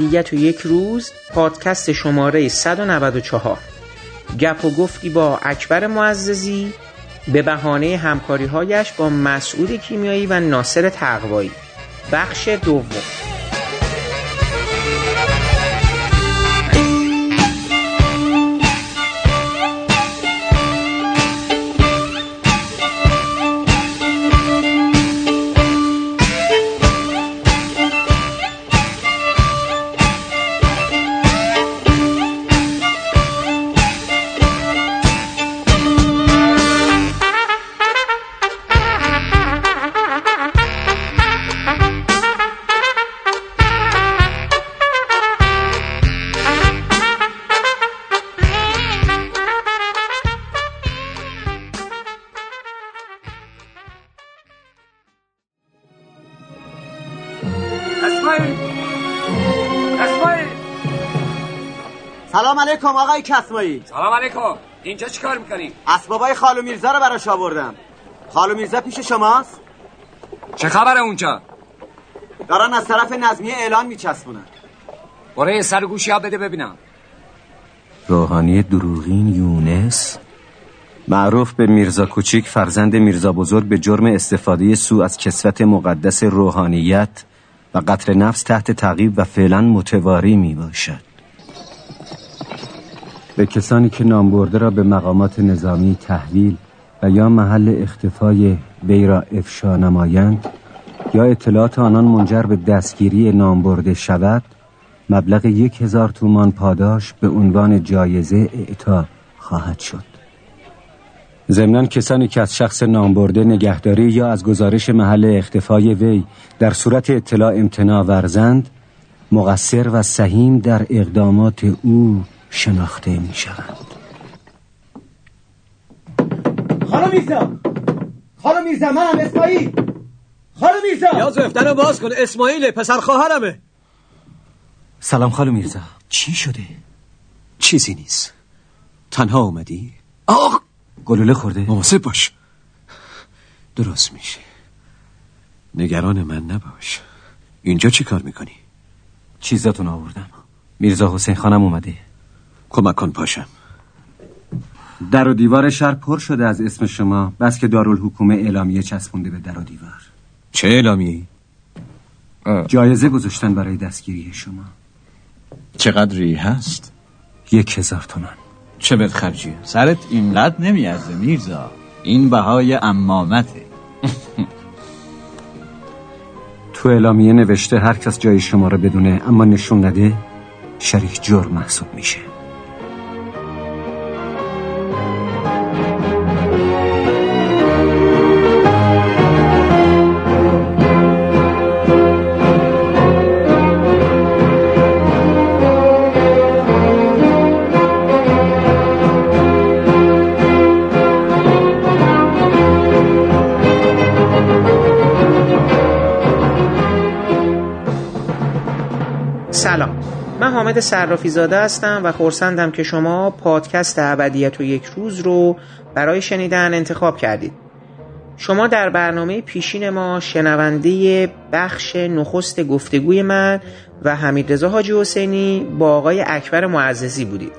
ابدیت و یک روز پادکست شماره 194 گپ و گفتی با اکبر معززی به بهانه همکاری هایش با مسعود کیمیایی و ناصر تقوایی. بخش دوم. آقای کسمایی. سلام علیکم. اینجا چیکار می‌کنی؟ اسبابای خالو میرزا رو براش آوردم. خالو میرزا پیش شماست؟ چه خبره اونجا؟ دارن از طرف نظمیه اعلان میچسبونن. برای یه سر گوشی ها بده ببینم. روحانی دروغین یونس؟ معروف به میرزا کوچیک فرزند میرزا بزرگ به جرم استفاده سو از کسوت مقدس روحانیت و قتل نفس تحت تعقیب و فعلا متواری می باشد به کسانی که نامبرده را به مقامات نظامی تحویل و یا محل اختفای وی را افشا نمایند یا اطلاعات آنان منجر به دستگیری نامبرده شود مبلغ یک هزار تومان پاداش به عنوان جایزه اعطا خواهد شد. ضمناً کسانی که از شخص نامبرده نگهداری یا از گزارش محل اختفای وی در صورت اطلاع امتناع ورزند مقصر و سهیم در اقدامات او شناخته می شوند خالو میرزا. خالو میرزا منم اسماعیل. خالو میرزا. یا زفتن رو باز کن. اسماعیل پسر خواهرمه. سلام خالو میرزا. چی شده؟ چیزی نیست. تنها اومدی؟ آخ! گلوله خورده. مواظب باش. درست میشه. نگران من نباش. اینجا چی کار می‌کنی؟ چیزاتون آوردم. میرزا حسین خانم اومده. کمک کن پاشم. در و دیوار شهر پر شده از اسم شما بس که دارالحکومه اعلامیه چسبونده به در و دیوار. چه اعلامیه؟ جایزه گذاشتن برای دستگیری شما. چقدری هست؟ یک هزار تومن چه بدخرجیه؟ سرت اینقدر نمیارزه میرزا. این بهای امامته. تو اعلامیه نوشته هر کس جای شما رو بدونه اما نشون نده شریک جرم محسوب میشه. سلام. من حامد صرافی زاده هستم و خورسندم که شما پادکست ابدیت و یک روز رو برای شنیدن انتخاب کردید. شما در برنامه پیشین ما شنونده بخش نخست گفتگوی من و حمیدرضا حاجی حسینی با آقای اکبر معززی بودید.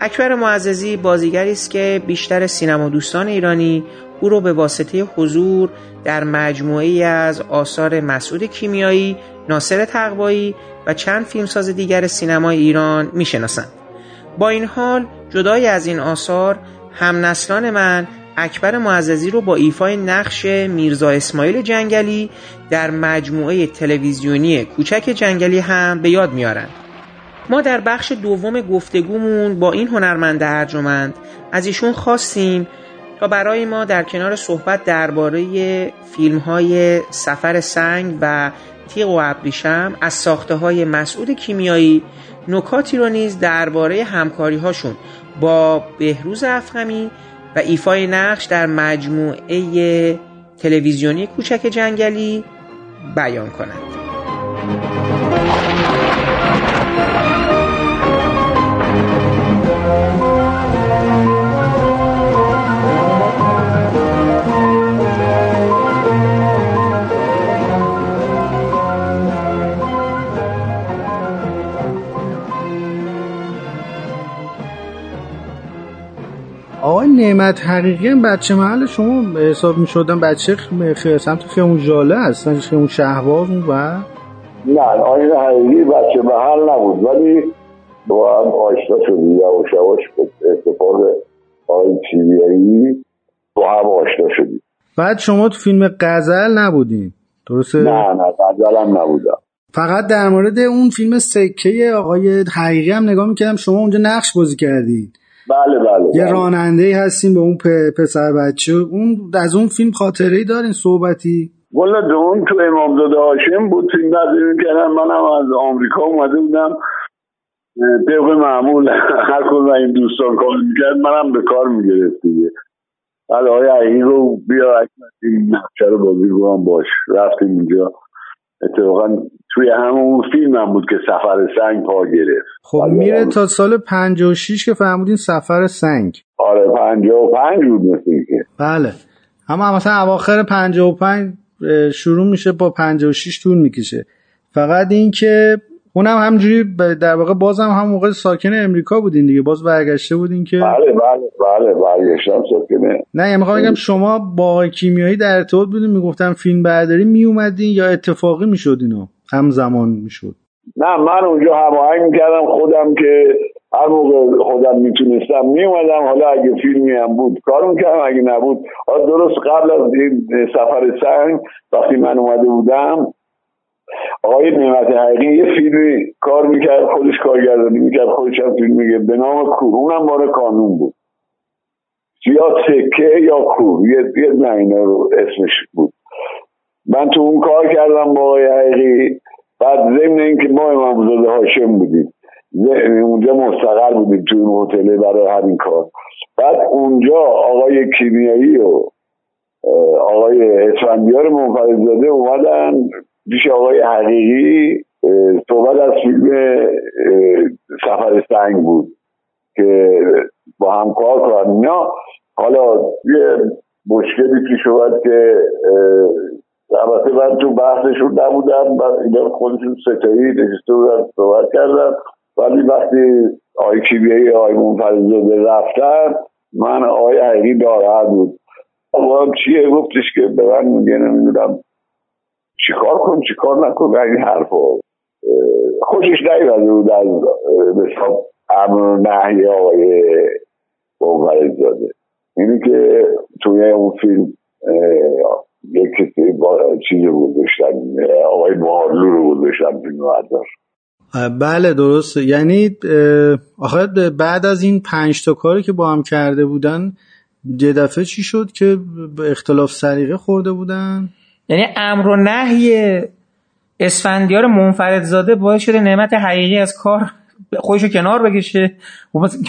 اکبر معززی بازیگری است که بیشتر سینما دوستان ایرانی او را به واسطه حضور در مجموعه از آثار مسعود کیمیایی، ناصر تقوایی و چند فیلمساز دیگر سینمای ایران می‌شناسند. با این حال جدای از این آثار هم نسلان من اکبر معززی رو با ایفای نقش میرزا اسماعیل جنگلی در مجموعه تلویزیونی کوچک جنگلی هم به یاد میارند. ما در بخش دوم گفتگومون با این هنرمند ارجمند از ایشون خواستیم تا برای ما در کنار صحبت درباره فیلم های سفر سنگ و تیغ و ابریشم از ساخته های مسعود کیمیایی نکاتی رو نیز درباره همکاری هاشون با بهروز افخمی و ایفای نقش در مجموعه تلویزیونی کوچک جنگلی بیان کنند نعمت حقیقی هم بچه محل شما حساب می شدن بچه. سمت خیمون جاله هست خیمون اون و نه آقای حقیقی بچه محل نبود ولی با هم آشنا شدی یواش یواش اتفاق آقای چیبیایی با هم آشنا شدی بعد شما تو فیلم غزل نبودین. درسته؟ نه نه غزل هم نبودم. فقط در مورد اون فیلم سکه آقای حقیقی هم نگاه می‌کردم. شما اونجا نقش بازی کردید بله بله یه بله. راننده هستیم به اون پسر بچه. اون از اون فیلم خاطره ای دارین؟ صحبتی؟ والا اون تو امامزاده هاشم بود. فیلم برداری می‌کردم منم از آمریکا اومده بودم. طبق معمول هر کدوم این دوستان کار می‌کرد. منم به کار می‌گرفت دیگه. بعد آقای عقیقی رو بیا این نقشه رو بازی کنم باش. رفتیم اونجا اتفاقا توی همون فیلم هم بود که سفر سنگ پا گرفت. خب میره. تا سال 56 که فرمودین سفر سنگ. آره پنجاه و پنج بود مثل اینکه. بله. اما مثلا اواخر 55 اه، شروع میشه با 56 طول می‌کشه. فقط این که اونم همجوری در واقع بازم هم موقع ساکن امریکا بودین دیگه. باز برگشته بودین که بله بله بله برگشتم ساکنه نه یعنی می‌خوام بگم شما با کیمیایی در ارتباط بودین. می‌گفتم فیلم برداری میومدین یا اتفاقی می‌شد اینو؟ همزمان می‌شد. نه من اونجا هماهنگ می‌کردم خودم که هر موقع خودم می‌تونستم میومدم حالا اگه فیلمی هم بود کار می‌کردم اگه نبود درست قبل از این سفر سنگ وقتی من اومده بودم آقای نعمت حقیقی یه فیلمی کار می‌کرد خودش کارگردانی می‌کرد خودش هم فیلم میگه به نام کور اونم مال کانون بود. یا سکه یا کور یه, نه رو اسمش بود. من تو اون کار کردم با آقای حقیقی. بعد ضمن اینکه ما امامزاده هاشم بودیم. اونجا مستقر بودیم تو اون هتل برای همین کار. بعد اونجا آقای کیمیایی و آقای اسفندیار منفردزاده اومدن پیش آقای حقیقی صحبت از فیلم سفر سنگ بود که با هم کار کنن حالا یه مشکلی پیش اومد که من تو بحثشون نبودم و اینا خودشون ستایی نشسته بودن صحبت کردن. ولی وقتی آقای کیمیایی آقای منفردزاده رفتن من آقای حقیقی ناراحت بود. آقا چیه؟ گفتش که به من میگه نمی‌دونم چیکار کنم چیکار نکنم این حرفا خوشش نیومده بود از حساب امر نهی آقای منفردزاده اینی که توی اون فیلم اه، یک کسی با چیز رو گذاشتن آقای مهارلو رو گذاشتن فیلم بردار بله درسته. یعنی آخه بعد از این پنج تا کاری که با هم کرده بودن یه دفعه چی شد که اختلاف سلیقه خورده بودن؟ یعنی امر و نهی اسفندیار منفردزاده باعث شده نعمت حقیقی از کار خودشو کنار بکشه.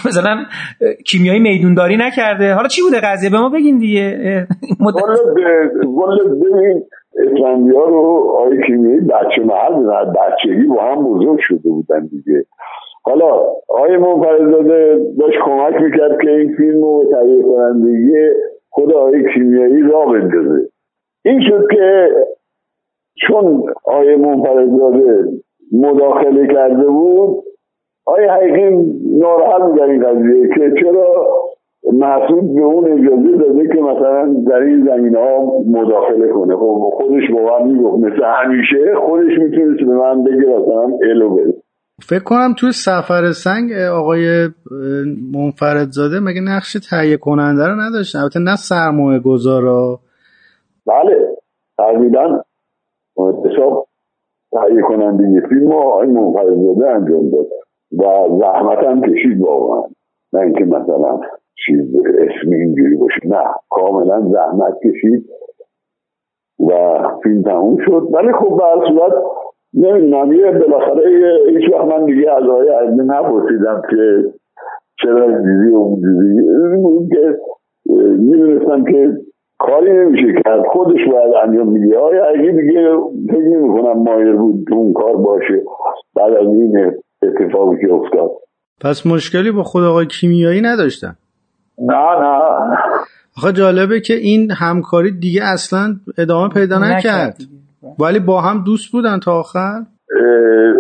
مثلا کیمیایی میدونداری نکرده. حالا چی بوده قضیه؟ به ما بگین دیگه. مدت- ببین اسفندیار رو آقای کیمیایی بچه محل بودن بچگی با هم بزرگ شده بودن دیگه. حالا آقای منفردزاده داشت کمک می‌کرد که این فیلم رو تهیه کنندگی خود آقای کیمیایی را بندازه. این شد که چون آقای منفردزاده مداخله کرده بود آقای حقیقی ناراحت بودن این قضیه که چرا محسود به اون اجازه داده که مثلا در این زمین ها مداخله کنه؟ خب خودش با من می‌گفت مثل همیشه خودش می‌تونست به من بگه مثلا الو بده فکر کنم توی سفر سنگ آقای منفردزاده مگه نقش تهیه کننده رو نداشتن؟ البته نه سرمایه گذارا. بله تقریبا. حساب تهیه کننده فیلم آقای منفردزاده انجام داد. و زحمت هم کشید واقعا. نه اینکه مثلا چیز اسمی اینجوری باشه. نه کاملا زحمت کشید و فیلم تموم شد. ولی خب به صورت نمی‌دونم یه بالاخره هیچ وقت من دیگه از آقای عزیزی نپرسیدم که چرا دیدی اون دیدی که می‌دونستم که کاری نمیشه کرد. خودش باید انجام میگه آیا اگه دیگه فکر نمی کنم بود اون کار باشه. بعد از این اتفاقی که افتاد پس مشکلی با خود آقای کیمیایی نداشتن؟ نه نه. آخه جالبه که این همکاری دیگه اصلا ادامه پیدا نکرد ولی با هم دوست بودن تا آخر؟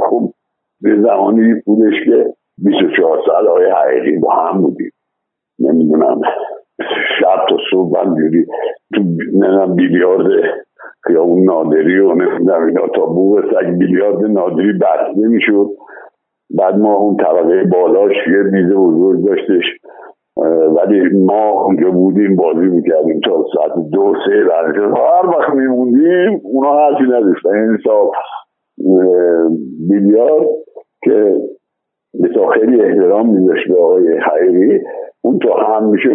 خب به زمانی بودش که 24 سال آقای حقیقی با هم بودیم. نمی‌دونم شب تا صبح همجوری تو نمی‌دونم بیلیارد اون نادری و نمی‌دونم اینا تا بوغ سگ بیلیارد نادری بسته می‌شد بعد ما اون طبقه بالاش یه میز بزرگ داشتش ولی ما اونجا بودیم بازی می‌کردیم تا ساعت دو سه بعد هر وقت میموندیم اونا حرفی نداشتن. این حساب بیلیارد که مثلا خیلی احترام میذاشت به آقای حقیقی اون هم میشه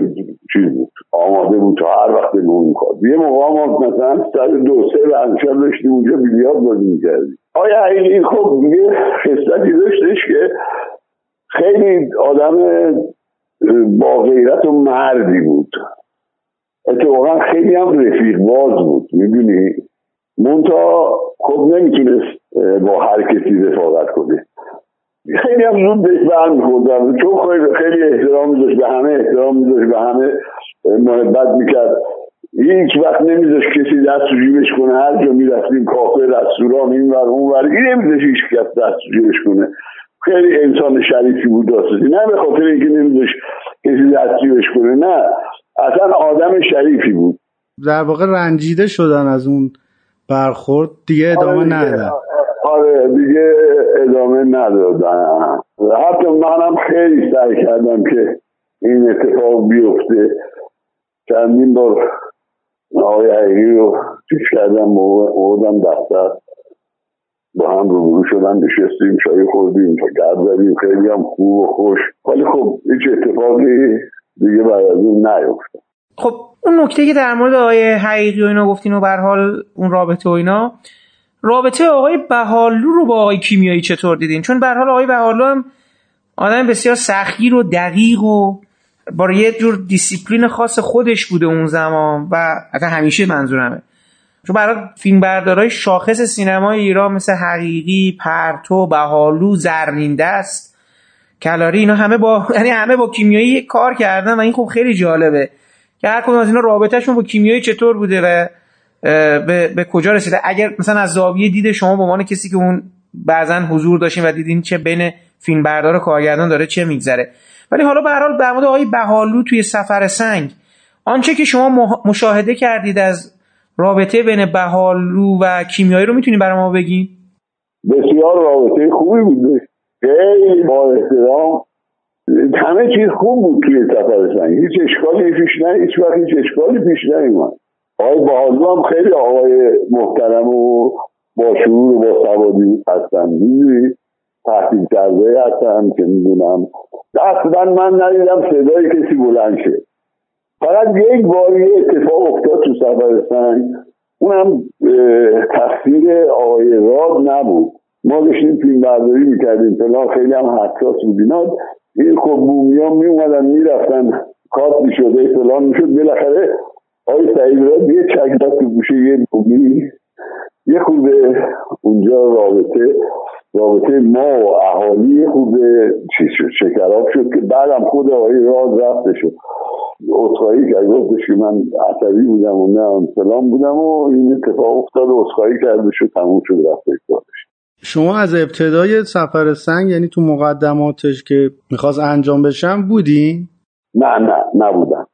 چیز بود. آماده بود تا هر وقت اون کار. یه موقع ما مثلا سر دو سه رنشر داشتیم اونجا بیلیارد بازی می‌کردیم. آیا این خب دیگه خصلتی داشتش که خیلی آدم با غیرت و مردی بود. اتفاقا خیلی هم رفیق باز بود می‌دونی؟ مونتا خب نمی‌تونست با هر کسی رفاقت کنه. خیلی هم زود بهش برمیخوردم چون خیلی احترام میذاشت به همه احترام میذاشت به همه محبت می‌کرد. هیچ وقت نمیذاش کسی دست جیبش کنه. هر جا می‌رفتیم کافه رستوران این ور اون ور این نمیذاش هیچ کس دست جیبش کنه. خیلی انسان شریفی بود داستانی نه به خاطر اینکه نمیذاش کسی دست جیبش کنه نه. اصلا آدم شریفی بود. در واقع رنجیده شدن از اون برخورد دیگه ادامه آره ندادن. آره دیگه ادامه ندادن. حتی منم خیلی سعی کردم که این اتفاق بیفته. چندین بار آقای حقیقی رو چیز کردم موردم دفتر. با هم روبرو شدن نشستیم چای خوردیم گرد زدیم. خیلی هم خوب و خوش. ولی خب هیچ اتفاقی دیگه بعد از اون نیفتاد. خب اون نکته که در مورد آقای حقیقی و اینا گفتین و حال اون رابطه و اینا رابطه آقای بهارلو رو با آقای کیمیایی چطور دیدین؟ چون به حال آقای بهارلو هم آدم بسیار سخت‌گیر و دقیق و با یه جور دیسیپلین خاص خودش بوده اون زمان و حتی همیشه منظورمه. چون برای فیلم بردارای شاخص سینمای ایران مثل حقیقی، پرتو، بهارلو، زرین‌دست کلاری اینا همه با یعنی همه با کیمیایی کار کردن و این خب خیلی جالبه. که هر کدوم از اینا رابطهشون با کیمیایی چطور بوده و به, به کجا رسیده؟ اگر مثلا از زاویه دید شما به عنوان کسی که اون بعضا حضور داشتین و دیدین چه بین فیلم بردار و کارگردان داره چه میگذره. ولی حالا به هر حال مورد آقای بهالو توی سفر سنگ آنچه که شما مشاهده کردید از رابطه بین بهالو و کیمیایی رو می‌تونید برای ما بگین؟ بسیار رابطه خوبی بود. خیلی با احترام. همه چیز خوب بود توی سفر سنگ. هیچ اشکالی پیش نه هیچ وقت هیچ اشکالی پیش نیومد. آقای بهالو هم خیلی آقای محترم و با شعور و با سوادی هستن. می‌دونی؟ تحصیل کرده هستن که می‌دونم. اصلا من ندیدم صدای کسی بلند شه. فقط یک بار یه اتفاق افتاد تو سفر سنگ اونم تقصیر آقای راد نبود. ما داشتیم فیلم برداری می‌کردیم. فلان خیلی هم حساس بود. اینا این خب بومی ها میومدن می‌رفتن. کات می‌شده فلان می‌شد. بالاخره آقای سعید راد یه چک تو گوشه یه بومی یه خورده اونجا رابطه رابطه ما و اهالی خود چیز شد شکراب شد که بعدم خود آقای راز شد اصخایی کرد گفتش که من عصبی بودم و نه سلام بودم و این اتفاق افتاد و اصخایی کرده شد تموم شد رفته شما از ابتدای سفر سنگ یعنی تو مقدماتش که می‌خواست انجام بشم بودی؟ نه نه نبودم.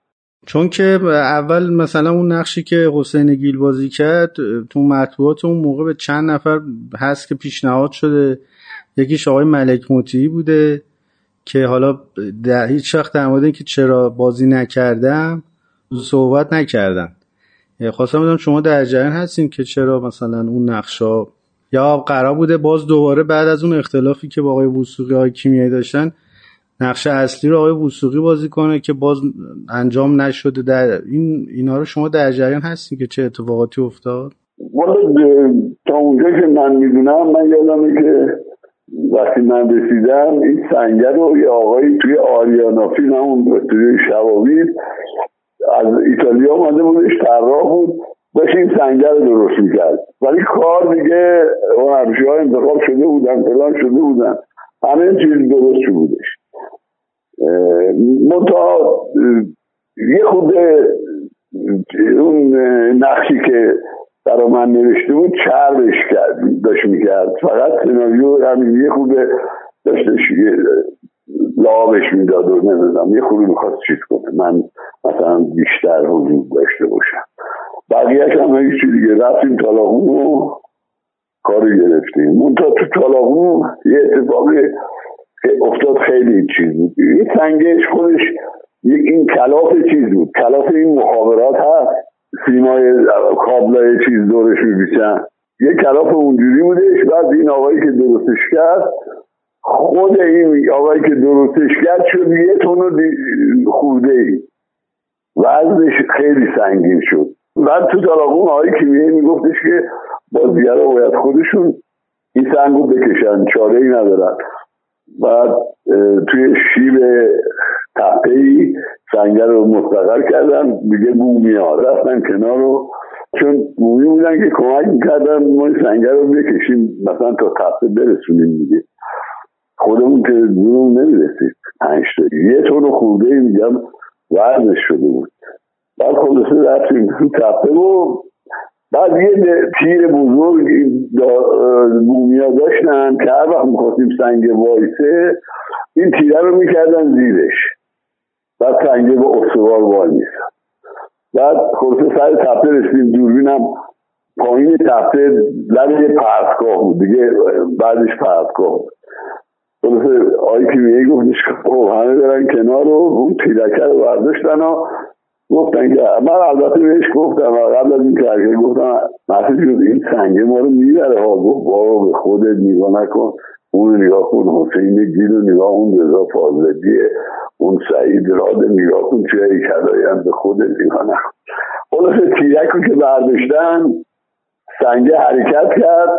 چون که اول مثلا اون نقشی که حسین گیل بازی کرد تو مطبوعات اون موقع به چند نفر هست که پیشنهاد شده. یکیش آقای ملک موتی بوده که حالا در هیچ وقت در مورد که چرا بازی نکردم صحبت نکردن. خواستم بدونم شما در جریان هستین که چرا مثلا اون نقشا یا قرار بوده باز دوباره بعد از اون اختلافی که با آقای وسوقی های کیمیایی داشتن نقش اصلی رو آقای وسوقی بازی کنه که باز انجام نشده در این اینا رو شما در جریان هستین که چه اتفاقاتی افتاد؟ والا تا اونجا که من می‌دونم من یادمه که وقتی من رسیدم این سنگر رو یه آقایی توی آریانا فیلم همون توی شواوید از ایتالیا آمده بودش طراح بود داشت این سنگر درست می‌کرد. ولی کار دیگه همیشه ها انتخاب شده بودن فلان شده بودن. همه چیز درست بودش. منتها یه خود اون نقشی که برای من نوشته بود چربش کرد داشت می‌کرد. فقط سناریو همین یه خود داشتش لابش می‌داد و نمی‌دونم یه خوبی می‌خواست چیز کنه. من مثلا بیشتر حضور داشته باشم. بقیهش هم هیچ دیگه رفتیم تالاغون و کاری گرفتیم. منتها تو تالاغون یه اتفاقی افتاد خیلی چیز بود. این سنگش خودش این کلاف چیز بود. کلاف این مخابرات هست. سیمای کابلای چیز دورش میبیشن یه کلاف اونجوری بودش. بعد این آقایی که درستش کرد خود این آقایی که درستش کرد شد یه تون خورده ای وزنش خیلی سنگین شد. بعد تو تلاقون آقای کیمیایی میگفتش که بازیگرا باید خودشون این سنگو بکشن. چاره ای ندارن. بعد توی شیب تپه سنگر رو مستقر کردن. دیگه بومی ها رفتن کنار رو چون بومی بودن که کمک می‌کردن ما سنگر رو بکشیم مثلا تا تپه برسونیم دیگه. خودمون که زورمون نمی‌رسید پنج یه طور خورده میگم ورزش شده بود. بعد خلاصه رفتیم تو تپه و بعد یه تیر بزرگ بومیا داشتن که هر وقت می‌خواستیم سنگ وایسه این تیره رو می‌کردن زیرش. بعد سنگ به استوار وای میسن بعد خلاصه سر تپه رسیدیم دوربینم پایین تپه لب یه پرتگاه بود. دیگه بعدش پرتگاه بود. خلاصه آی کیمیایی گفتش خب همه برن کنار و اون تیرکه رو برداشتن و گفتن که من البته بهش گفتم قبل از این که گفتم مسیح جون این سنگ ما رو می‌بره. ها گفت بابا به خودت نگاه نکن. اون نگاه کن حسین گیل رو نگاه اون رضا فاضلیه اون سعید راد نگاه کن توی کلایم به خودت نگاه نکن. خلاصه تیرک رو که برداشتن سنگه حرکت کرد.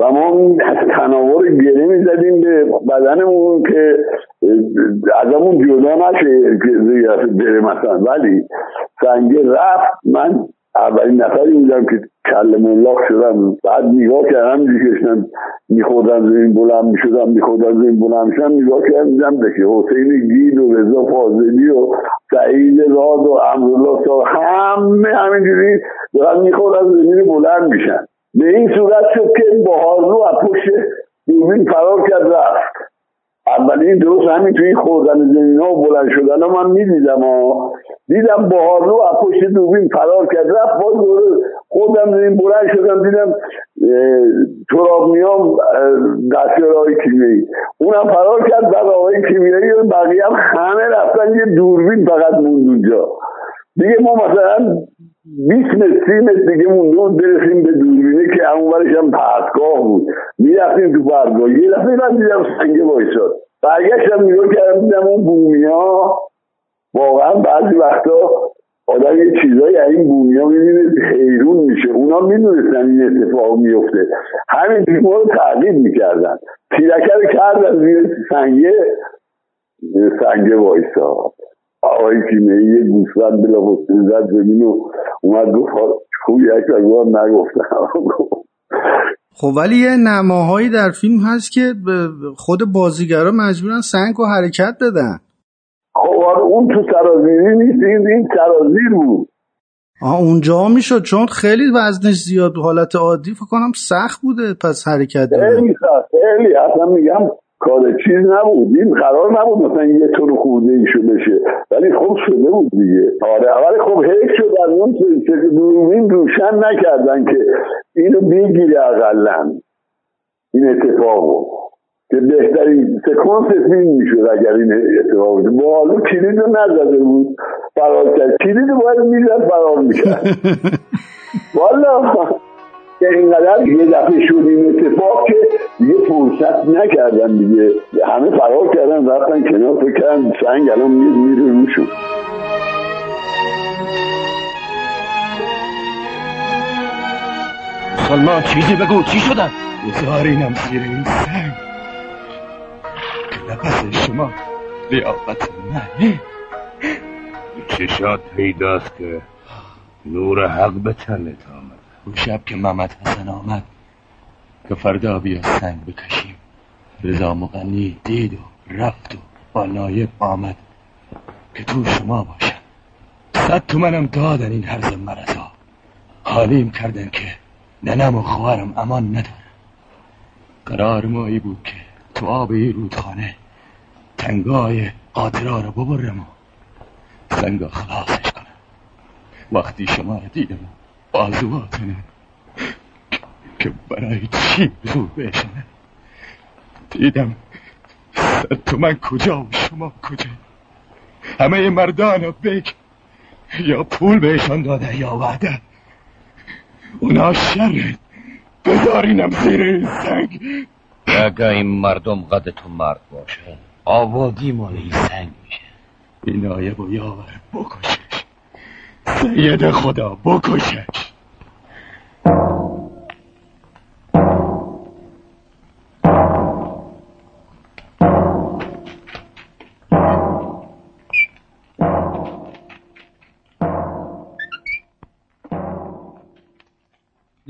و ما تناور گره می‌زدیم به بدنمون که ازمون جدا نشه بره مثلا. ولی سنگه رفت من اولین نفری بودم که کل ملاق شدم. بعد نگاه کردم دیگه میخوردم زمین بلند می‌شدم میخوردم زمین بلند می‌شدم نگاه کردم دیدم که حسین گیل و رضا فاضلی و سعید راد و امرالله سا همه همینجوری دارن میخوردن زمین بلند میشن. به این صورت شد که بهارلو از پشت دوربین فرار کرد رفت. اولین درست همین توی خوردن زمین ها و بلند شدن ها من می‌دیدم ها. دیدم بهارلو از پشت دوربین فرار کرد رفت باز خودم زمین بلند شدم دیدم تراب میام دستیار آقای کیمیایی. اونم فرار کرد بعد آقای کیمیایی بقیه هم همه رفتن یه دوربین فقط موند اونجا. دیگه ما مثلا 20 متر 30 متر دیگه مونده بود برسیم به دوربینه که اونورش هم پرتگاه بود. می‌رفتیم تو پرتگاه یه دفعه من دیدم سنگه وایساد. برگشتم نگاه کردم دیدم اون بومیا. واقعا بعضی وقتا آدم یه چیزایی از این بومیا می‌بینه حیرون میشه. اونا می‌دونستن این اتفاق میفته همین ما رو تعقیب می‌کردن. رو کردن زیر سنگه سنگه وایساد. آقای کیمیایی یه گوسفند بلا زد زمین و اومد گفت خوب یک نگفتم. خب ولی یه نماهایی در فیلم هست که خود بازیگرا مجبورن سنگ و حرکت بدن. خب اون تو سرازیری نیست این, این سرازیر بود. آه اونجا می‌شد چون خیلی وزنش زیاد حالت عادی فکر کنم سخت بوده پس حرکت خیلی سخت خیلی. اصلا میگم کار چیز نبود. این قرار نبود مثلا یه طور خورده ایشو بشه. ولی خب شده بود دیگه. آره ولی خب حیف شد از اون دوربین روشن نکردن که اینو بگیره اقلا. این اتفاقو که بهترین سکانس فیلم می‌شد اگر این اتفاق بود. با حالا کلید رو نزده بود. فرار کرد. کلید باید می‌زد فرار می‌کرد. والا که اینقدر یه دفعه شد این اتفاق که دیگه فرصت نکردن دیگه. همه فرار کردن رفتن کنار فکر کردن سنگ الان میره روشون سلمان چیزی بگو چی شدن بذارینم زیر این سنگ. که نفس شما لیاقت منه چشات پیداست که نور حق به تنت آمد اون شب که محمد حسن آمد که فردا بیا سنگ بکشیم. رضا مغنی دید و رفت و با نایب آمد که تو شما باشن صد تومنم دادن این هرز مرزا حالیم کردن که ننم و خواهرم امان نداره قرار ما ای بود که تو آب ای رودخانه تنگای قاطرا رو ببرم و سنگا خلاصش کنم. وقتی شما رو دیدم بازواتنه که برای چی زور بشنه دیدم تو من کجا و شما کجا؟ همه مردان رو بگ یا پول بهشان داده یا وعده. اونا شر بذارینم زیر این سنگ. اگه این مردم قد تو مرد باشه آبادی مال این سنگ میشه. این نایب و یاور بکشش سید خدا بکشش.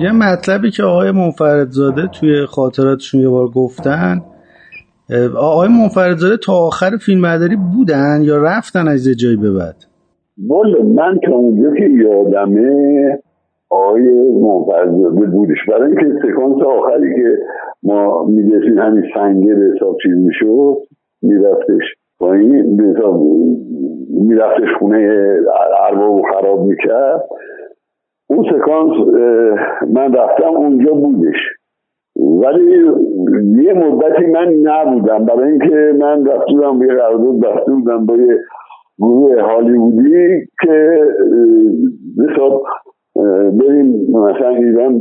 یه مطلبی که آقای منفردزاده توی خاطراتشون یه بار گفتن آقای منفردزاده تا آخر فیلم بودن یا رفتن از جایی به بعد؟ والا من تا اونجا که یادمه آقای منفردزاده بودش. برای اینکه سکانس آخری که ما میدهسیم همین سنگه به حساب چیز می‌شد میرفتش به حساب میرفتش خونه ارباب خراب می‌کرد. اون سکانس من رفتم اونجا بودش. ولی یه مدتی من نبودم. برای اینکه من رفته بودم یه قرارداد بسته با یه گروه هالیوودی که حساب بریم مثلا ایران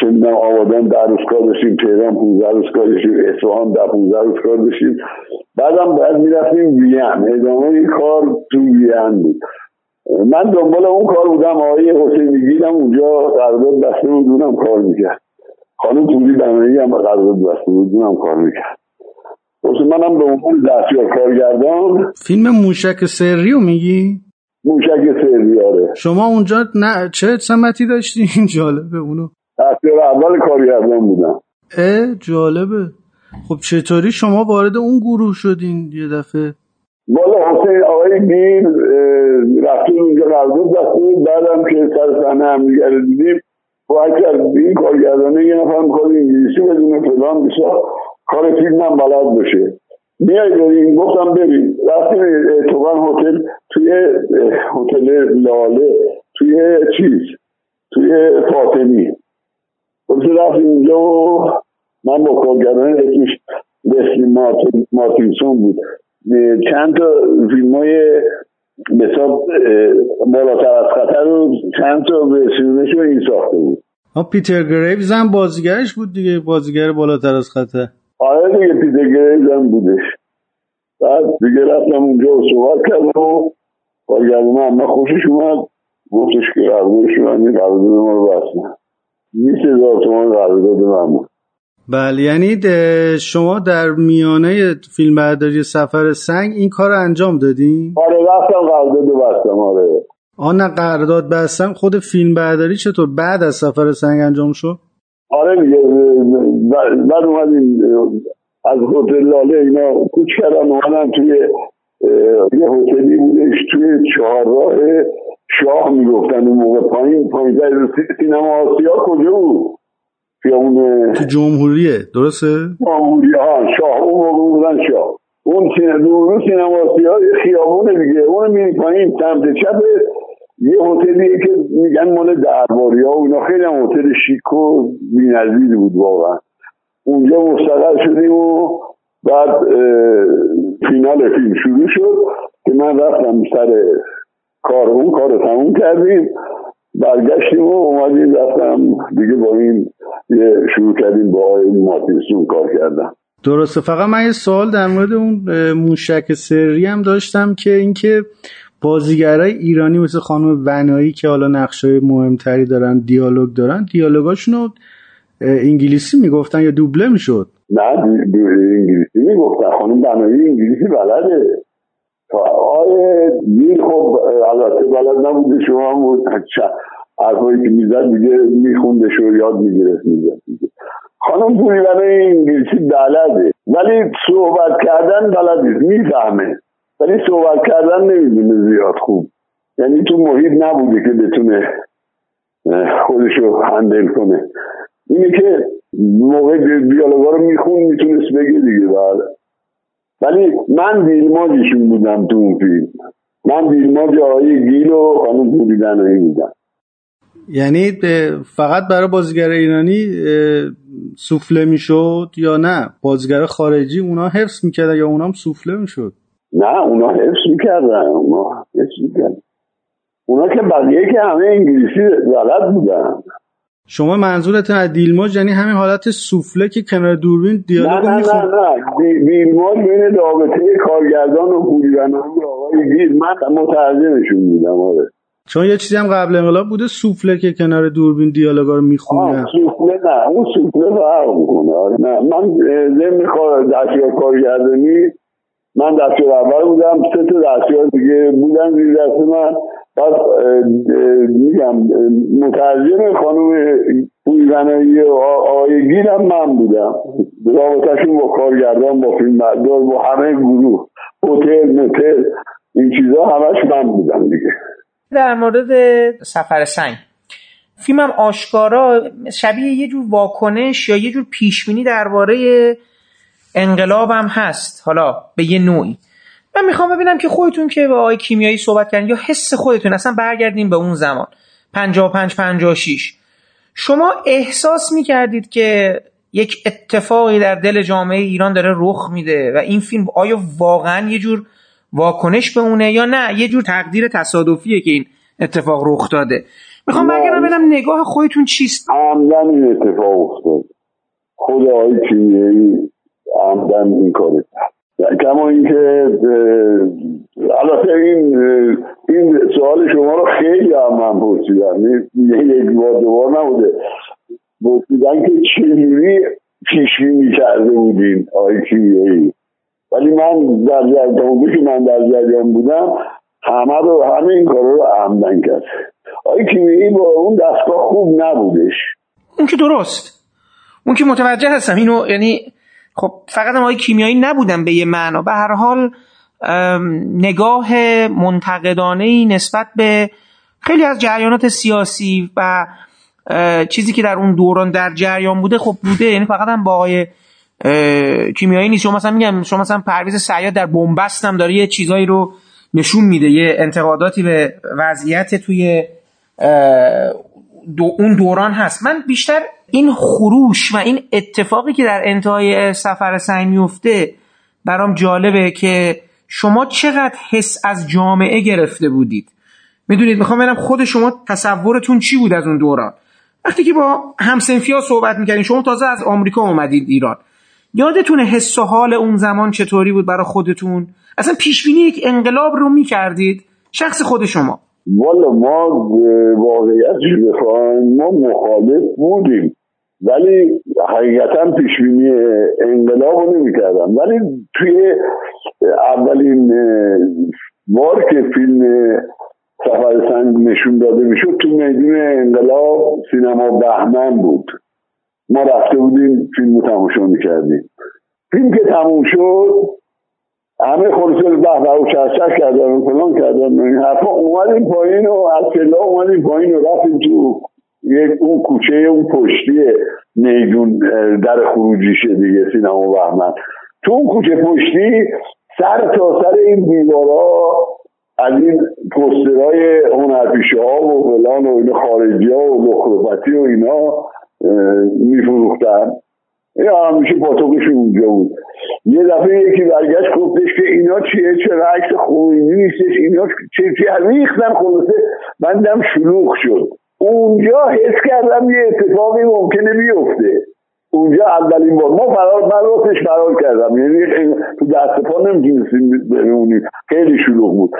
چه می‌دونم آبادان در روز کار داشتیم تهران 15 روز کار داشتیم اصفهان در 15 روز کار داشتیم. بعدم باید می‌رفتیم وین. ادامه این کار تو وین بود. من دنبال اون کار بودم آقای حسینی گیرم اونجا قرارداد بسته بود اونم کار می‌کرد. خانم پوری بنایی هم قرارداد بسته بود اونم کار می‌کرد. منم به عنوان دستیار کارگردان فیلم موشک سری رو میگی؟ موشک سری آره. شما اونجا نه چه سمتی داشتی؟ این جالبه اونو. دستیار اول کارگردان بودم. اه جالبه. خب چطوری شما وارد اون گروه شدین یه دفعه؟ بالا حسین آقای گیر رفتیم اونجا قرارداد بستیم. بعدم که سر صحنه هم دیدیم باید کرد این کارگردانه یه نفر می‌خواد انگلیسی بدونه فلان بسا. کار فیلم هم بلد باشه. میای بریم گفتم بریم رفتیم اتفاقا هتل توی هتل لاله توی چیز؟ توی فاطمی. وقتی رفتیم اونجا و من با کارگردان اسمش لسلی مارتینسون بود. چند تا فیلم های حساب بالاتر از خطر رو چند تا به سیمونش این ساخته بود. پیتر گریوز هم بازیگرش بود دیگه بازیگر بالاتر از خطر. آره دیگه پیتر گریوز هم بودش بعد دیگه رفتم اونجا و صحبت کردم و کارگردان اما خوشش اومد. گفتش که قراردادش من این قرارداد ما رو بستن 20 هزار تومان قرارداد من بود. بله یعنی شما در میانه فیلم برداری سفر سنگ این کار انجام دادین؟ آره رفتم قرارداد بستم آره. آن قرارداد بستم خود فیلم برداری چطور؟ بعد از سفر سنگ انجام شد؟ آره دیگه بعد اومدیم از هتل لاله اینا کوچ کردن اومدن توی یه هتلی بودش توی چهارراه شاه می‌گفتن اون موقع پایین پایین سینما آسیا کجا بود خیابون تو جمهوریه درسته؟ جمهوریه ها شاه اون موقع بودن شاه اون دورو سینما آسیا خیابونه دیگه اون میری پایین سمت چپ یه هتلیه که میگن مال درباری ها و اینا خیلی هم هتل شیک و بی‌نظیر بود واقعا. اونجا مستقر شدیم و بعد فینال فیلم شروع شد که من رفتم سر کار اون کار تموم کردیم برگشتیم و اومدیم رفتم دیگه با این یه شروع کردیم با آقای ماتیسون کار کردم درسته. فقط من یه سوال در مورد اون موشک سری هم داشتم که اینکه بازیگرای ایرانی مثل خانم ونایی که حالا نقشه مهمتری دارن دیالوگ دارن دیالوگاشون رو انگلیسی می‌گفتن یا دوبله می‌شد؟ نه انگلیسی می‌گفتن. خانم ونایی انگلیسی بلده. آقای بیل خب البته بلد نبوده شما هم بود. حرفایی که می‌زد دیگه میخوندش و یاد می‌گرفت می‌زد خانم پوریونای انگلیسی بلده ولی صحبت کردن بلد نیست. می‌فهمه. ولی صحبت کردن نمی‌دونه زیاد خوب. یعنی تو محیط نبوده که بتونه خودشو هندل کنه. اینه که موقع دیالوگا رو میخون می‌تونست بگه دیگه بله. ولی من دیلماجشون بودم تو اون فیلم. من دیلماج آقای گیل و خانم پوریدنایی بودم. یعنی فقط برای بازیگر ایرانی سوفله می‌شد یا نه؟ بازیگر خارجی اونا حفظ می‌کردن یا اونا هم سوفله می‌شد؟ نه اونا حفظ می‌کردن اونا حفظ می‌کردن. اونا که بقیه که همه انگلیسی بلد بودن. شما منظورتون از دیلماج یعنی همین حالت سوفله که کنار دوربین دیالوگو نه نه نه نه. دیلماج بین رابطه کارگردان و پولیونایی آقای گیر من مترجمشون بودم آره. چون یه چیزی هم قبل انقلاب بوده سوفله که کنار دوربین دیالوگا رو می‌خونه. سوفله نه اون سوفله فرق می‌کنه آره. نه من ضمن دستیار کارگردانی من دستیار اول بودم سه تا دستیار دیگه بودن زیر دست من. بعد میگم مترجم خانم پویزنایی آقای گیرم من بودم. رابطهشون با کارگردان با فیلم بردار با همه گروه هتل متل این چیزا همش من بودم دیگه. در مورد سفر سنگ. فیلمم آشکارا شبیه یه جور واکنش یا یه جور پیشبینی درباره انقلابم هست. حالا به یه نوعی. من می‌خوام ببینم که خودتون که با آقای کیمیایی صحبت کردین یا حس خودتون اصلا برگردین به اون زمان. 55 56 شما احساس می‌کردید که یک اتفاقی در دل جامعه ایران داره رخ میده و این فیلم آیا واقعا یه جور واکنش به اونه یا نه؟ یه جور تقدیر تصادفیه که این اتفاق رخ داده. می‌خوام برگردم ببینم نگاه خودتون چیست؟ عمدن این اتفاق افتاد. خود آقای کیمیایی عمدن این کار کما اینکه البته این این سوال شما رو خیلی هم من پرسیدم. یک بار دوبار نبوده. پرسیدن که چجوری پیشبینی کرده بودین آقای کیمیایی ولی من در جریان که من در جریان بودم همه رو همه این کارا رو عمدن کرد. آقای کیمیایی با اون دستگاه خوب نبودش. اون که درست. اون که متوجه هستم. اینو یعنی خب فقط هم کیمیایی نبودم به یه معنا. به هر حال نگاه منتقدانه ای نسبت به خیلی از جریانات سیاسی و چیزی که در اون دوران در جریان بوده خب بوده. یعنی فقط هم با آقای کیمیایی نیست. شما مثلا میگم شما مثلا پرویز سیاد در بنبست هم داره یه چیزایی رو نشون میده یه انتقاداتی به وضعیت توی دو اون دوران هست. من بیشتر این خروش و این اتفاقی که در انتهای سفر سعی میفته برام جالبه که شما چقدر حس از جامعه گرفته بودید. می‌دونید می‌خوام ببینم خود شما تصورتون چی بود از اون دوران؟ وقتی که با همسنفی ها صحبت می‌کردین شما تازه از آمریکا اومدید ایران. یادتونه حس و حال اون زمان چطوری بود برای خودتون؟ اصلا پیشبینی یک انقلاب رو می‌کردید؟ شخص خود شما. والا ما واقعیتش بخوایم ما مخالف بودیم. ولی حقیقتا پیشبینی انقلاب رو نمی‌کردم. ولی توی اولین بار که فیلم سفر سنگ نشون داده می‌شد تو میدون انقلاب سینما بهمن بود. ما رفته بودیم فیلم رو تماشا می‌کردیم. فیلم که تموم شد همه خلاصه به و چرچر کردن و فلان کردن این حرفا اومدیم پایین و از کلا اومدیم پایین و رفتیم تو یک اون کوچه اون پشتی میدون در خروجیشه دیگه سینما بهمن. تو اون کوچه پشتی سر تا سر این دیوارا از این پسترهای هنرپیشه ها و فلان و این خارجی ها و لخرفتی و اینا میفروختن. یا همیشه پاتوقش اونجا بود. یه دفعه یکی برگشت گفتش که اینا چیه؟ چرا عکس خوبی نیستش؟ اینا چه چه ریختن خلاصه. بندم شلوغ شد. اونجا حس کردم یه اتفاقی ممکنه بیفته. اونجا اولین بار. ما فرار من راستش فرار کردم. یعنی تو دست پا نمی‌تونستیم بمونیم خیلی شلوغ بود.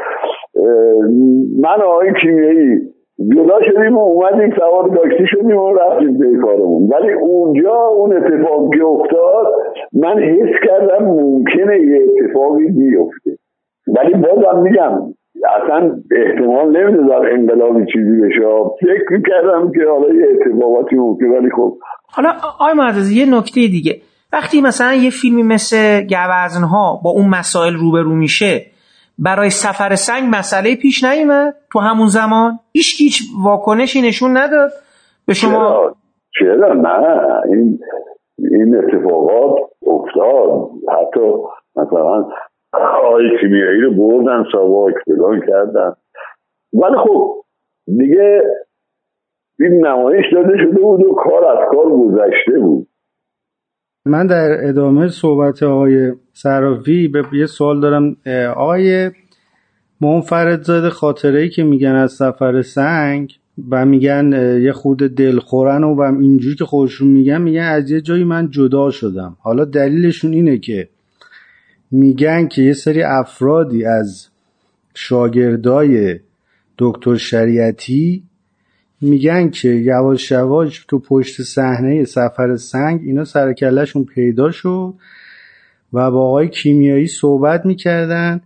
من آقای کیمیایی جدا شدیم و اومدیم سوار تاکسی شدیم و رفتیم به کارمون. ولی اونجا اون اتفاقی افتاد من حس کردم ممکنه یه اتفاقی بیفته. ولی بازم میگم اصلا احتمال نمیده انقلابی چیزی بشه. فکر می‌کردم که حالا یه اتفاقاتی ممکنه ولی خب. حالا آی معزز یه نکته دیگه. وقتی مثلا یه فیلمی مثل گوزنها با اون مسائل روبرو میشه برای سفر سنگ مسئله پیش نیومد تو همون زمان؟ هیچ هیچ واکنشی نشون نداد به شما؟ چرا؟ نه؟ این این اتفاقات افتاد. حتی مثلا آقای کیمیایی رو بردن ساواک فلان کردن. ولی خب دیگه این نمایش داده شده بود و کار از کار گذشته بود. من در ادامه صحبت آقای صرافی به یه سوال دارم. آقای منفرد خاطره ای که میگن از سفر سنگ و میگن یه خود دلخورن و اینجوری که خودشون میگن میگن از یه جایی من جدا شدم. حالا دلیلشون اینه که میگن که یه سری افرادی از شاگردای دکتر شریعتی میگن که یواش یواش تو پشت صحنه سفر سنگ اینا سرکلشون پیدا شد و با آقای کیمیایی صحبت می‌کردن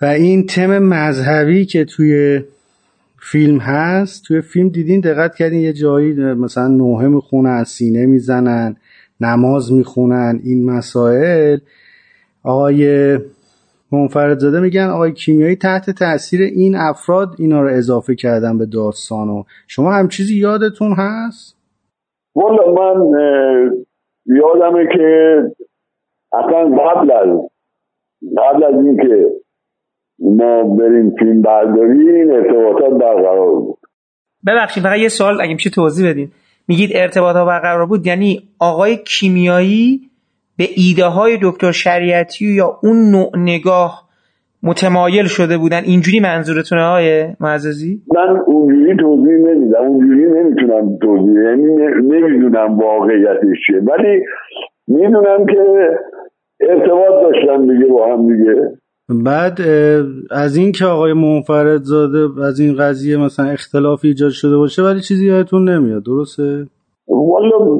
و این تم مذهبی که توی فیلم هست توی فیلم دیدین دقت کردین یه جایی مثلا نوحه می‌خونن سینه می‌زنن نماز می‌خونن این مسائل آقای منفرد میگن آقای کیمیایی تحت تاثیر این افراد اینا رو اضافه کردن به داستان و شما هم چیزی یادتون هست؟ والا من یادمه که اصلا قبل از قبل از اینکه ما بریم فیلم برداری این ارتباطات برقرار بود ببخشید فقط یه سوال اگه میشه توضیح بدین میگید ارتباطات برقرار بود یعنی آقای کیمیایی به ایده های دکتر شریعتی یا اون نوع نگاه متمایل شده بودن. اینجوری منظورتونه های معززی؟ من اونجوری توضیح نمیدم. اونجوری نمی‌تونم توضیح یعنی نمی‌دونم واقعیتش چیه. ولی می‌دونم که ارتباط داشتن دیگه با هم دیگه. بعد از این که آقای منفرد زاده از این قضیه مثلا اختلاف ایجاد شده باشه ولی چیزی یادتون نمیاد. درسته؟ والا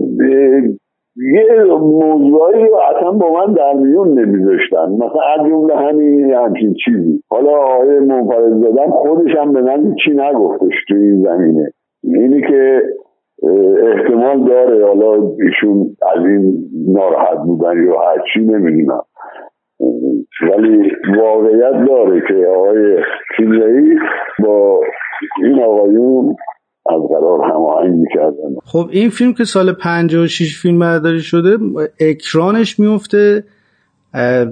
یه موضوعی رو اصلا با من در میون نمیذاشتن. مثلا از جمله همین همچین چیزی. حالا آقای منفرد زادن خودش هم به من چی نگفتش تو این زمینه. اینی که احتمال داره حالا ایشون از این ناراحت بودن یا هرچی نمی‌دونم. ولی واقعیت داره که آقای کیمیایی با این آقایون از قرار هماهنگ می‌کردن. خب این فیلم که سال 56 فیلم برداری شده اکرانش میفته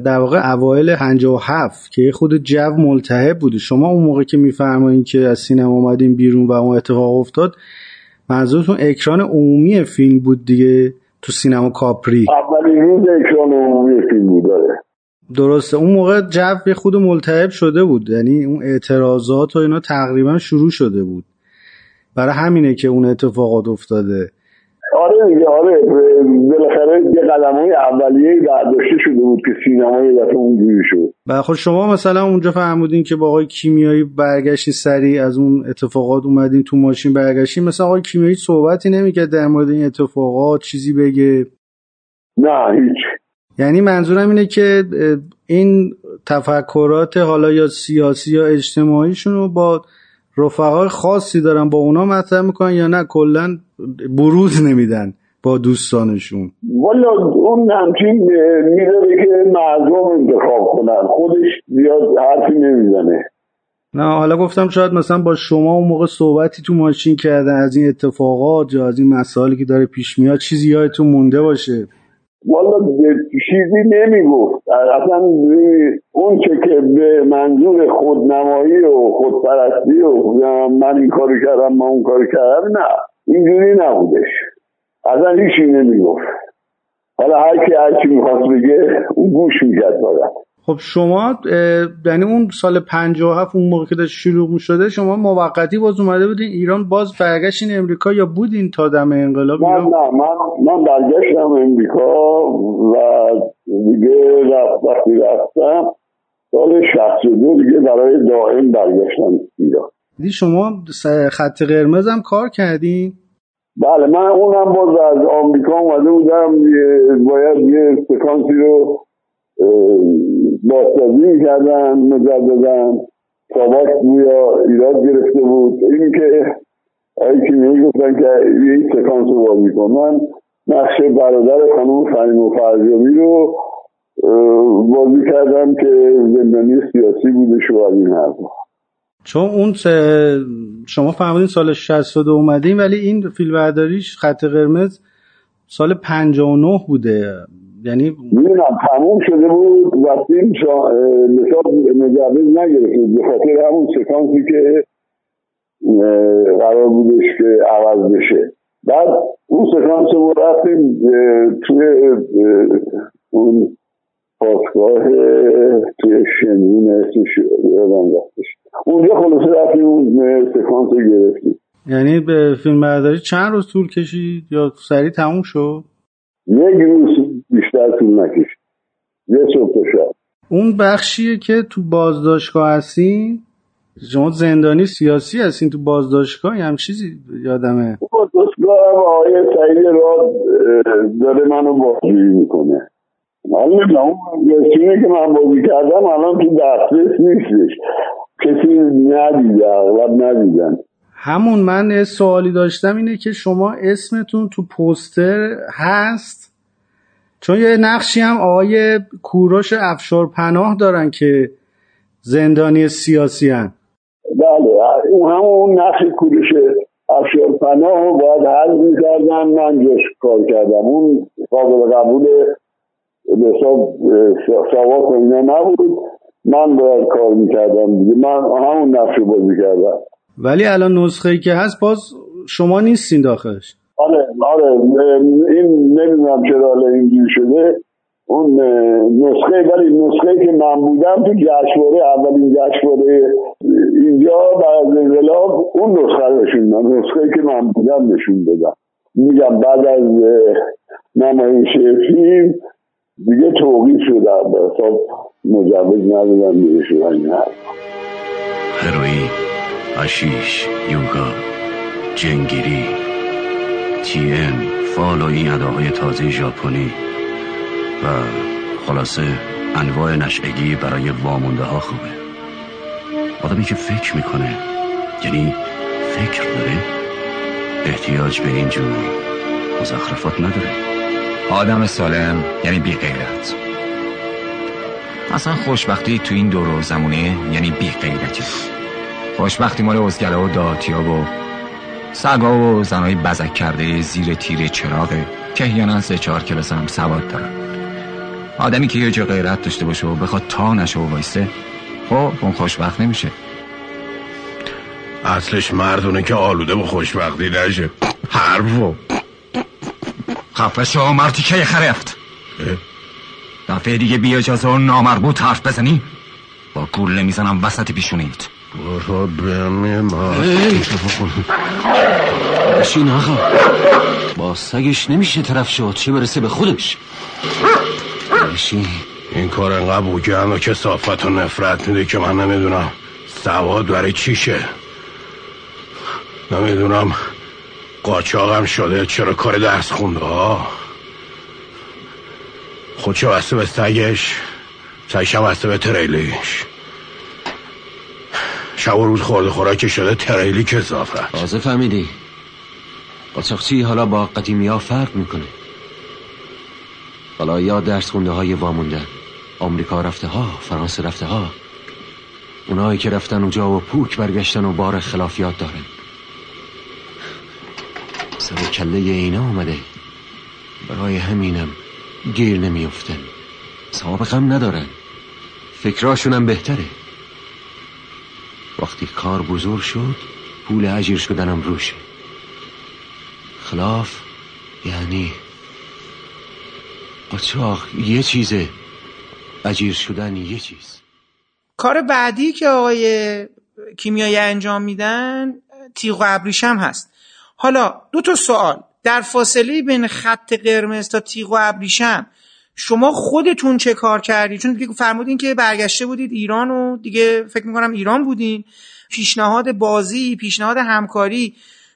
در واقع اوایل 57 که خود جو ملتهب بوده. شما اون موقع که میفرمایید که از سینما اومدین بیرون و اون اتفاق افتاد منظورتون اکران عمومی فیلم بود دیگه تو سینما کاپری؟ اولین روز اکران عمومی فیلم بود درسته. اون موقع جو خود ملتهب شده بود. یعنی اون اعتراضات و اینا تقریبا شروع شده بود. برای همینه که اون اتفاقات افتاده. آره دیگه آره. بالاخره یه قدم های اولیه برداشته شده بود که سینما یه دفعه اونجوری شد. و خب شما مثلا اونجا فهمودین که با آقای کیمیایی برگشتین سریع از اون اتفاقات اومدین تو ماشین برگشتین. مثلا آقای کیمیایی صحبتی نمی‌کرد در مورد این اتفاقات چیزی بگه؟ نه هیچ. یعنی منظورم اینه که این تفکرات حالا یا سیاسی یا اجتماعیشون رو با رفقای خاصی دارن با اونا مطرح می‌کنن یا نه؟ کلا بروز نمیدن با دوستانشون. والا اون همچین می‌ذاره که مردم انتخاب کنن. خودش زیاد حرفی نمی‌زنه. نه حالا گفتم شاید مثلا با شما اون موقع صحبتی تو ماشین کردن از این اتفاقات یا از این مسائلی که داره پیش میاد چیزی یادتون مونده باشه. والا چیزی نمی‌گفت. اصلا اون چه که به منظور خودنمایی و خودپرستی و من این کاری کردم من اون کاری کردم نه. اینجوری نبودش. اصلا هیچی نمی‌گفت. حالا هر کی هر چی می‌خواست بگه اون گوش می‌کرد فقط. خب شما یعنی اون سال 57 اون موقع که داشت شروع شده شما موقتی باز اومده بودین ایران باز برگشتین امریکا یا بودین تا دم انقلاب؟ نه نه من من برگشتم امریکا و دیگه رفت وقتی رفتم سال 62 دیگه برای دائم برگشتم ایران. دیدی شما خط قرمز هم کار کردین بله من اونم باز از آمریکا اومده بودم باید یه سکانسی رو بازسازی می‌کردن مجددن ساواک بویا ایراد گرفته بود. این که آقای کیمیایی گفتن که یه سکانس رو بازی کن من نقش برادر خانم فهیم و فرجامی رو بازی کردم که زندانی سیاسی بودش و این حرف چون اون شما فهمیدین سال 62 اومدین ولی این فیلم برداریش خط قرمز سال 59 بوده. یعنی می‌دونم تموم شده بود و فیلم مثال مجوز نگرفت به خاطر همون سکانسی که قرار بودش که عوض بشه. بعد اون سکانس رو رفتیم توی اون پاسگاه توی شنین اسمش یادم رفتش. اونجا خلاصه رفتیم اون سکانس رو گرفتیم. یعنی به فیلم برداری چند روز طول کشید یا سریع تموم شد؟ یک روز بیشتر طول نکشید یه صبح شب اون بخشیه که تو بازداشتگاه هستین شما زندانی سیاسی هستین تو بازداشتگاه؟ هم چیزی یادمه. بازداشتگاه هم آقای سعید را داره منو بازجویی می‌کنه. حالا نمی‌دونم اون که من بازی کردم الان تو دسترس نیستش. کسی ندیده اغلب ندیدن. همون من سوالی داشتم اینه که شما اسمتون تو پوستر هست؟ چون یه نقشی هم آقای کوروش افشار پناه دارن که زندانی سیاسی هن. بله اون همون نقش کوروش افشار پناه رو باید حل می‌کردن من جاش کار کردم. اون قابل قبول به و اینا نبود. من باید کار می‌کردم دیگه. من همون نقش بازی کردم. ولی الان نسخه ای که هست باز شما نیستین داخلش. آره آره این نمی‌دونم چرا حالا اینجوری شده. اون نسخه ولی نسخه که من بودم تو جشنواره اولین جشنواره اینجا بعد از انقلاب اون نسخه رو نسخه که من بودم نشون دادم. میگم بعد از نمایش فیلم دیگه توقیف شده حساب مجوز ندادم دیگه شدن هروئین آشیش یوگا جنگیری. تی ام فال و این اداهای تازه ژاپنی. و خلاصه انواع نشعگی برای وامونده ها خوبه آدمی که فکر می‌کنه یعنی فکر داره احتیاج به اینجور مزخرفات نداره. آدم سالم یعنی بی غیرت اصلا خوشبختی تو این دور زمونه یعنی بی غیرتی خوشبختی مال ازگره و داتیا و سگا و زنهای بزک کرده زیر تیر چراغه که احیانا سه چهار کلاس هم سواد دارن. آدمی که یه جا غیرت داشته باشه و بخواد تا نشه و وایسته خب اون خوشبخت نمیشه. اصلش مردونه که آلوده به خوشبختی نشه. حرفو خفه شو مرتی که خرفت دفعه دیگه بی اجازه و نامربوط حرف بزنی. با گول می‌زنم وسط پیشونیت. برو بمی ما بشین آقا. با سگش نمیشه طرف شد چه برسه به خودش. بشین. این کار انقدر بوگن و که صافت و نفرت میده که من نمی‌دونم سواد برای چیشه. نمی‌دونم قاچاقم شده چرا کار درس خونده ها. خودشو بسته به سگش سگشم بسته به تریلیش. شب و روز خورده خوراک شده تریلی اضافه تازه فهمیدی. قاچاقچی حالا با قدیمی ها فرق می‌کنه. حالا یا درس خونده های وامونده آمریکا رفته ها فرانسه رفته ها اونایی که رفتن اونجا و پوک برگشتن و بار خلافیات دارن. سر کله اینا اومده. برای همینم گیر نمیافتن. سابقم ندارن. فکراشونم بهتره. وقتی کار بزرگ شد پول اجیر شدنم روشه خلاف یعنی قاچاق یه چیزه. اجیر شدن یه چیز. کار بعدی که آقای کیمیایی انجام میدن تیغ و ابریشم هست. حالا دو تا سوال. در فاصله بین خط قرمز تا تیغ و ابریشم شما خودتون چه کار کردی؟ چون دیگه فرمودین که برگشته بودید ایران و دیگه فکر می‌کنم ایران بودین. پیشنهاد بازی پیشنهاد همکاری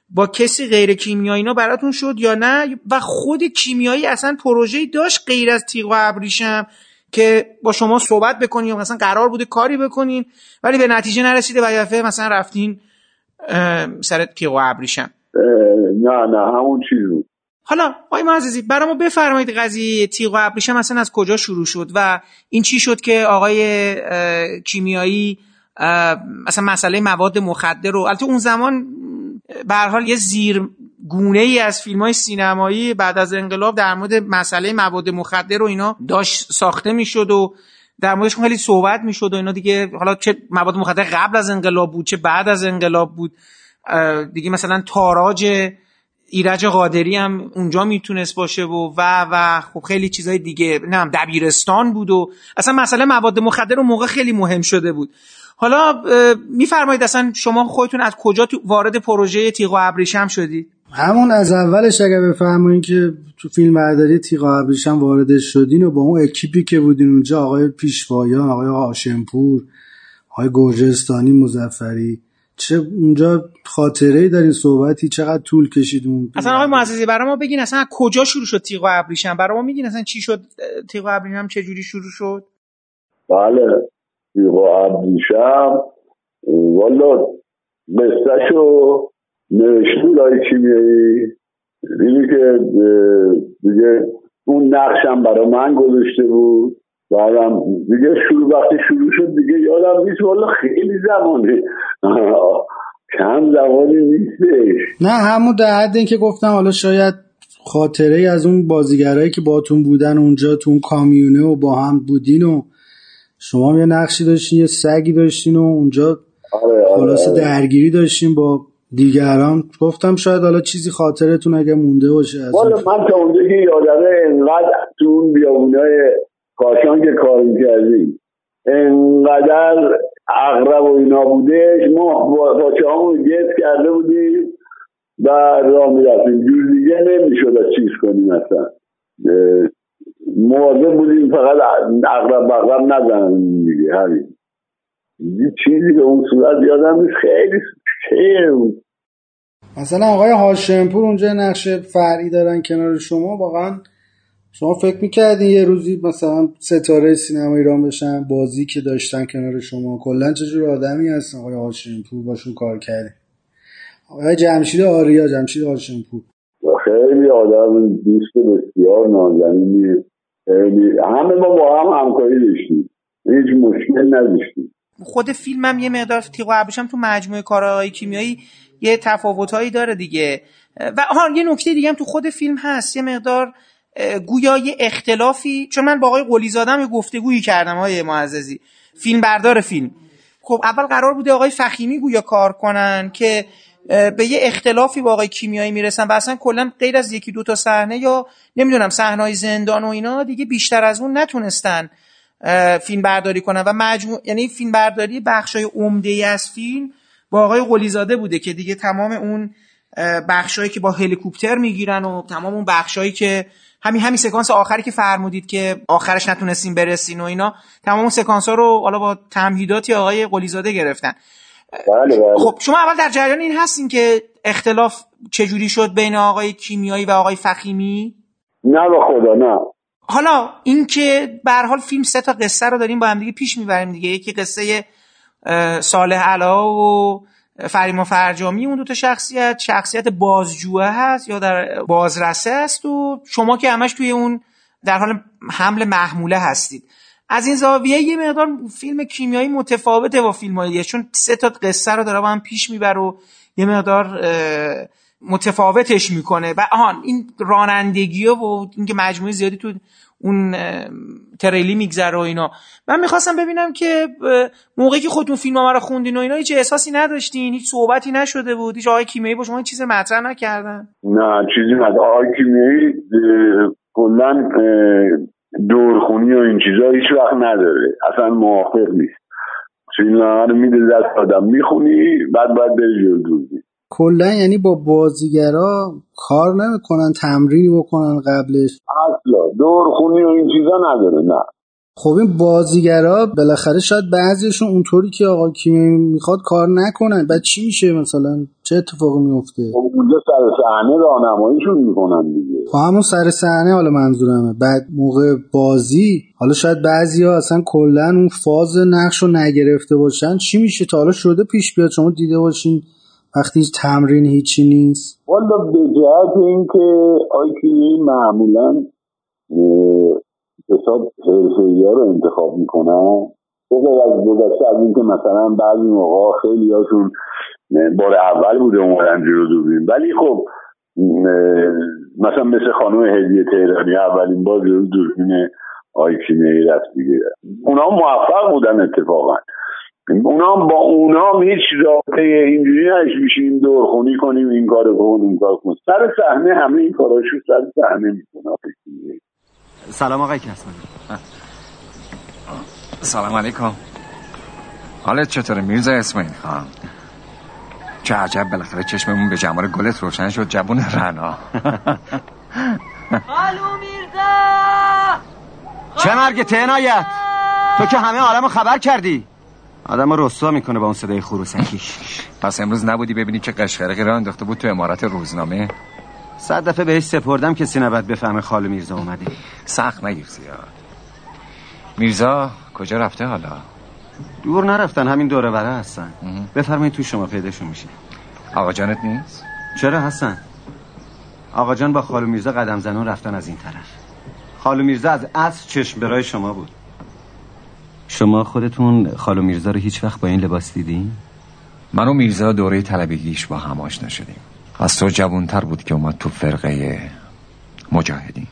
با کسی غیر کیمیایی اینا براتون شد یا نه؟ و خود کیمیایی اصلا پروژه‌ای داشت غیر از تیغ و ابریشم که با شما صحبت بکنین یا مثلا قرار بوده کاری بکنین ولی به نتیجه نرسیده و یفه مثلا رفتین سر تیغ و ابریشم. نه نه همون چیز بود. حالا آقای معززی برای ما بفرمایید قضیه تیغ و ابریشم مثلا از کجا شروع شد و این چی شد که آقای کیمیایی مثلا مسئله مواد مخدر رو البته اون زمان به حال یه زیر گونه ای از فیلم های سینمایی بعد از انقلاب در مورد مسئله مواد مخدر و اینا داشت ساخته می‌شد و در موردش خیلی صحبت می‌شد و اینا دیگه حالا چه مواد مخدر قبل از انقلاب بود چه بعد از انقلاب بود دیگه مثلا تاراج ایرج قادری هم اونجا می‌تونست باشه و و و خب خیلی چیزای دیگه نه دبیرستان بود و اصلا مسئله مواد مخدر اون موقع خیلی مهم شده بود. حالا میفرمایید اصلا شما خودتون از کجا تو وارد پروژه تیغ و ابریشم شدید؟ همون از اولش اگر بفرمایید که تو فیلم برداری تیغ و ابریشم وارد شدین و با اون اکیپی که بودین اونجا آقای پیشوایان آقای هاشمپور آقای گرجستانی مزفری چه اونجا خاطره ای دارین صحبتی؟ چقدر طول کشید اون اصلا آقای معززی برای ما بگین اصلا کجا شروع شد تیغ و ابریشم؟ برای ما میگین اصلا چی شد تیغ و ابریشم چه جوری شروع شد؟ بله تیغ و ابریشم والا قصهشو نوشته داری کیمیایی؟ دیدی که دیگه اون نقشم برای من گذاشته بود. بعدم دیگه شروع وقتی شروع شد دیگه یادم نیست والا خیلی زمانه. کم زمانی نیستش. نه همون در حد اینکه گفتم حالا شاید خاطره ای از اون بازیگرایی که باتون بودن اونجا تو اون کامیونه و با هم بودین و شما هم یه نقشی داشتین یه سگی داشتین و اونجا آره خلاصه درگیری داشتین با دیگران. گفتم شاید حالا چیزی خاطرتون اگه مونده باشه از والا من تا اونجا که یادمه انقدر تو اون بیابونای کاشان که کار می‌کردیم انقدر اغرب و اینا بودش ما باچه همون گیت کرده بودیم و راه می‌رفتیم. جور دیگه نمی‌شد از چیز کنیم اصلا. مواظب بودیم فقط اغرب بغرب نزنیم دیگه همین. چیزی به اون صورت یادم نیست. خیلی خیلی. مثلا آقای هاشمپور اونجا نقش فرعی دارن کنار شما واقعا شما فکر می‌کردین یه روزی مثلا ستاره سینما ایران بشن بازی که داشتن کنار شما کلا چجور آدمی هستن؟ آقای هاشمپور باشون کار کرده آقای جمشید آریا جمشید هاشمپور خیلی آدم دوست بسیار نازنینی. خیلی همه ما با هم همکاری داشتیم. هیچ مشکل نداشتیم. خود فیلمم یه مقدار تیغ و ابریشم تو مجموعه کارهای کیمیایی یه تفاوتهایی داره دیگه. و ها یه نکته دیگه هم تو خود فیلم هست. یه مقدار گویا یه اختلافی چون من با آقای قلی زادم گفتگویی کردم آقای معززی. فیلم بردار فیلم. خب اول قرار بوده آقای فخیمی گویا کار کنن که به یه اختلافی با آقای کیمیایی می‌رسن و اصلا کلا غیر از یکی دو تا صحنه یا نمی‌دونم صحنه زندان و اینا دیگه بیشتر از اون نتونستن فیلم برداری کنن. و مجموع یعنی فیلم برداری بخشای عمده ای از فیلم با آقای قلیزاده بوده که دیگه تمام اون بخشایی که با هلیکوپتر می‌گیرن و تمام اون بخشایی که همین همین سکانس آخری که فرمودید که آخرش نتونستیم برسین و اینا تمام اون سکانس ها رو حالا با تمهیداتی آقای قلیزاده گرفتن. بله بله. خب شما اول در جریان این هستین که اختلاف چجوری شد بین آقای کیمیایی و آقای فخیمی؟ نه به خدا نه. حالا اینکه به حال فیلم سه تا قصه رو داریم با هم دیگه پیش می‌بریم دیگه. یکی قصه صالح علا و فریما فرجامی اون دو تا شخصیت شخصیت بازجوه هست یا در بازرسه است و شما که همش توی اون در حال حمل محموله هستید. از این زاویه یه مقدار فیلم کیمیایی متفاوته با فیلم های چون سه تا قصه رو داره با هم پیش می‌بره و یه مقدار متفاوتش می‌کنه. و آهان این رانندگی و اینکه مجموعه زیادی تو اون تریلی میگذره و اینا. من می‌خواستم ببینم که موقعی که خودتون فیلم رو خوندین و اینا هیچ احساسی نداشتین؟ هیچ صحبتی نشده بود؟ هیچ آقای کیمیایی با شما چیز مطرح نکردن؟ نه چیزی نداره آقای کیمیایی کلا دورخونی و این چیزا هیچ وقت نداره. اصلا موافق نیست. فیلم رو میده دست آدم می‌خونی بعد باید بری جلدوزی کلا یعنی با بازیگرا کار نمی‌کنن تمرین بکنن قبلش؟ اصلا دورخونی و این چیزا نداره نه. خب این بازیگرا بالاخره شاید بعضیشون اونطوری که آقا کیمی می‌خواد کار نکنن. بعد چی میشه مثلا؟ چه اتفاقی میفته خب اونجا سر صحنه راهنماییشون می‌کنن دیگه. خب همون سر صحنه حالا منظورمه. بعد موقع بازی حالا شاید بعضیا اصلا کلا اون فاز نقش رو نگرفته باشن. چی میشه تا حالا شده پیش بیاد؟ شما دیده باشین وقتی تمرین هیچی نیست. والا به جهت اینکه آیکی معمولا حساب حرفه رو انتخاب می‌کنن. بغیر از گذشته از اینکه مثلا بعضی موقع خیلی هاشون بار اول بوده اومدن جلو دوربین ولی خب مثلا مثل خانم هدیه تهرانی اولین بار جلو دوربین آیکینه رفت دیگه. اونا موفق بودن اتفاقا. اونا با اونا هیچ رابطه اینجوری نش میشیم دورخونی کنیم این کار کنیم این کار کنیم. سر صحنه همه این کاراشو سر صحنه می‌کنه. سلام آقای کسمانی. سلام علیکم. حالت چطوره؟ میرزا اسماعیل خان. چه عجب بالاخره چشممون به جمال گلت روشن شد جبون رنا. خالو میرزا! چه مرگ تنایت تو که همه عالمو خبر کردی. آدم رسوا می‌کنه با اون صدای خروسکیش پس امروز نبودی ببینی که قشقرقی را انداخته بود تو امارت روزنامه؟ صد دفعه بهش سپردم کسی نباید بفهمه خال میرزا اومده. سخت نگیر زیاد. میرزا کجا رفته حالا؟ دور نرفتن همین دوره وره هستن. بفرمایید تو شما پیداشون میشه. آقا جانت نیست؟ چرا هستن؟ آقا جان با خالو میرزا قدم زنان رفتن از این طرف. خالو میرزا از اصل چشم برای شما بود. شما خودتون خالو میرزا رو هیچ وقت با این لباس دیدین؟ من و میرزا دوره طلبگیش با هم آشنا شدیم از تو جوانتر بود که اومد تو فرقه مجاهدین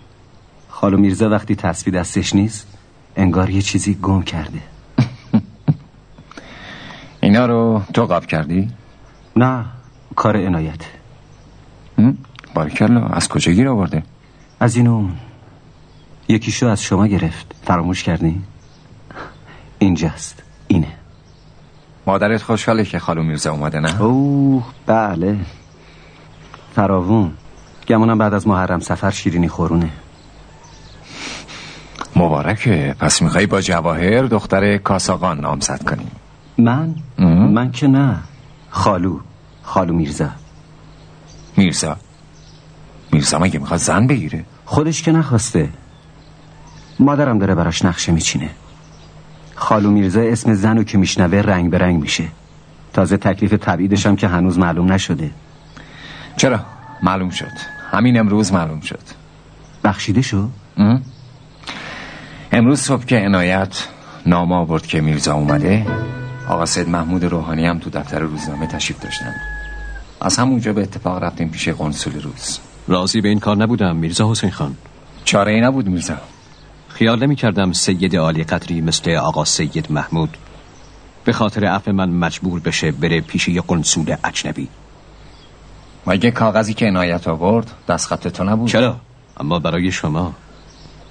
خالو میرزا وقتی تصویر دستش نیست انگار یه چیزی گم کرده اینا رو تو قاب کردی؟ نه کار عنایت باریکلا از کجا گیر آورده؟ از اینو یکیشو از شما گرفت فراموش کردی؟ اینجاست. اینه. مادرت خوشحاله که خالو میرزا اومده نه؟ اوه بله. فراوون. گمونم بعد از محرم سفر شیرینی خورونه. مبارکه. پس میخوایی با جواهر دختر کاساقان نامزد کنیم من؟ من که نه. خالو. خالو میرزا. میرزا؟ میرزا مگه می‌خواد زن بگیره؟ خودش که نخواسته. مادرم داره براش نقشه میچینه. خالو میرزا اسم زنو که میشنوه رنگ به رنگ میشه. تازه تکلیف تبعیدش هم که هنوز معلوم نشده. چرا؟ معلوم شد. همین امروز معلوم شد. بخشیده شو؟ امروز صبح که عنایت نام آورد که میرزا اومده آقا سید محمود روحانی هم تو دفتر روزنامه تشریف داشتن. از همونجا به اتفاق رفتیم پیش قنسول روز. راضی به این کار نبودم میرزا حسین خان. چاره ای نبود میرزا. خیال نمی کردم سید عالی قدری مثل آقا سید محمود به خاطر عفو من مجبور بشه بره پیش یه قنسول اجنبی. مگه کاغذی که عنایت آورد دست خط تو نبود؟ چرا؟ اما برای شما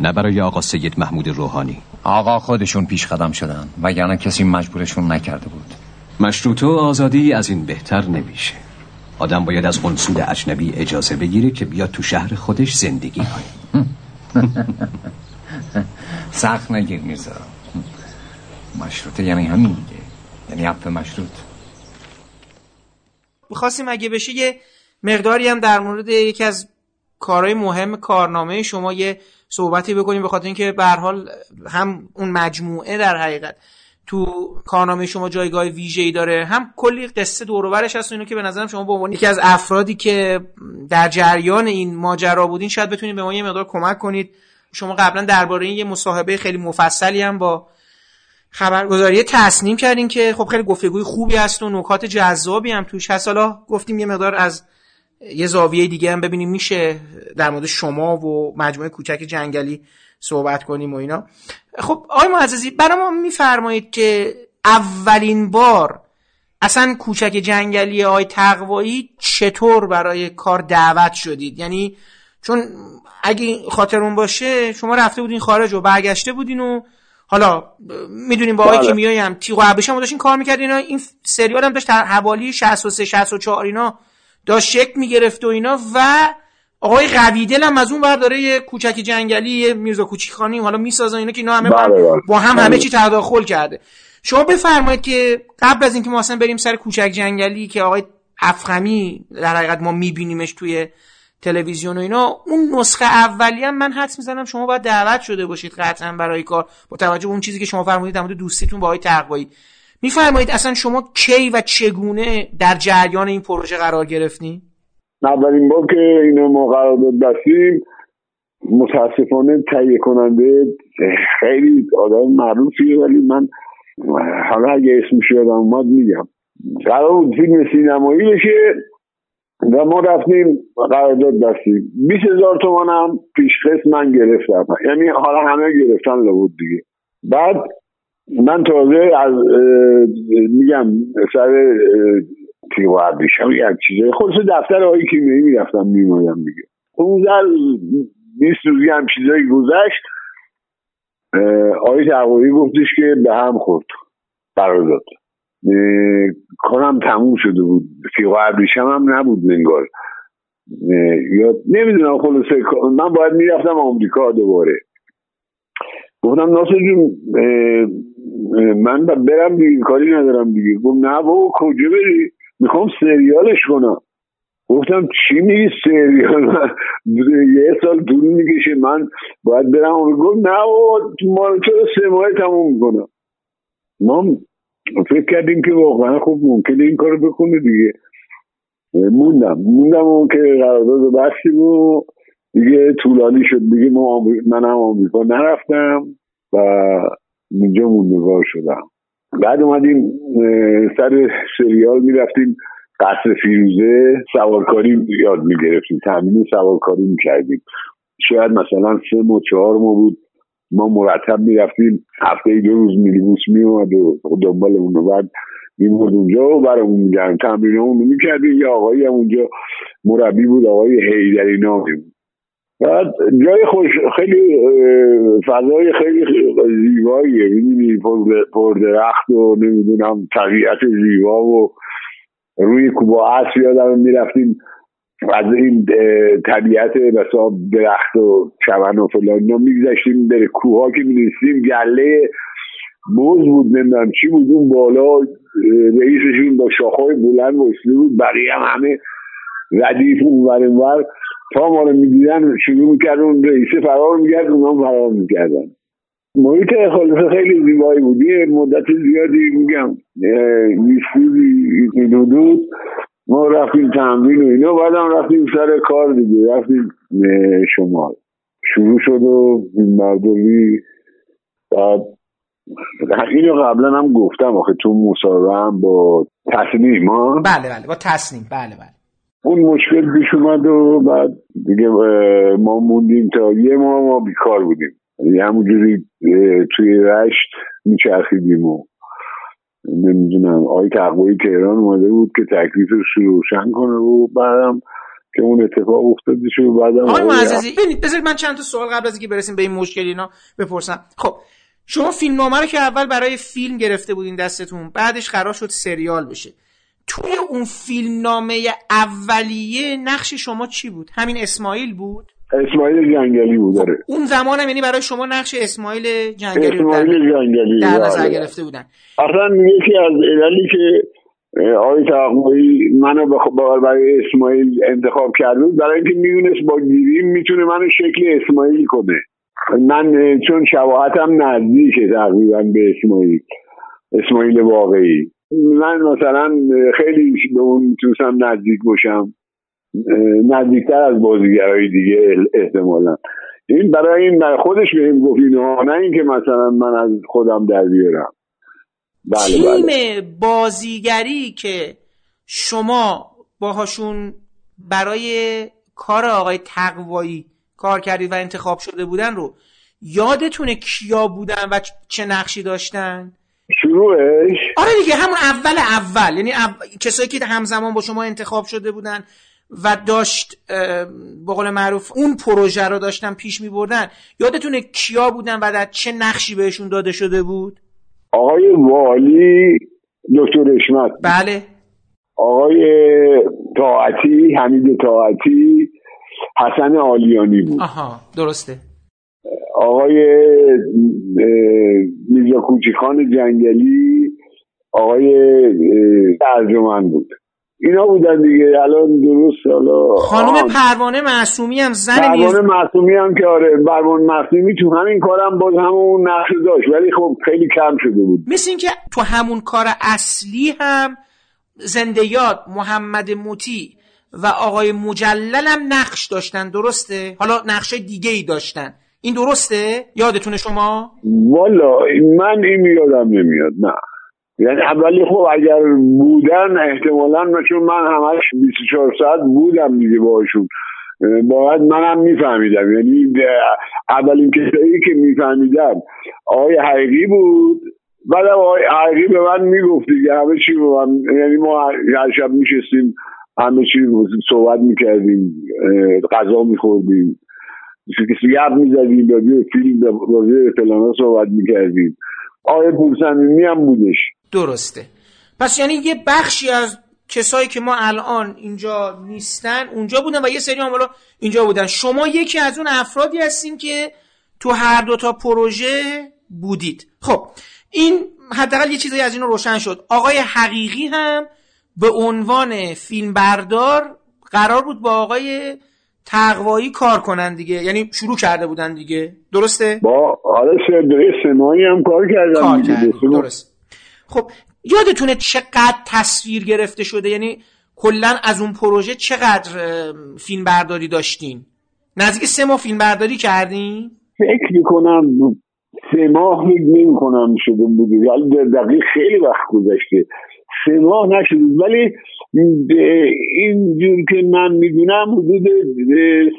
نه برای آقا سید محمود روحانی. آقا خودشون پیش قدم شدن وگرنه کسی مجبورشون نکرده بود. مشروط و آزادی از این بهتر نمیشه. آدم باید از قنسول اجنبی اجازه بگیره که بیاد تو شهر خودش زندگی کنه. سخت نگیر میرزا. مشروطه یعنی همین دیگه. یعنی عفو مشروط. می‌خواستیم اگه بشه یه مقداری هم در مورد یکی از کارهای مهم کارنامه شما یه صحبتی بکنیم به خاطر اینکه به حال هم اون مجموعه در حقیقت تو کارنامه شما جایگاه ویژه‌ای داره هم کلی قصه دور و هست اینو که به نظرم شما به عنوان یکی از افرادی که در جریان این ماجرا بودین شاید بتونید به ما یه مقدار کمک کنید. شما قبلا درباره این یه مصاحبه خیلی مفصلی هم با خبرگزاری تصنیم کردین که خب خیلی گفتگوی خوبی هست و نکات جذابی هم توش هست. حالا گفتیم یه مقدار از یه زاویه دیگه هم ببینیم میشه در مورد شما و مجموعه کوچک جنگلی صحبت کنیم و اینا. خب آقای معززی برای ما میفرمایید که اولین بار اصلا کوچک جنگلی آقای تقوایی چطور برای کار دعوت شدید؟ یعنی چون اگه خاطرون باشه شما رفته بودین خارج و برگشته بودین و حالا می‌دونیم با آقای بله. کیمیایی هم تیغ و ابریشم داشتین کار می‌کردین این سریال هم داشت در حوالی 63 64 اینا داشت شکل می‌گرفت و اینا و آقای قویدل هم از اون ور داره یه کوچک جنگلی یه میرزا کوچیکخانی حالا می‌سازن اینا که اینا همه با هم, بله، بله. با هم. همه چی تداخل کرده شما بفرمایید که قبل از اینکه ما اصلا بریم سر کوچک جنگلی که آقای افخمی در حقیقت ما میبینیمش توی تلویزیون و اینا اون نسخه اولی هم من حدس می‌زنم شما باید دعوت شده باشید قطعا برای کار. با توجه به اون چیزی که شما فرمودید در مورد دوستیتون با آقای تقوایی. میفرمایید اصلا شما کی و چگونه در جریان این پروژه قرار گرفتین؟ اولین بار که اینو ما قرارداد بستیم متاسفانه تهیه کننده خیلی آدم معروفیه ولی من حالا اگه اسمش یادم اومد میگم. قرار بود فیلم سینمایی بشه و ما رفتیم قرارداد بستیم. 20 هزار تومن هم پیشخص من گرفتم. یعنی حالا همه گرفتن لابد دیگه. بعد من تازه از میگم سر تیغ ابریشم یک چیزای خودش دفتر آقای کیمیایی می‌رفتم میمایم دیگه. اون در 20 روزی هم چیزایی گذشت. آقای تقوایی گفتش که به هم خورد. قرارداد کارم تموم شده بود. و ابریشم هم نبود منگار اه، یا نمی‌دونم خلاصه من باید می‌رفتم آمریکا دوباره. گفتم ناصر جون من برم دیگه کاری ندارم دیگه. گفت نه بابا کجا بری؟ می‌خوام سریالش کنم. گفتم چی میگی سریال؟ یه سال طول می‌کشه من باید برم. گفت نه بابا ما چرا سه ماه تموم می‌کنم ما فکر کردیم که واقعا خب ممکنه این کارو بکنه دیگه. موندم. موندم اون که قرارداد بستیم و دیگه طولانی شد. دیگه آمری- منم آمریکا نرفتم و اینجا موندگار شدم. بعد اومدیم سر سریال می‌رفتیم. قصر فیروزه سوارکاری یاد می‌گرفتیم. تمرین سوارکاری می‌کردیم. شاید مثلا سه ماه چهار ماه بود. ما مرتب می‌رفتیم هفته دو روز میلیبوس میومد و دنبال اون و بعد میمرد اونجا و برامون میگن. تمرین اون می‌کردیم یه آقایی هم اونجا مربی بود آقای هیدری نامی بود. بعد جای خوش خیلی فضای خیلی زیباییه. می‌دونی پر- پردرخت و نمی‌دونم طبیعت زیبا و روی کوبا اسب یادم می‌رفتیم. از این طبیعت مثلا درخت و چمن و فلان اینا میگذشتیم بره کوه ها که می‌رسیم گله بز بود نمی‌دونم چی بود اون بالا رئیسشون با شاخهای بلند وایساده بود بقیه هم همه ردیف اون ور اون ور تا ما رو می‌دیدن شروع می‌کرد اون رئیسه فرار می‌کرد اونا فرار می‌کردن. محیط خیلی زیبایی بود. مدت زیادی میگم روزی این حدود ما رفتیم تمرین و اینا بعدم رفتیم سر کار دیگه. رفتیم شمال. شروع شد و مردمی بعد اینو قبلا هم گفتم آخه تو مصاحبه هم با تصمیم ها؟ بله بله با تصنیم بله بله. اون مشکل پیش اومد و بعد دیگه ما موندیم تا یه ماه ما بیکار بودیم. یعنی همونجوری توی رشت میچرخیدیم و نمی‌دونم آقای تقوایی تهران اومده بود که تکلیفش رو روشن کنه و بعدم که اون اتفاق افتاده شد و بعدم آقای معززی ببینید بذارید من چند تا سوال قبل از اینکه برسیم به این مشکل اینا بپرسم. خب شما فیلمنامه رو که اول برای فیلم گرفته بودین دستتون بعدش قرار شد سریال بشه. توی اون فیلمنامه اولیه نقش شما چی بود؟ همین اسماعیل بود؟ اسماعیل جنگلی بود داره اون زمان هم یعنی برای شما نقش اسماعیل جنگلی اسماعیل در, جنگلی در. نظر گرفته بودن. اصلا یکی از عللی که آقای تقوایی منو برای اسماعیل انتخاب کرده بود برای اینکه می‌دونست با گیریم می‌تونه منو شکل اسماعیل کنه. من چون شباهتم نزدیکه تقریبا به اسماعیل اسماعیل واقعی. من مثلا خیلی به اون می‌تونستم نزدیک باشم. نزدیکتر از بازیگرهای دیگه احتمالا. این برای این خودش بهم گفت اینو نه اینکه مثلا من از خودم در بیارم. بله بله. تیم بازیگری که شما باهاشون برای کار آقای تقوایی کار کردید و انتخاب شده بودن رو یادتونه کیا بودن و چه نقشی داشتن؟ شروعش آره دیگه همون اول اول. یعنی او... کسایی که همزمان با شما انتخاب شده بودن و داشت به قول معروف اون پروژه رو داشتن پیش می بردن یادتونه کیا بودن و در چه نقشی بهشون داده شده بود؟ آقای والی دکتر اشمت بله. آقای طاعتی حمید طاعتی حسن آلیانی بود. آها درسته. آقای میرزا کوچیخان جنگلی آقای ارجمند بود. اینا بودن دیگه. الان درست حالا خانم پروانه معصومی هم زن پروانه معصومی هم که آره پروانه معصومی تو همین کارم باز همون نقش داشت ولی خب خیلی کم شده بود. مثل اینکه تو همون کار اصلی هم زنده یاد محمد موتی و آقای مجلل هم نقش داشتن درسته؟ حالا نقش دیگه ای داشتن. این درسته؟ یادتونه شما؟ والا من این یادم نمیاد نه. یعنی اولی خب اگر بودن احتمالا چون من همش 24 ساعت بودم دیگه باشون باید منم میفهمیدم. یعنی اولین کسایی که میفهمیدم آقای حقیقی بود بعد آقای حقیقی به من می‌گفت دیگه همه چی به من یعنی ما هر شب میشستیم همه چی صحبت می‌کردیم غذا میخوردیم گپ می‌زدیم راجع فیلم راجع فلانا صحبت می‌کردیم. آقای پورسمیمی هم بودش. درسته. پس یعنی یه بخشی از کسایی که ما الان اینجا نیستن اونجا بودن و یه سری هم اینجا بودن. شما یکی از اون افرادی هستین که تو هر دو تا پروژه بودید. خب این حداقل یه چیزی از این روشن شد. آقای حقیقی هم به عنوان فیلم بردار قرار بود با آقای تقوایی کار کنن دیگه. یعنی شروع کرده بودن دیگه. درسته؟ با آره سمایی هم کار کردن کار کردن. درست. خب یادتونه چقدر تصویر گرفته شده؟ یعنی کلا از اون پروژه چقدر فیلم برداری داشتین؟ نزدیک سه ماه فیلم برداری کردین؟ فکر می‌کنم سه ماه نمی کنم شده بودی ولی دقیق خیلی وقت گذشته. سه ماه نشده ولی اینجور که من می‌دونم حدود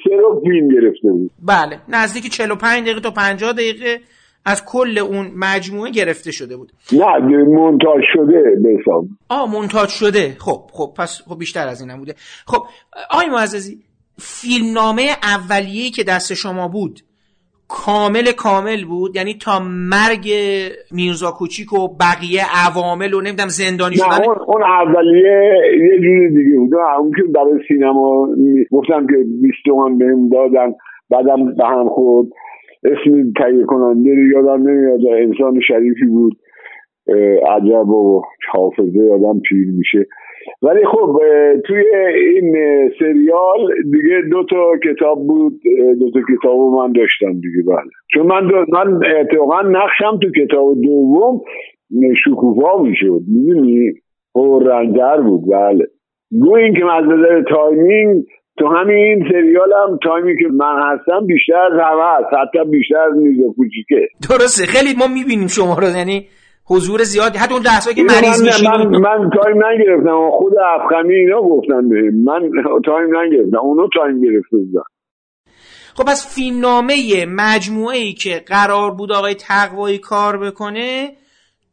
سه رو فیلم گرفته بود. بله. نزدیک 45 دقیقه تا 50 دقیقه از کل اون مجموعه گرفته شده بود. نه مونتاژ شده به حساب. آه مونتاژ شده. خب خب پس خب بیشتر از اینم بوده. خب آقای معززی فیلمنامه اولیه‌ای که دست شما بود کامل کامل بود. یعنی تا مرگ میرزا کوچیک و بقیه عوامل و نمی‌دونم زندانی شدن. اون, اون اولیه یه جوری دیگه بود. اون که برای سینما گفتم که 20 تومن بهم دادن بعدم به هم خورد. اسم تهیه کننده رو یادم نمیاد انسان شریفی بود. عجب و حافظه آدم پیر میشه. ولی خب توی این سریال دیگه دو تا کتاب بود دو تا کتاب من داشتم دیگه بله. چون من دو من اتفاقا نقشم تو کتاب دوم شکوفا می‌شد می‌دونی؟ پررنگ‌تر بود بله. گو این که از نظر timing تو همین سریال هم time ی که من هستم بیشتر از همه هست حتی بیشتر از میرزا کوچیکه. درسته خیلی ما می‌بینیم شما رو یعنی حضور زیادی. حتی اون دستایی که مریض میشین من, من time نگرفتم. خود افغانی اینا گفتن به من time نگرفتم. اونو time گرفته بودن. خب پس فیلمنامه مجموعه ای که قرار بود آقای تقوایی کار بکنه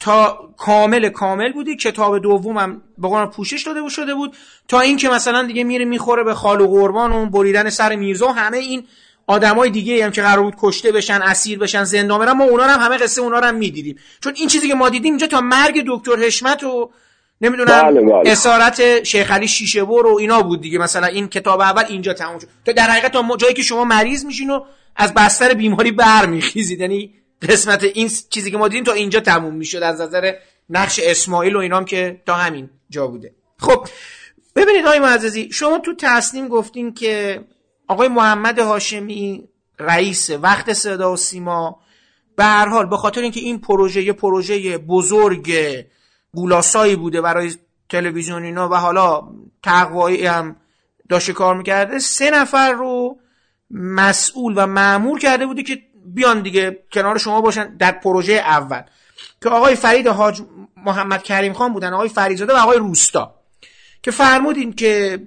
تا کامل کامل بودی کتاب دومم به قول پوشش داده شده بود. تا اینکه مثلا دیگه میره می‌خوره به خال و قربان و بریدن سر میرزا و همه این آدمای دیگه هم که قرار بود کشته بشن اسیر بشن زندان برن ما اونا هم همه قصه اونا رو هم می‌دیدیم. چون این چیزی که ما دیدیم اینجا تا مرگ دکتر حشمت و نمی‌دونم بله بله. اسارت شیخ علی شیشه و اینا بود دیگه. مثلا این کتاب اول اینجا تموم شد. تو در حقیقت تا جایی که شما مریض میشین و از بستر بیماری برمیخیزید. یعنی قسمت این چیزی که ما دیدیم تا اینجا تموم می‌شد. از نظر نقش اسماعیل و اینام که تا همین جا بوده. خب ببینید آقای معززی شما تو تصنیم گفتین که آقای محمد هاشمی رئیس وقت صدا و سیما به هر حال به خاطر اینکه این پروژه یه پروژه بزرگ گولاسایی بوده برای تلویزیون اینا و حالا تقوایی هم داشته کار می‌کرده سه نفر رو مسئول و معمول کرده بوده که بیان دیگه کنار شما باشن در پروژه اول. که آقای فرید حاج محمد کریم خان بودن آقای فریزاده و آقای روستا. که فرمودین که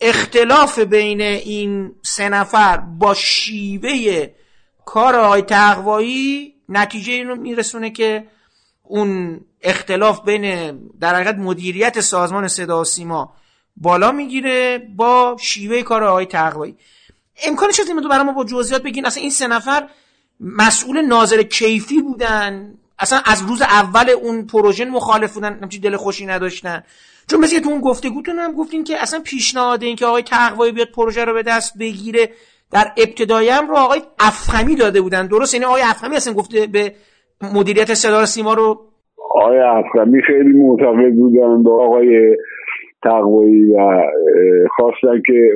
اختلاف بین این سه نفر با شیوه کار آقای تقوایی نتیجه اینو میرسونه که اون اختلاف بین در حقیقت مدیریت سازمان صدا و سیما بالا می‌گیره با شیوه کار آقای تقوایی. امکانش هست این برای ما با جزئیات بگین. اصلا این سه نفر مسئول ناظر کیفی بودن. اصلا از روز اول اون پروژه مخالف بودن. همچین دل خوشی نداشتن. چون مثل تو اون گفتگوتون هم گفتین که اصلا پیشنهاد این که آقای تقوایی بیاد پروژه رو به دست بگیره در ابتدایی هم رو آقای افخمی داده بودن. درست؟ یعنی آقای افخمی اصلا گفته به مدیریت صدا سیما رو آقای افخمی خیلی معتقد بودن با آقای تقوایی و خواستن که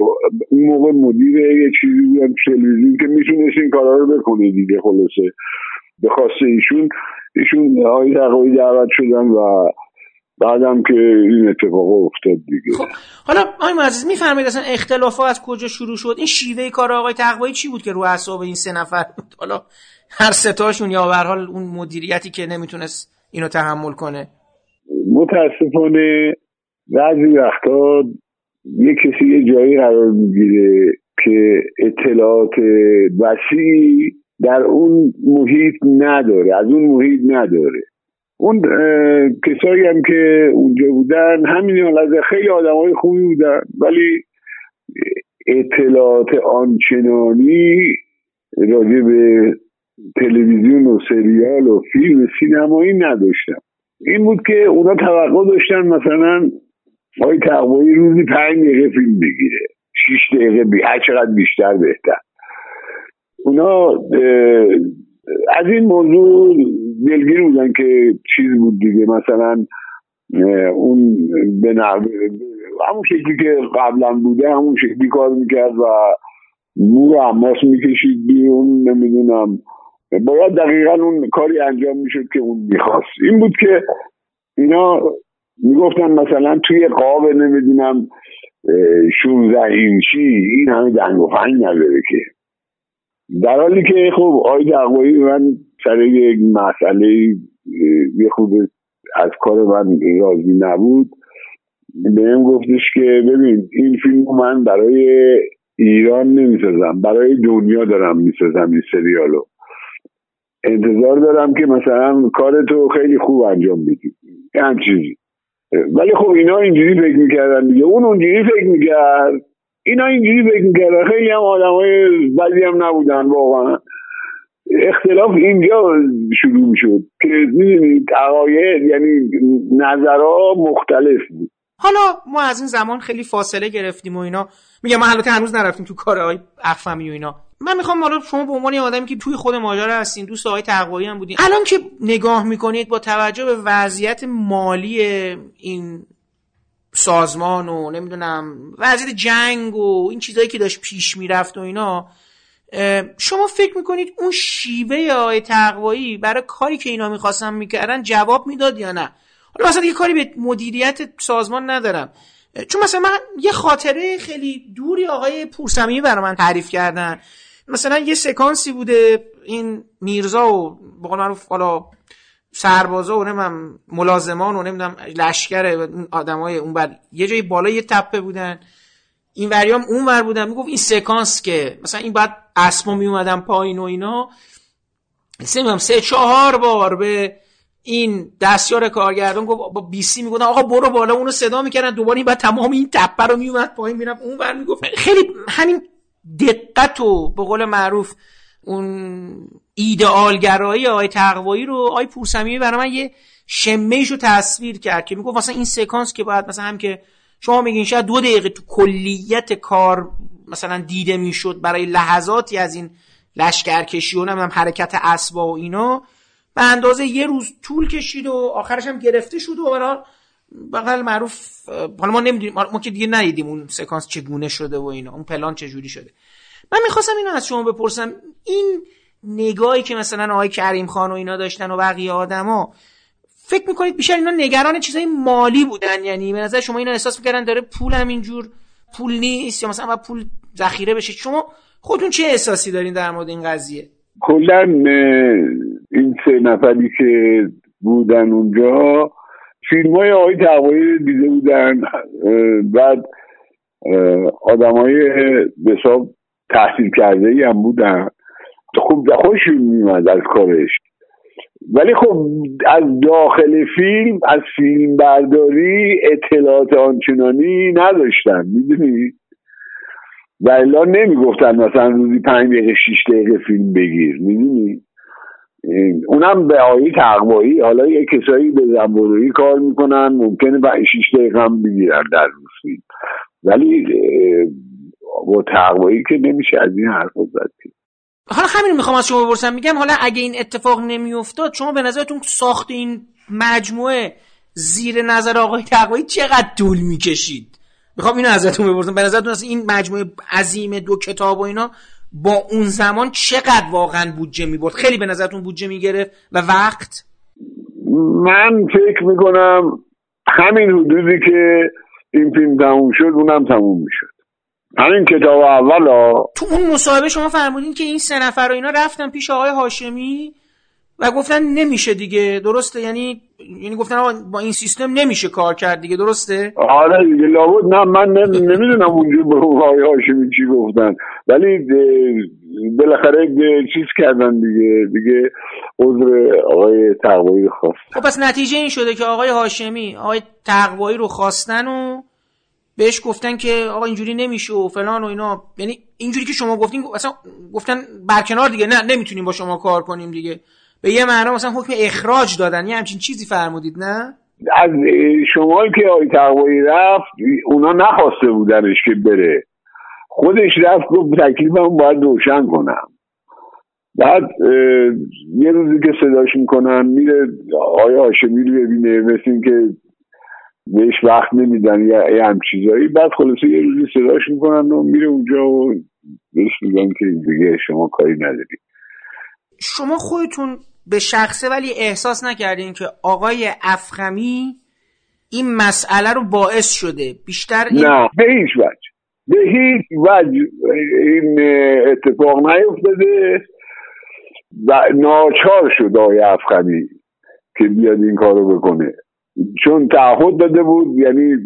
اون موقع مدیر یه چیزی بودن تلویزیون که می‌تونست این کارا رو بکنه دیگه خلاصه. به خواسته ایشون ایشون آقای تقوایی دعوت شدن و بعدم که این اتفاق افتاد دیگه. خب حالا آقای معزز میفرمایید اصلا اختلاف از کجا شروع شد؟ این شیوه کار آقای تقوایی چی بود که رو اعصاب این سه نفر بود؟ حالا هر ستاشون یا به حال اون مدیریتی که نمی‌تونست اینو تحمل کنه؟ متاسفانه بعضی وقتا یه کسی یه جایی قرار می‌گیره که اطلاعات وسیعی در اون محیط نداره از اون محیط نداره. اون کسایی هم که اونجا بودن همین حالت خیلی آدم های خوبی بودن. ولی اطلاعات آنچنانی راجع به تلویزیون و سریال و فیلم سینمایی نداشتن این بود که اونا توقع داشتن مثلا آقای تقوایی روزی پنج دقیقه فیلم بگیره. شیش دقیقه بی هر چقدر بیشتر بهتر. اونا از این موضوع دلگیر بودن که چیز بود دیگه. مثلا اون به همون شکلی که قبلا بوده همون شکلی کار می‌کرد و مو رو حماس می‌کشید بیرون نمی‌دونم. باید دقیقا اون کاری انجام می‌شد که اون می‌خواست. این بود که اینا می‌گفتن مثلا توی قاب نمی‌دونم 16 اینچی این همه دنگ و فنگ نداره که. در حالی که خب آقای دقوایی من سر یک مسئله یه خود از کار من راضی نبود. بهم گفتش که ببین این فیلم من برای ایران نمی‌سازم برای دنیا دارم می‌سازم این سریالو انتظار دارم که مثلا کار تو خیلی خوب انجام بدی. هم چیزی ولی خب اینا اینجوری فکر می‌کردن دیگه. اون اونجوری فکر می‌کرد. اینا اینجوری فکر می‌کردن خیلی هم آدم های بدی هم نبودن واقعا. اختلاف اینجا شروع می‌شد که می‌دونید عقاید یعنی نظرها مختلف بود. حالا ما از این زمان خیلی فاصله گرفتیم و اینا. میگم ما البته هنوز نرفتیم تو کارهای اخفمی و اینا. من می‌خوام حالا شما به عنوان آدمی که توی خود ماجرا هستین دوست آقای تقوایی هم بودین. الان که نگاه می‌کنید با توجه به وضعیت مالی این سازمان و نمی‌دونم وضعیت جنگ و این چیزهایی که داشت پیش می‌رفت و اینا شما فکر می‌کنید اون شیوه آقای تقوایی برای کاری که اینا می‌خواستن می‌کردن جواب می‌داد یا نه؟ حالا مثلا یه کاری به مدیریت سازمان ندارم. چون مثلا من یه خاطره خیلی دوری آقای پورسمی برای من تعریف کردن. مثلا یه سکانسی بوده این میرزا و بقول معروف حالا سربازا و نمی‌دونم ملازمان و نمی‌دونم لشکر آدمای اون بر یه جایی بالا یه تپه بودن. این وریام اون ور بودن. می‌گفت این سکانس که مثلا این بعد اسما می اومدن پایین و اینا. سه سه چهار بار به این دستیار کارگردان گفت با بیسی می‌گفتن آقا برو بالا اونو صدا می‌کردن. دوباره این بعد تمام این تپه رو میومد پایین می‌رفت. اون ور می‌گفت خیلی همین دقت و به قول معروف اون ایدئالگرایی آقای تقوایی رو آقای پورسمی برای من یه شمیش رو تصویر کرد که می‌گفت مثلا این سکانس که باید مثلا هم که شما میگین شاید دو دقیقه تو کلیت کار مثلا دیده می‌شد برای لحظاتی از این لشکرکشی و هم حرکت اسبا و اینا به اندازه یه روز طول کشید و آخرش هم گرفته شد و برای بقل معروف حالا ما نمی‌دونیم ما که دیگه ندیدیم اون سکانس چگونه شده و اینا اون پلان چجوری شده. من می‌خواستم اینو از شما بپرسم این نگاهی که مثلا آقای کریم خان و اینا داشتن و بقیه آدما فکر می‌کنید بیشتر اینا نگران چیزای مالی بودن؟ یعنی به نظر شما اینا احساس می‌کردن داره پول همینجور پول نیست یا مثلا پول ذخیره بشه؟ شما خودتون چه احساسی دارین در مورد این قضیه؟ کلا این سه نفری که بودن اونجا فیلم های آقای تقوایی دیده بودن بعد آدم های حساب تحصیل کرده ای هم بودن. خوب خوششون میمد از کارش. ولی خب از داخل فیلم از فیلم برداری اطلاعات آنچنانی نداشتن می‌دونی؟ و الا نمی‌گفتن مثلا روزی پنج دقیقه شیش دقیقه فیلم بگیر می‌دونی؟ اونم به آیه تقوایی حالا یه کسایی به زنبورویی کار می‌کنن ممکنه به شیش دقیقه هم بگیرن در روز فیلم. ولی با تقوایی که نمیشه از این حرف زد. حالا همین می‌خوام از شما بپرسم. میگم حالا اگه این اتفاق نمیافتاد شما به نظرتون ساخت این مجموعه زیر نظر آقای تقوایی چقدر طول می‌کشید؟ می‌خوام اینو ازتون بپرسم. به نظرتون اصلا این مجموعه عظیم دو کتاب و اینا با اون زمان چقدر واقعا بودجه می‌برد؟ خیلی به نظرتون بودجه می‌گرفت و وقت؟ من فکر می‌کنم همین حدودی که این فیلم تموم شد اونم تموم می‌شد. همین کتاب اول تو اون مصاحبه شما فرمودین که این سه نفر و اینا رفتن پیش آقای هاشمی و گفتن نمیشه دیگه درسته؟ یعنی یعنی گفتن با این سیستم نمیشه کار کرد دیگه درسته؟ آره دیگه لابد نه من نمی‌دونم اونجا به آقای هاشمی چی گفتن ولی بالاخره چیز کردن دیگه دیگه عذر آقای تقوایی خواست خب پس نتیجه این شده که آقای هاشمی آقای تقوایی رو خواستن و بهش گفتن که آقا اینجوری نمیشه و فلان و اینا. یعنی اینجوری که شما گفتین اصلا گفتن برکنار دیگه نه نمی‌تونیم با شما کار کنیم دیگه. به یه معنا مثلا حکم اخراج دادن. یه همچین چیزی فرمودید نه؟ از شما که آقای تقوایی رفت اونا نخواسته بودنش که بره. خودش رفت گفت تکلیفم باید روشن کنم. بعد یه روزی که صداش می‌کنن میره آیا هاشمی رو ببینه مثل که بهش وقت نمیدن یا یه هم چیزایی. بعد خلاصه یه روزی صداش می‌کنن و میره اونجا و بهش میگن که دیگه شما کاری نداری. شما خودتون به شخصه ولی احساس نکردین که آقای افخمی این مسئله رو باعث شده؟ بیشتر این... نه به هیچ وجه. به هیچ وجه این اتفاق نیفتاده و ناچار شد آقای افخمی که بیاد این کارو بکنه. چون تعهد داده بود یعنی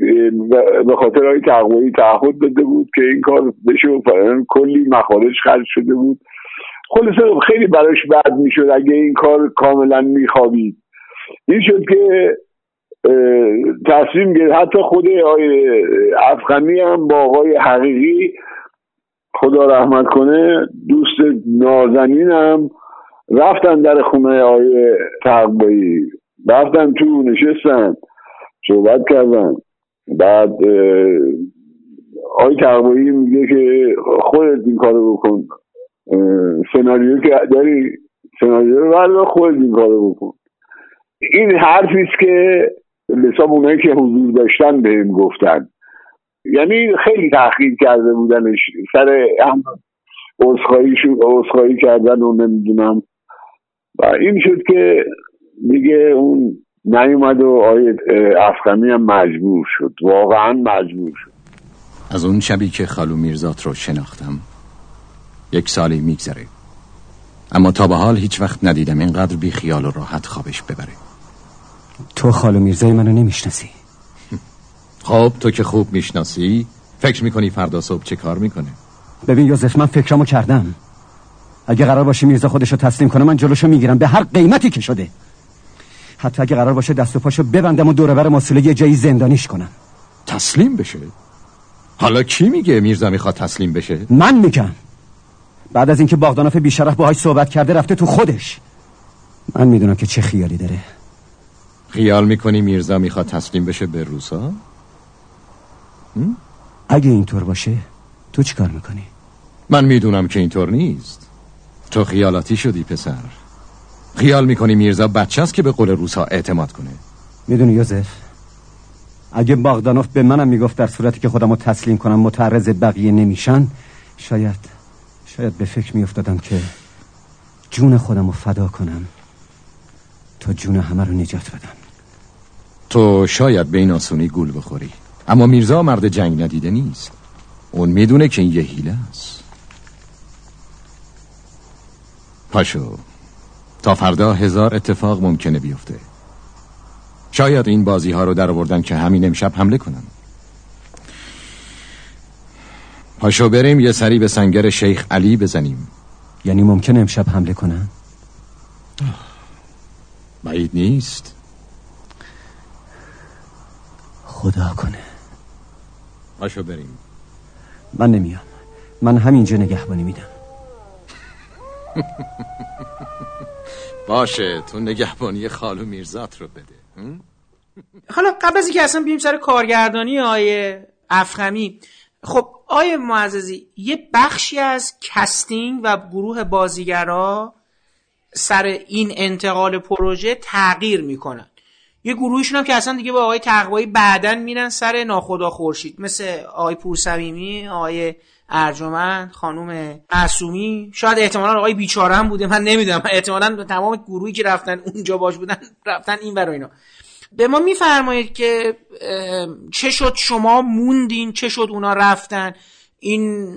به خاطر های تقوایی تعهد داده بود که این کار بشه و کلی مخارج خرج شده بود. خلاصه خیلی براش بد می‌شد اگه این کار کاملا میخوابید. این شد که تصمیم گرفت. حتی خود آقای افغانی هم با آقای حقیقی خدا رحمت کنه دوست نازنینم رفتن در خونه آقای تقوایی. رفتن تو نشستن صحبت کردن بعد آقای تقوایی میگه که خودت این کارو بکن. سناریو که داری سناریو رو بردار خودت این کارو بکن. این حرفیست که حساب اونایی که حضور داشتن بهم گفتن. یعنی خیلی تحقیق کرده بودنش. سر هم عذرخواهی کردن و نمی‌دونم. و این شد که دیگه اون نیومد و آیه افغانی هم مجبور شد. واقعا مجبور شد. از اون شبی که خالو میرزات رو شناختم یک سالی میگذره. اما تا به حال هیچ وقت ندیدم اینقدر بی خیال و راحت خوابش ببره. تو خالو میرزای منو نمی‌شناسی. خب تو که خوب می‌شناسی فکر می‌کنی فردا صبح چه کار می‌کنه؟ ببین یوزف من فکرمو کردم. اگه قرار باشه میرزا خودشو تسلیم کنه من جلوشو می‌گیرم. به هر قیمتی که شده. حتی اگه قرار باشه دست و پاشو ببندم و دور بر مسئله یه جایی زندانیش کنم. تسلیم بشه. حالا کی میگه میرزا می‌خواد تسلیم بشه؟ من میگم. بعد از اینکه باغداناف بیشرف باهاش صحبت کرده رفته تو خودش. من می‌دونم که چه خیالی داره. خیال می‌کنی میرزا می‌خواد تسلیم بشه به روسا؟ اگه اینطور باشه تو چی کار می‌کنی؟ من می‌دونم که اینطور نیست. تو خیالاتی شدی پسر. خیال می‌کنی میرزا بچه است که به قول روسا اعتماد کنه؟ می‌دونی یوزف اگه باغدانوف به منم می‌گفت در صورتی که خودم رو تسلیم کنم متعرض بقیه نمیشن شاید شاید به فکر میافتادم که جون خودم رو فدا کنم تا جون همه رو نجات بدم. تو شاید به این آسونی گول بخوری. اما میرزا مرد جنگ ندیده نیست. اون می‌دونه که این یه هیله است. پاشو. تا فردا هزار اتفاق ممکنه بیفته. شاید این بازی ها رو در آوردن که همین امشب حمله کنن. پاشو بریم یه سری به سنگر شیخ علی بزنیم. یعنی ممکن امشب حمله کنن؟ بعید نیست. خدا کنه. باشو بریم. من نمیام. من همینجا نگهبانی میدم. باشه تو نگهبانی خالو میرزات رو بده. حالا قبل از اینکه اصلا بیم سر کارگردانی آیه افخمی خب آیه معززی یه بخشی از کستینگ و گروه بازیگرا سر این انتقال پروژه تغییر می‌کنن. یه گروهشون هم که اصلا دیگه با آقای تقوایی بعدن میرن سر ناخدا خورشید مثل آقای پورسویمی آقای ارجمند خانوم معصومی. شاید احتمالا آقای بیچاره هم بوده من نمی‌دونم. احتمالا تمام گروهی که رفتن اونجا باش بودن رفتن این برای اینا. به ما میفرمایید که چه شد شما موندین؟ چه شد اونا رفتن؟ این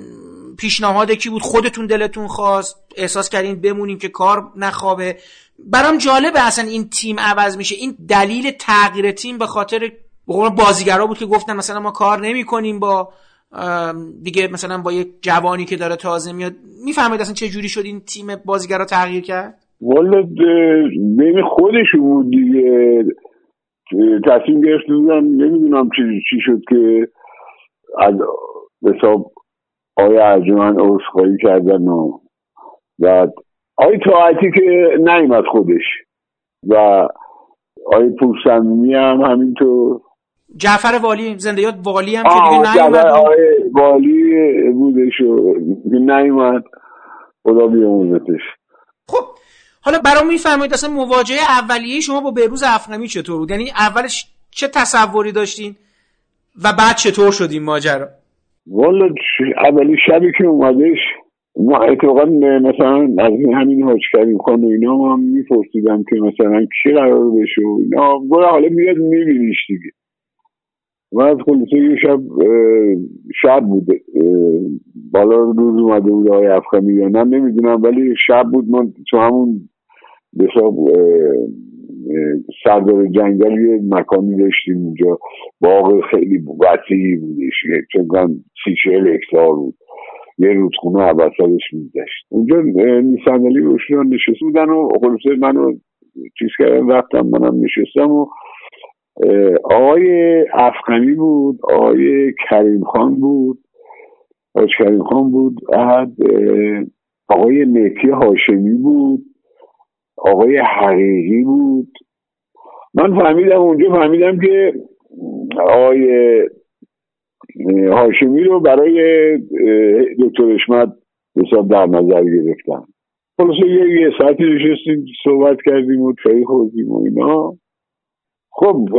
پیشنهاد کی بود؟ خودتون دلتون خواست؟ احساس کردین بمونیم که کار نخوابه؟ برام جالبه اصلا این تیم عوض میشه. این دلیل تغییر تیم به خاطر بازیگرا بود که گفتن مثلا ما کار نمی کنیم با دیگه مثلا با یک جوانی که داره تازه میاد می‌فهمید اصلا چه جوری شد این تیم بازیگرا تغییر کرد؟ والا بین خودشون بود دیگه. تصمیم گرفت بودن نمی‌دونم چی, چی شد که از حساب آیا ارجمن عذرخواهی کردن و بعد آقای طاعتی که نیمد خودش و آقای پورسمی هم همینطور. جعفر والی زنده یاد والی هم که دیگه نیومد. والی بودش و نیومد. خدا بیامونتش خب حالا برام میفرمایید اصلا مواجهه اولیه شما با بهروز افغانی چطور بود؟ یعنی اولش چه تصوری داشتین و بعد چطور شد این ماجرا؟ والا اولی شبی که اومدش ما اتفاقا مثلا از همین حاج کریم خان و اینا هم میپرسیدم که مثلا کی قرار بشه و اینا. حالا میاد میبینیش دیگه. و از خلاصه یه شب شب بود. بالا روز اومده بود آقای افغانی یا نه نمی‌دونم ولی شب بود. من تو همون بساب سردار جنگل یه مکانی داشتیم اونجا. باغ خیلی وسیعی بودش. چون سی چهل هکتار بود. یه رودخونه عباسالش میگشت. اونجا نیسندلی روشنان نشسته بودن و خلاصه منو چیز کردن رفتم منم نشستم و آقای افغانی بود آقای کریم خان بود آقای کریم خان بود بعد آقای مهدی هاشمی بود آقای حقیقی بود. من فهمیدم اونجا فهمیدم که آقای هاشمی رو برای دکتر اشمت حساب در نظر گرفتم. خلاصه یه, یه ساعتی نشستیم صحبت کردیم و چای خوردیم و اینا. خب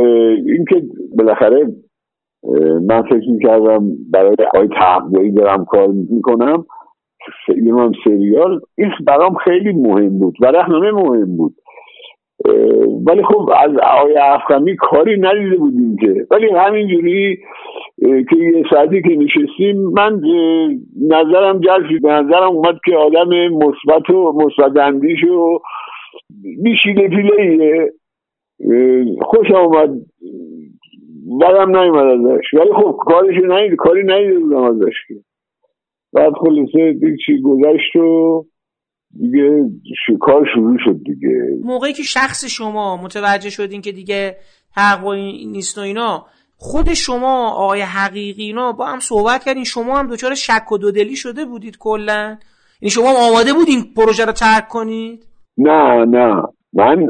این که بالاخره من فکر می‌کردم برای آقای تحقیقی دارم کار می‌کنم هم سریال این برام خیلی مهم بود و رهنمه مهم بود. ولی خب از آقای افغانی کاری ندیده بودیم که. ولی همینجوری که یه ساعتی که نشستیم من نظرم جلب شد نظرم اومد که آدم مثبت و مثبت اندیش و بیشیله پیله خوش آمد. بدم نیومد ازش. ولی خب کارش نید کاری نیده بودم ازش که. بعد خلاصه دیگه چی گذشت و دیگه کار شروع شد دیگه. موقعی که شخص شما متوجه شدین که دیگه حق نیست و اینا خود شما آقای حقیقی اینا با هم صحبت کردین. شما هم دچار شک و دودلی شده بودید کلا؟ یعنی شما هم آماده بودین پروژه رو ترک کنید؟ نه نه. من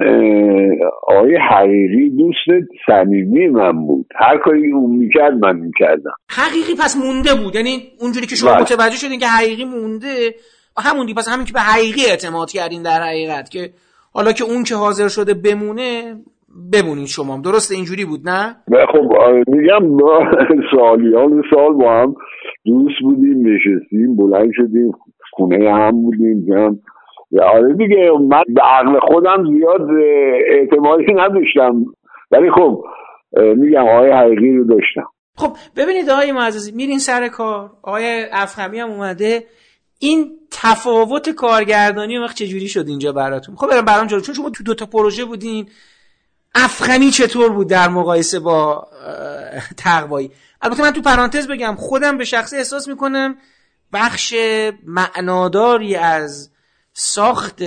آقای حقیقی دوست صمیمی من بود. هر کاری اون می‌کرد من می‌کردم. حقیقی پس مونده بود. یعنی اونجوری که شما بله. متوجه شدین که حقیقی مونده همون پس همین که به حقیقی اعتماد کردین در حقیقت که حالا که اون که حاضر شده بمونه بمونین شما. درسته اینجوری بود نه؟ خب میگم سالیان سال با هم دوست بودیم نشستیم بلند شدیم خونه هم بودیم هم آره دیگه من به عقل خودم زیاد اعتمادی نداشتم. ولی خب میگم آقای حقیقی رو داشتم. خب ببینید آقای معززی میرین سر کار. آقای افخمی هم اومده. این تفاوت کارگردانی وقت چجوری شد اینجا براتون؟ خب برام برام چون شما تو دوتا پروژه بودین. افغانی چطور بود در مقایسه با تقوایی؟ البته من تو پرانتز بگم خودم به شخصی احساس می‌کنم بخش معناداری از ساخت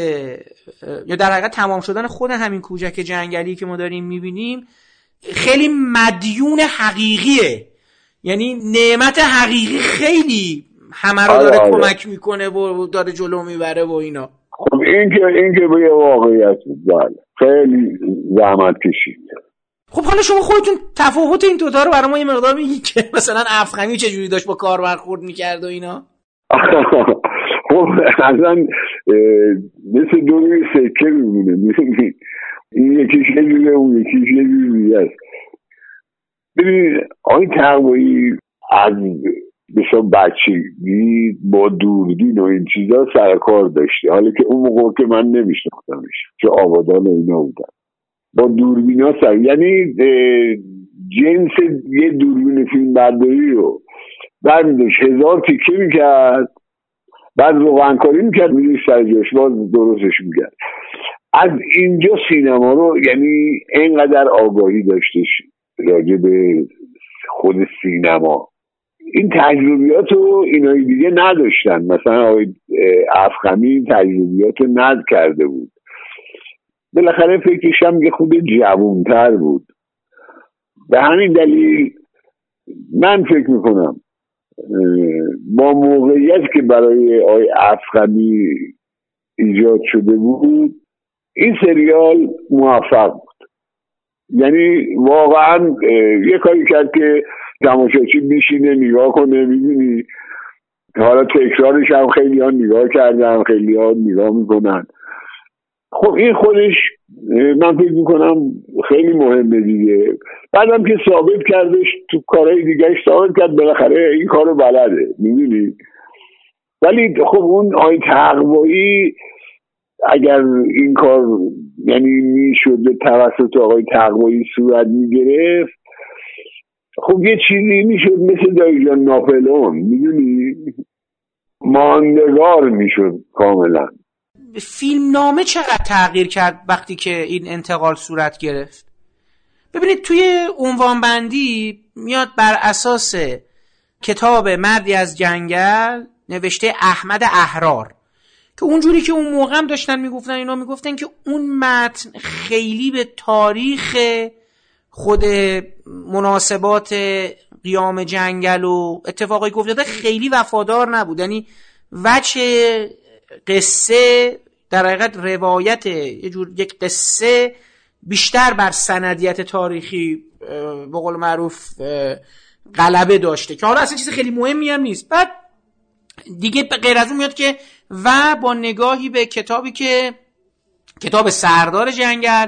یا در حقیقت تمام شدن خود همین کوچک جنگلی که ما داریم می‌بینیم خیلی مدیون حقیقیه. یعنی نعمت حقیقی خیلی همه رو داره آره، آره. کمک می‌کنه و داره جلو می‌بره و اینا. خب این که این که به یه واقعیت بله. خیلی زحمت کشید. خب حالا شما خودتون تفاوت این دوتا رو برای ما یه مقدار میگی که مثلا افغانی چجوری داشت با کار برخورد می‌کرد و اینا. خب اصلا مثل دو روی سکه میمونه؟ این. یکیش یه جوره اون یکیش یه جور دیگه است. ببین آقای تقوایی از بسیار بچگی با دوربین و این چیزا سر کار داشته. حالا که اون موقع که من نمیشناختمش چه آبادان و اینا بودن. با دوربین ها سر یعنی جنس یه دوربین فیلم برداری رو. برمیداشت هزار تیکه می‌کرد. بعد روغنکاری می‌کرد میدوش سر باز درستش می‌کرد. از اینجا سینما رو یعنی اینقدر آگاهی داشتش راجع به خود سینما. این تجربیات رو اینای دیگه نداشتن. مثلا آقای افخمی این تجربیات رو ند کرده بود. بالاخره فکرش هم یه خود جوونتر بود. به همین دلیل من فکر می‌کنم با موقعیت که برای آقای افغانی ایجاد شده بود این سریال موفق بود. یعنی واقعا یه کاری کرد که تماشاچی میشینه نگاه کنه می‌بینی. حالا تکرارش هم خیلی ها نگاه کردن خیلی ها نگاه می‌کنن. خب این خودش من فکر می‌کنم خیلی مهمه دیگه. بعدم که ثابت کردش تو کارهای دیگهش ثابت کرد بالاخره این کارو بلده می‌دونی؟ ولی خب اون آی تقوایی اگر این کار یعنی می‌شد به توسط آقای تقوایی صورت می‌گرفت خب یه چیزی می‌شد مثل دایجان ناپلون می‌دونی؟ ماندگار می‌شد کاملا. فیلم نامه چقدر تغییر کرد وقتی که این انتقال صورت گرفت؟ ببینید توی عنوان بندی میاد بر اساس کتاب مردی از جنگل نوشته احمد احرار که اونجوری که اون موقع هم داشتن می‌گفتن اینا می‌گفتن که اون متن خیلی به تاریخ خود مناسبات قیام جنگل و اتفاقای که افتاده خیلی وفادار نبود. یعنی وجه قصه در حقیقت روایت یه جور یک قصه بیشتر بر سندیت تاریخی به قول معروف غلبه داشته که حالا اصلا چیز خیلی مهمی هم نیست. بعد دیگه غیر از اون میاد که و با نگاهی به کتابی که کتاب سردار جنگل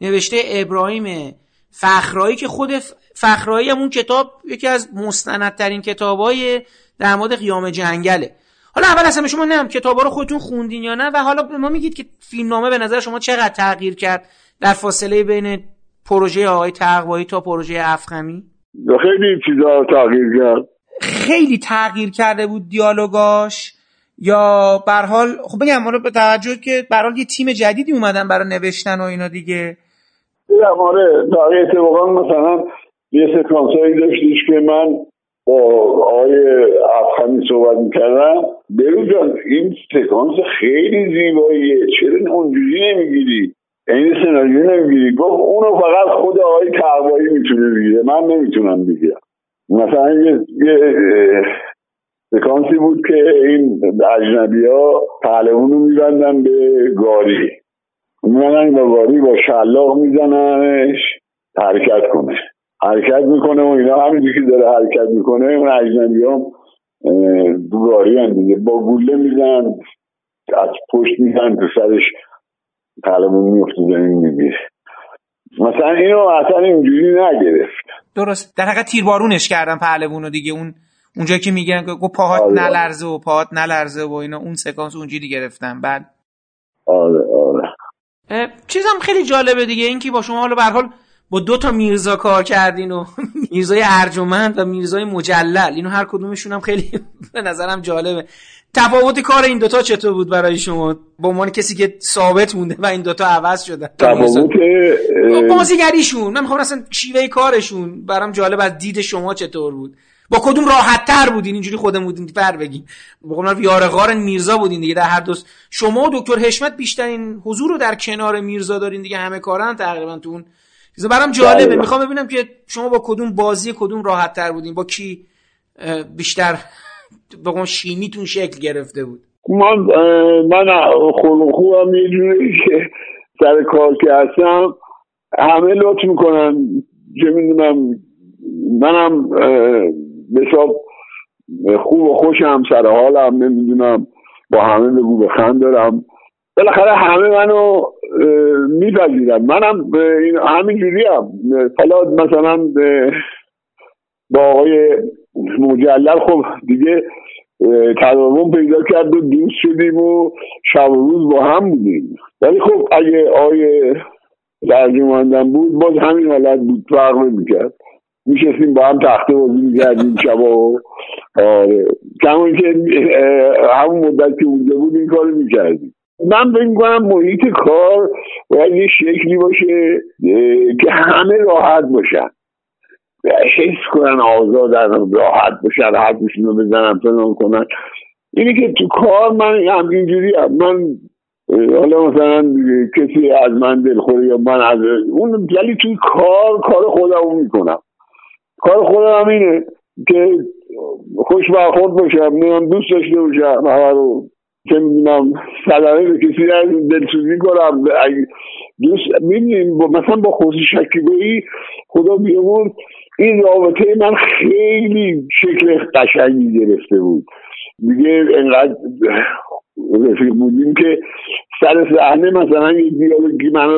نوشته ابراهیم فخرایی که خود فخرایی هم اون کتاب یکی از مستندترین کتابای در مورد قیام جنگله. حالا اول اصلا شما نم کتابا رو خودتون خوندین یا نه و حالا به ما میگید که فیلمنامه به نظر شما چقدر تغییر کرد در فاصله بین پروژه آقای تقوایی تا پروژه افخمی؟ خیلی چیزا تغییر کرد. خیلی تغییر کرده بود دیالوگاش یا به حال خب بگم حالا به توجه که به یه تیم جدیدی اومدن برای نوشتن و اینا دیگه. آره در اتفاقا مثلا یه سکانس هایی داشتیش که من با آقای افخمی صحبت می‌کردم. برو جان این سکانس خیلی زیباییه. چرا اونجوری نمی‌گیری؟ این سناریو نمی‌گیری؟ گفت اونو فقط خود آقای تقوایی می‌تونه بگیره. من نمی‌تونم بگیرم. مثلا یه, سکانسی بود که این اجنبی ها پهلوون رو میبندن به گاری. میبندن با گاری با شلاق میزننش حرکت کنه. حرکت می‌کنه و اینا همینجوری که داره حرکت می‌کنه. اون اجنبی ها دو گاری هم دیگه با گوله میزن از پشت میزن تو سرش پهلوون میفته زمین می‌گیره. مثلا اینو اصلا اینجوری نگرفت. درست. در حقیقت تیربارونش کردن پهلوونو دیگه. اون اونجا که میگن که گفت پاهات آره. نلرزه و پاهات نلرزه و اینا اون سکانس اونجوری گرفتن. بعد آره آره. چیزم خیلی جالبه دیگه این که با شما حالا به هر حال با دو تا میرزا کار کردین و میرزای ارجمند و میرزای مجلل. اینو هر کدومشون هم خیلی به نظرم جالبه. تفاوت کار این دوتا چطور بود برای شما؟ به عنوان کسی که ثابت مونده و این دوتا عوض شدن تفاوت اه، بازیگریشون. من می‌خوام اصلا شیوه کارشون برام جالب از دید شما چطور بود. با کدوم راحت تر بودین؟ اینجوری خودمون بودین بر بگیم. بقول یارغار میرزا بودین دیگه در هر دوست شما و دکتر حشمت بیشترین حضور رو در کنار میرزا دارین دیگه همه کارن تقریبا تو اون چیزا برام جالبه. بله. می‌خوام ببینم که شما با کدوم بازی کدوم راحت تر بودین. با کی بیشتر به شیمیتون شکل گرفته بود؟ من من خلق خوبم یه جوری که سر کار که هستم همه لطف می‌کنن. چه می‌دونم منم حساب خوب و خوشم سر حالم نمی‌دونم با همه بگو بخند دارم. بالاخره همه منو میپذیرن. منم همین جوری هم حالا مثلا با آقای مجلل خب دیگه تداوم پیدا کرد و دوست شدیم و شب و روز با هم بودیم. ولی خب اگه آقای ترجماندن بود باز همین حالت بود. فرق می‌کرد میشستیم با هم تخته بازی می‌کردیم شبا و آره. کمون که همون مدت که اونجا بود این کار می‌کردیم. من فکر می‌کنم محیط کار باید یه شکلی باشه که همه راحت باشن. حس کنن آزادن راحت باشن حرفشون رو بزنن فلان کنن. اینی که تو کار من همینجوری هم. من حالا مثلا کسی از من دلخوری یا من از اون ولی توی کار کار خودمو می‌کنم. کار خودم اینه که خوش برخورد باشم میام دوست داشته باشم همه رو چه می‌دونم صدقه به کسی دلسوزی کنم. دوست می‌بینیم مثلا با خوشی شکیبایی خدا بیامون این رابطه من خیلی شکل قشنگی گرفته بود. دیگه انقدر رفیق بودیم که سر صحنه مثلا یه دیالوگی من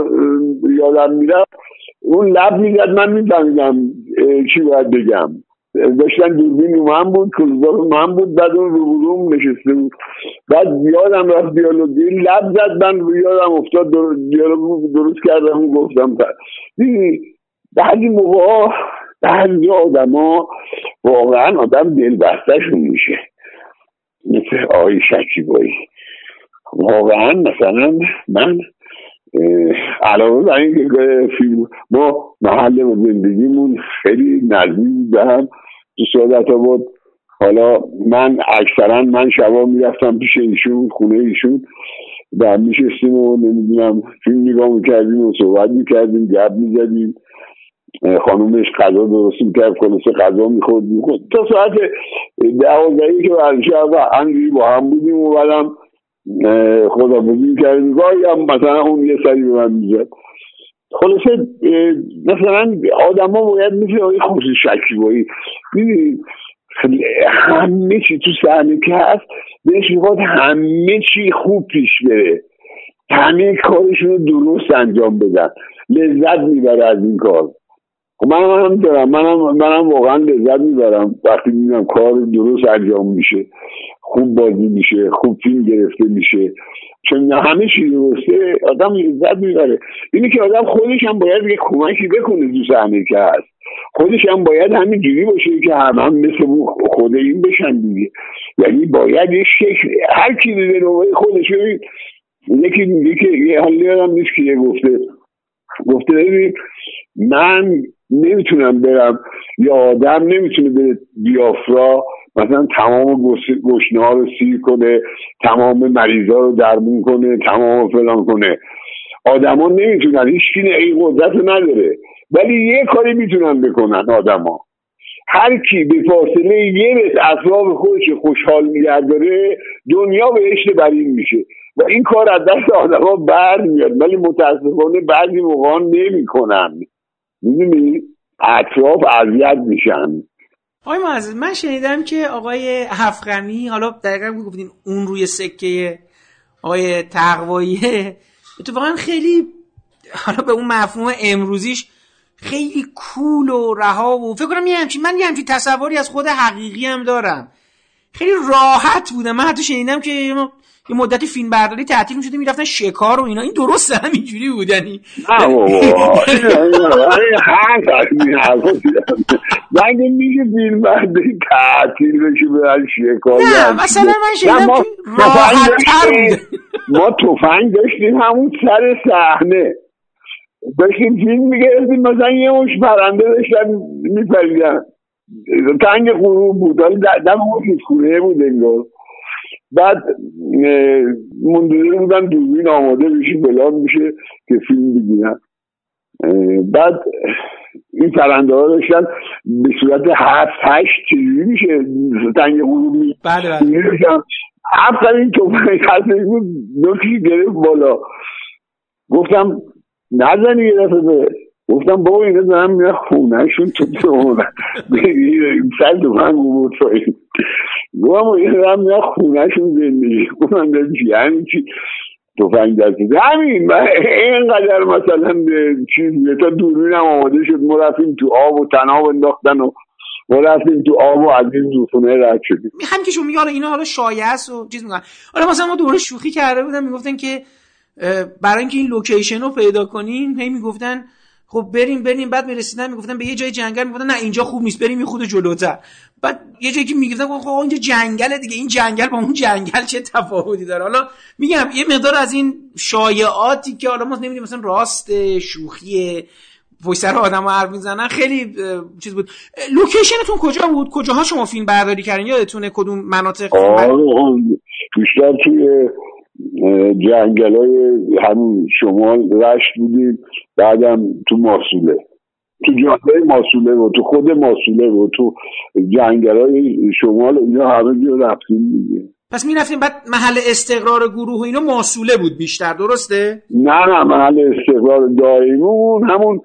یادم می‌رفت. اون لب می‌زد من میفهمیدم چی باید بگم. داشتن دوربین من بود کلوزار من بود بعد اون روبروم نشسته بود. بعد یادم رفت دیالوگی لب زد من یادم افتاد دیالوگ درست کردم و گفتم بعضی موقع بعضی آدما واقعا آدم دل بستشون میشه. مثل آقای شکیبایی. واقعا مثلا من علاوه بر اینکه فیلم ما محل زندگیمون خیلی نزدیک به هم تو سعادت آباد حالا من اکثرا من شبا می‌رفتم پیش ایشون خونه ایشون. و میشستیم و نمی‌دونم فیلم نگاه می‌کردیم و صحبت می‌کردیم گپ می‌زدیم. خانومش غذا درست می‌کرد خلاصه غذا می‌خورد می‌خورد تا ساعت دوازدهی که برشب و همجوری با هم بودیم و بعدم خدا بزرگ کردیم گاهی هم مثلا اون یه سری به من می‌زد. خلاصه مثلا آدم ها باید مثل آقای خوشی شکیبایی ببینید همه چی تو صحنه که هست بهش می‌خواد همه چی خوب پیش بره. همه کارشون رو درست انجام بدن. لذت می‌بره از این کار. من هم دارم منم منم واقعا لذت می‌برم وقتی می‌بینم کار درست انجام میشه خوب بازی میشه خوب فیلم گرفته میشه. چون همه چیز درسته آدم لذت می‌بره. اینه که آدم خودش هم باید یه کمکی بکنه تو صحنه که هست. خودش هم باید همین جوری باشه که هم هم مثل خود این بشن دیگه. یعنی باید یه شکل هر کی به نوعه خودش یکی میگه که یه حالی هم نیست که گفته. گفته ببین من نمی‌تونم برم یا آدم نمی‌تونه به بیافرا. مثلا تمام گشنه ها رو سیر کنه تمام مریضا رو درمون کنه تمام فلان کنه. آدما نمی‌تونن هیچ این قدرت نداره. ولی یه کاری می‌تونن بکنن آدما. هر کی به فاصله یه متر اطراف خودش خوشحال نگه دنیا بهشت برین میشه. و این کار از دست آدما بر میاد ولی متاسفانه بعضی موقع نمی‌کنن. می‌دونی؟ اطراف اذیت میشن. آقای معزز من شنیدم که آقای هفغمی حالا دقیقا گفتین اون روی سکه آقای تقوایی اتفاقا خیلی حالا به اون مفهوم امروزیش خیلی کول و رها و فکر کنم یه همچین من یه همچین تصوری از خود حقیقی هم دارم. خیلی راحت بودم. من حتی شنیدم که یه مدتی فیلم برداری تعطیل می‌شده می‌رفتن شکار و اینا. این درست همینجوری بود یعنی. مگه میگه فیلم برداری تعطیل بشه برن شکار نه مثلا من شنیدم راحت ما تفنگ داشتیم همون سر صحنه. داشتیم فیلم می‌گرفتیم مثلا یه مش پرنده داشتن میپریدن. تنگ غروب بود. دم اون خونه بود انگار. بعد منتظر بودن دوربین آماده بشه بلان میشه که فیلم بگیرن بعد این پرنده ها داشتن به صورت هفت هشت چجوری میشه؟ تنگ غروب می بله بله. هفت این توفنگ هست بود نوکی گرفت بالا. گفتم نزنی یه دفعه به. گفتم بابا اینا دارم میره خونهشون تو تو سر توفنگ بود. گفتم اینا دارم میره خونهشون زندگی گفتم یعنی چی توفنگ دستید همین من اینقدر مثلا چیز تا دوربینم آماده شد ما تو آب و تناب انداختن و ما رفتیم تو آب و از این زوفونه رد شدیم. هم که شما میگه اینا حالا شایع است و چیز میگن حالا مثلا ما دوره شوخی کرده بودن می‌گفتن که برای اینکه این لوکیشن رو پیدا کنین هی می‌گفتن خب بریم بریم. بعد می‌رسیدن می‌گفتن به یه جای جنگل می‌گفتن نه اینجا خوب نیست بریم یه خود جلوتر. بعد یه جایی که می‌گفتن خب اینجا جنگل دیگه این جنگل با اون جنگل چه تفاوتی داره؟ حالا میگم یه مقدار از این شایعاتی که حالا ما نمی‌دونیم مثلا راست شوخی پشت سر آدم حرف می‌زنن خیلی چیز بود. لوکیشنتون کجا بود؟ کجاها شما فیلم برداری کردین؟ یادتونه کدوم مناطق؟ بیشتر توی جنگل های همون شمال رشت بودیم بعدم تو ماسوله تو جاده ماسوله و تو خود ماسوله و تو جنگل های شمال اینا همه جا رفتیم دیگه. پس می رفتیم بعد محل استقرار گروه و اینا ماسوله بود بیشتر درسته؟ نه نه محل استقرار دائمون همون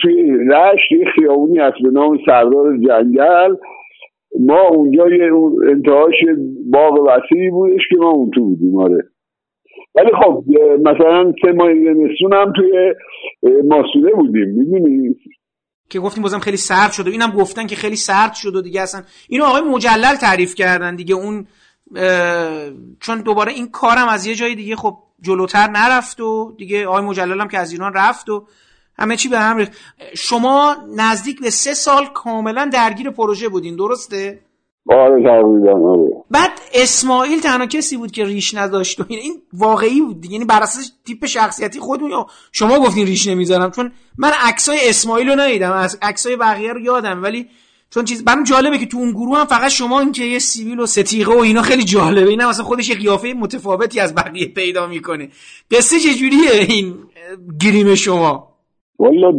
توی رشت یه خیابونی هست به نام سردار جنگل. ما اونجا یه انتهاش باغ وسیعی بودش که ما اون تو بودیم آره. ولی خب مثلا سه ماه زمستون هم توی ماسوله بودیم می‌دونی که گفتیم بازم خیلی سرد شده اینم گفتن که خیلی سرد شده دیگه اصلا اینو آقای مجلل تعریف کردن دیگه اون چون دوباره این کارم از یه جای دیگه خب جلوتر نرفت و دیگه آقای مجلل هم که از ایران رفت و همه چی به هم ریخت شما نزدیک به سه سال کاملا درگیر پروژه بودین درسته؟ آره آره. بعد اسماعیل تنها کسی بود که ریش نداشت و این واقعی بود یعنی بر اساس تیپ شخصیتی خودمون یا شما گفتین ریش نمی‌ذارم چون من عکسای اسماعیل رو ندیدم. از عکسای بقیه رو یادم ولی چون چیز برام جالبه که تو اون گروه هم فقط شما این که یه سیویل و ستیقه و اینا خیلی جالبه. اینا مثلا خودش یه قیافه متفاوتی از بقیه پیدا می‌کنه. قصه چجوریه این گریم شما؟ والا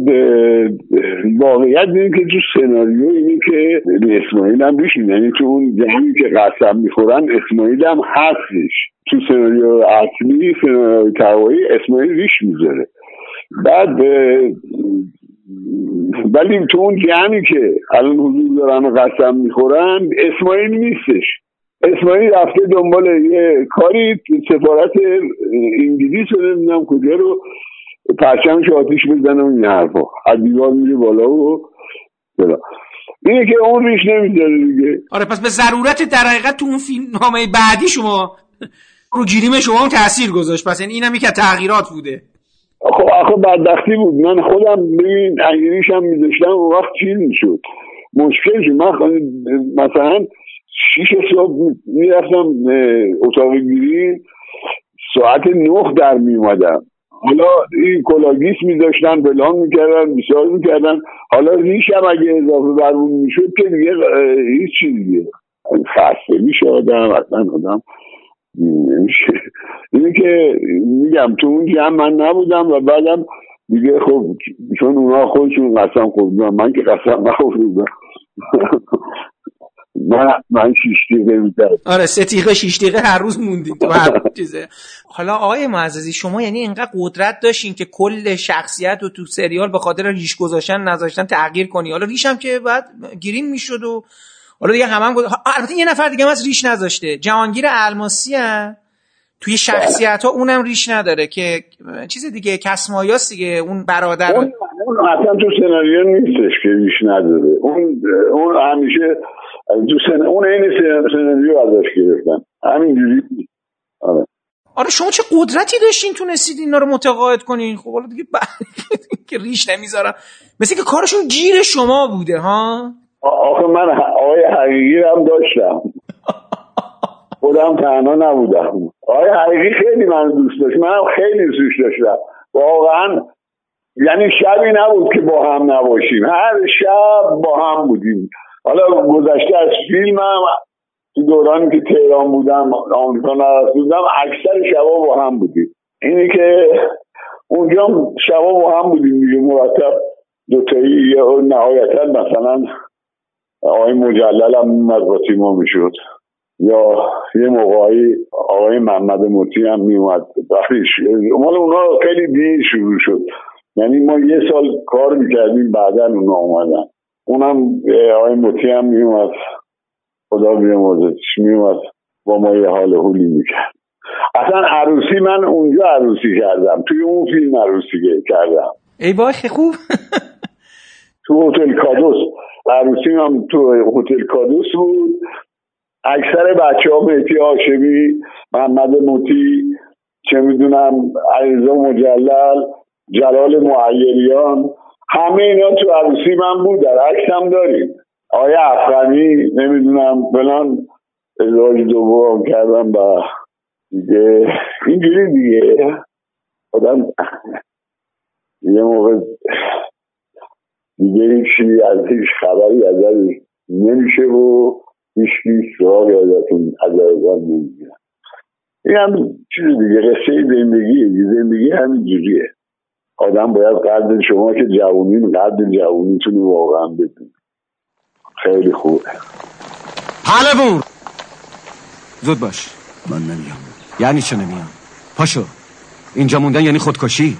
واقعیت اینه که تو سناریو اینه که اسماعیل هم بشین یعنی تو اون جنگی که قسم می‌خورن اسماعیل هم هستش. تو سناریو اصلی سناریو توایی اسماعیل ریش می‌ذاره. بعد ولی تو اون جمعی که الان حضور دارن و قسم می‌خورن اسماعیل نیستش. اسماعیل رفته دنبال یه کاری سفارت انگلیس رو نمی‌دونم کجا رو پرچمش آتیش بزنه و این حرفا. از دیوار میره بالا و بلا. اینه که اون ریش نمی‌ذاره دیگه. آره پس به ضرورت در حقیقت تو اون فیلم نامه بعدی شما رو گیریم شما هم تاثیر گذاشت. پس این اینم که تغییرات بوده. خب آخه بدبختی بود. من خودم ببین انگلیش هم میذاشتم و وقت چیز می‌شد. مشکل شد. من مثلا شیش صبح می‌رفتم اتاق گیری. ساعت نه در میومدم حالا این کلاگیس میذاشتن بلان می‌کردن بیشار می‌کردن. حالا ریشم اگه اضافه برمون می‌شد که دیگه هیچ چیز دیگه. خسته میشه آدم اصلا آدم اینه که میگم تو اون جمع من نبودم و بعدم دیگه خب چون اونا خودشون قسم خوردن من که قسم نخوردم. من من شیش دقیقه آره سه دقیقه شیش دقیقه هر روز موندید تو هر چیزه. حالا آقای معززی شما یعنی اینقدر قدرت داشتین که کل شخصیت رو تو سریال به خاطر ریش گذاشتن نذاشتن تغییر کنی. حالا ریش هم که بعد گرین می‌شد و حالا دیگه هم, هم البته یه نفر دیگه هم از ریش نذاشته. جهانگیر الماسی هم. توی شخصیت ها اونم ریش نداره که چیز دیگه کسمایاست دیگه اون برادر. اون, اون اصلا تو سناریو نیستش که ریش نداره. اون اون همیشه تو سن... اون این سناریو ازش گرفتن. همینجوری آره. آره شما چه قدرتی داشتین تونستید اینا رو متقاعد کنین؟ خب حالا دیگه که ریش نمی‌ذارم. مثل که کارشون گیر شما بوده ها؟ آخه من آقای حقیقی هم داشتم. خودم تنها نبودم. آقای حقیقی خیلی من دوست داشت. من خیلی دوست داشتم. واقعا یعنی شبی نبود که با هم نباشیم. هر شب با هم بودیم. حالا گذشته از فیلمم تو دورانی که تهران بودم آمریکا بودم اکثر شبا با هم بودیم. اینی که اونجا شبا با هم بودیم دیگه مرتب دوتایی یا نهایتا مثلا آقای مجلل هم اومد با تیما می‌شد. یا یه موقعی آقای محمد موتی هم میومد مال اونا خیلی دیر شروع شد. یعنی ما یه سال کار می‌کردیم بعدا اونا اومدن. اونم آقای موتی هم میومد خدا بیامرزتش میومد با ما یه حال حولی می‌کرد. اصلا عروسی من اونجا عروسی کردم. توی اون فیلم عروسی کردم. ای باش خوب. تو هتل کادوس. عروسی هم تو هتل کادوس بود. اکثر بچه ها مهتی هاشمی محمد موتی چه می‌دونم علیرضا مجلل جلال معیریان همه اینا تو عروسی من بود در عکس هم داریم. آیا افغانی نمی‌دونم فلان ازدواج دوم کردم با دیگه. اینجوری دیگه. آدم یه موقع دیگه هیچی از هیچ خبری ازش نمیشه و هیچ هیچ سراغی ازتون ازتون نمی‌گیرن. این هم چیز دیگه قصه زندگی زندگی همین جوریه. آدم باید قدر شما که جوونین قدر جوونیتون واقعا بدون خیلی خوبه. پهلوون زود باش. من نمیام. یعنی چه نمیام؟ پاشو. اینجا موندن یعنی خودکشی؟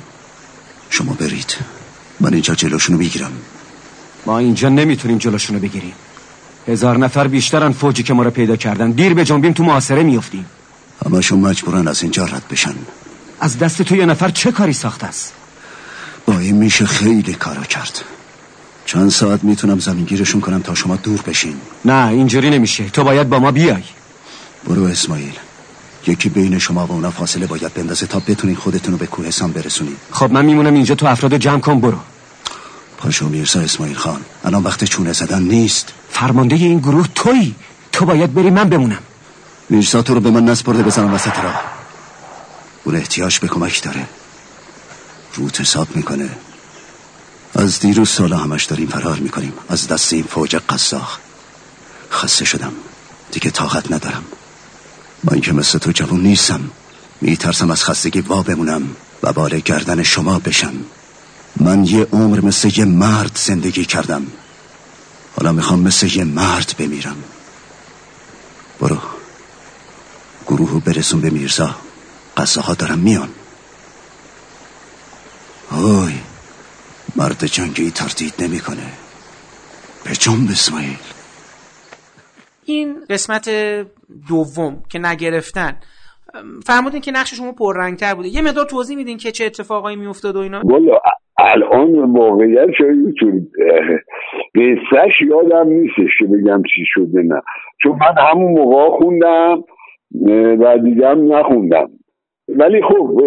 شما برید. من اینجا جلوشونو می‌گیرم. ما اینجا نمی‌تونیم جلوشونو بگیریم. هزار نفر بیشترن فوجی که ما رو پیدا کردن. دیر به جنبیم تو محاصره میفتیم همشون مجبورن از اینجا رد بشن. از دست تو یه نفر چه کاری ساخته است؟ با این میشه خیلی کارا کرد. چند ساعت می‌تونم زمینگیرشون کنم تا شما دور بشین. نه اینجوری نمیشه. تو باید با ما بیای. برو اسماعیل. یکی بین شما و اونا فاصله باید بندازه تا بتونین خودتون رو به کوهستان برسونید خب من میمونم اینجا تو افراد جمع کن برو. پاشو میرزا اسماعیل خان. الان وقت چونه زدن نیست. فرمانده این گروه تویی. تو باید بری من بمونم. میرزا تو رو به من نسپرده بزنم وسط راه. اون احتیاج به کمک داره. روت حساب می‌کنه. از دیروز سالا همش داریم فرار می‌کنیم. از دست این فوج قصاخ. خسته شدم. دیگه طاقت ندارم. من که مثل تو جوون نیستم میترسم از خستگی وا بمونم و بار گردن شما بشم. من یه عمر مثل یه مرد زندگی کردم. حالا می‌خوام مثل یه مرد بمیرم. برو. گروهو برسون به میرزا. قصه ها دارم میان. اوی مرد جنگی تردید نمی‌کنه. به جنب اسماعیل. این قسمت دوم که نگرفتن فرمودین که نقش شما پررنگتر بوده. یه مقدار توضیح میدین که چه اتفاقایی میافتاد و اینا؟ والا الان واقعیت شاید قصهش یادم نیستش که بگم چی شده نه. چون من همون موقع خوندم و دیگه هم نخوندم. ولی خب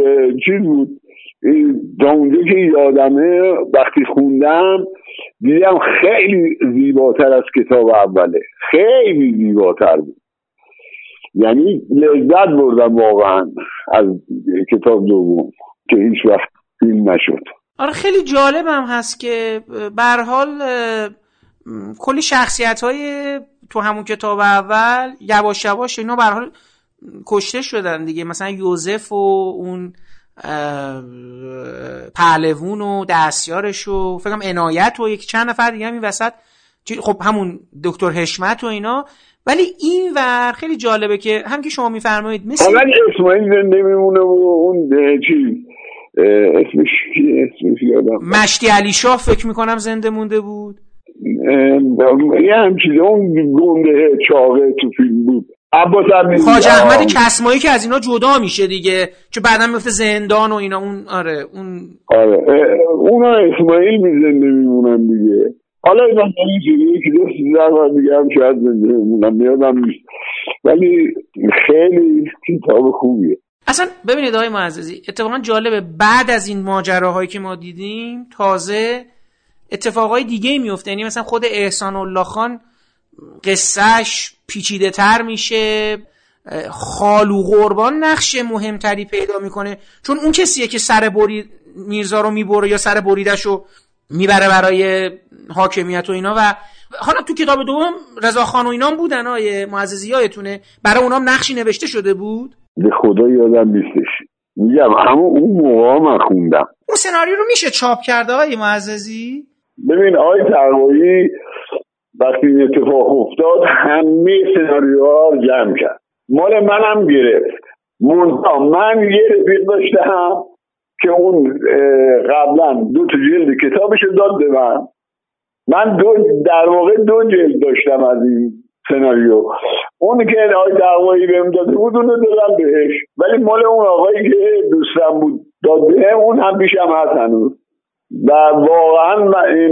چیز بود؟ تا اونجا که یادمه وقتی خوندم دیدم خیلی زیباتر از کتاب اوله. خیلی زیباتر بود. یعنی لذت بردم واقعا از کتاب دوم که هیچ وقت فیلم نشد. آره خیلی جالب هم هست که بر حال کلی شخصیت های تو همون کتاب اول یواش یواش اینا بر حال کشته شدن دیگه. مثلا یوزف و اون پهلوون و دستیارش و فکرم عنایت و یک چند نفر دیگه هم این وسط. خب همون دکتر حشمت و اینا. ولی این ور خیلی جالبه که هم که شما میفرمایید مثل ولی اسماعیل نمیمونه و اون چی؟ اسمش اسمش یادم مشتی علی شاه فکر می‌کنم زنده مونده بود. یه همچیز اون گنده چاقه تو فیلم بود. خاج احمد کسمایی که از اینا جدا میشه دیگه که بعدا میفته زندان و اینا اون آره اون آره اونا اسماعیل می زنده میمونن دیگه. حالا اینا که دوست زن دیگه هم شاید زنده میمونن میادم نیست. ولی خیلی کتاب خوبیه. اصلا ببینید آقای معززی اتفاقا جالبه بعد از این ماجراهایی که ما دیدیم تازه اتفاقای دیگه میفته. یعنی مثلا خود احسان الله خان قصهش پیچیده تر میشه خالو قربان نقش مهمتری پیدا می‌کنه. چون اون کسیه که سر بری میرزا رو می‌بره یا سر بریدش رو می‌بره برای حاکمیت و اینا و حالا تو کتاب دوم رضا خان و اینام بودن های معززی یادتونه؟ برای اونام نقشی نوشته شده بود؟ به خدا یادم نیستش. میگم همون اون موقع من خوندم. اون سناریو رو میشه چاپ کرده های معززی؟ ببین آقای تقوایی وقتی این اتفاق افتاد همه سناریوها رو جمع کرد. مال منم گرفت. منتها من یه رفیق داشتم که اون قبلا دو تا جلد کتابش داد به من. من دو در واقع دو جلد داشتم از این سناریو. اون که آقای دعوایی بهم داده بود اونو دادم بهش. ولی مال اون آقایی که دوستم بود داد به اون هم بیشم هست هنوز. و واقعا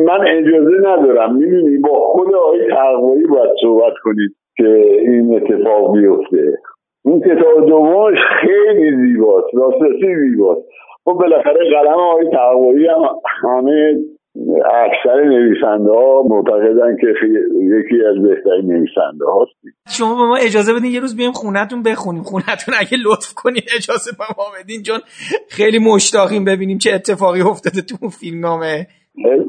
من اجازه ندارم. می‌دونی با خود آقای تقوایی باید صحبت کنید که این اتفاق بیفته. این کتاب دومش خیلی زیباست. راستسی زیباست. خب بالاخره قلم آقای تقوایی هم همه اکثر نویسنده ها معتقدن که یکی از بهترین نویسنده هاست. شما به ما اجازه بدین یه روز بیایم خونتون بخونیم. خونتون اگه لطف کنین اجازه به ما بدین چون خیلی مشتاقیم ببینیم چه اتفاقی افتاده تو فیلم نامه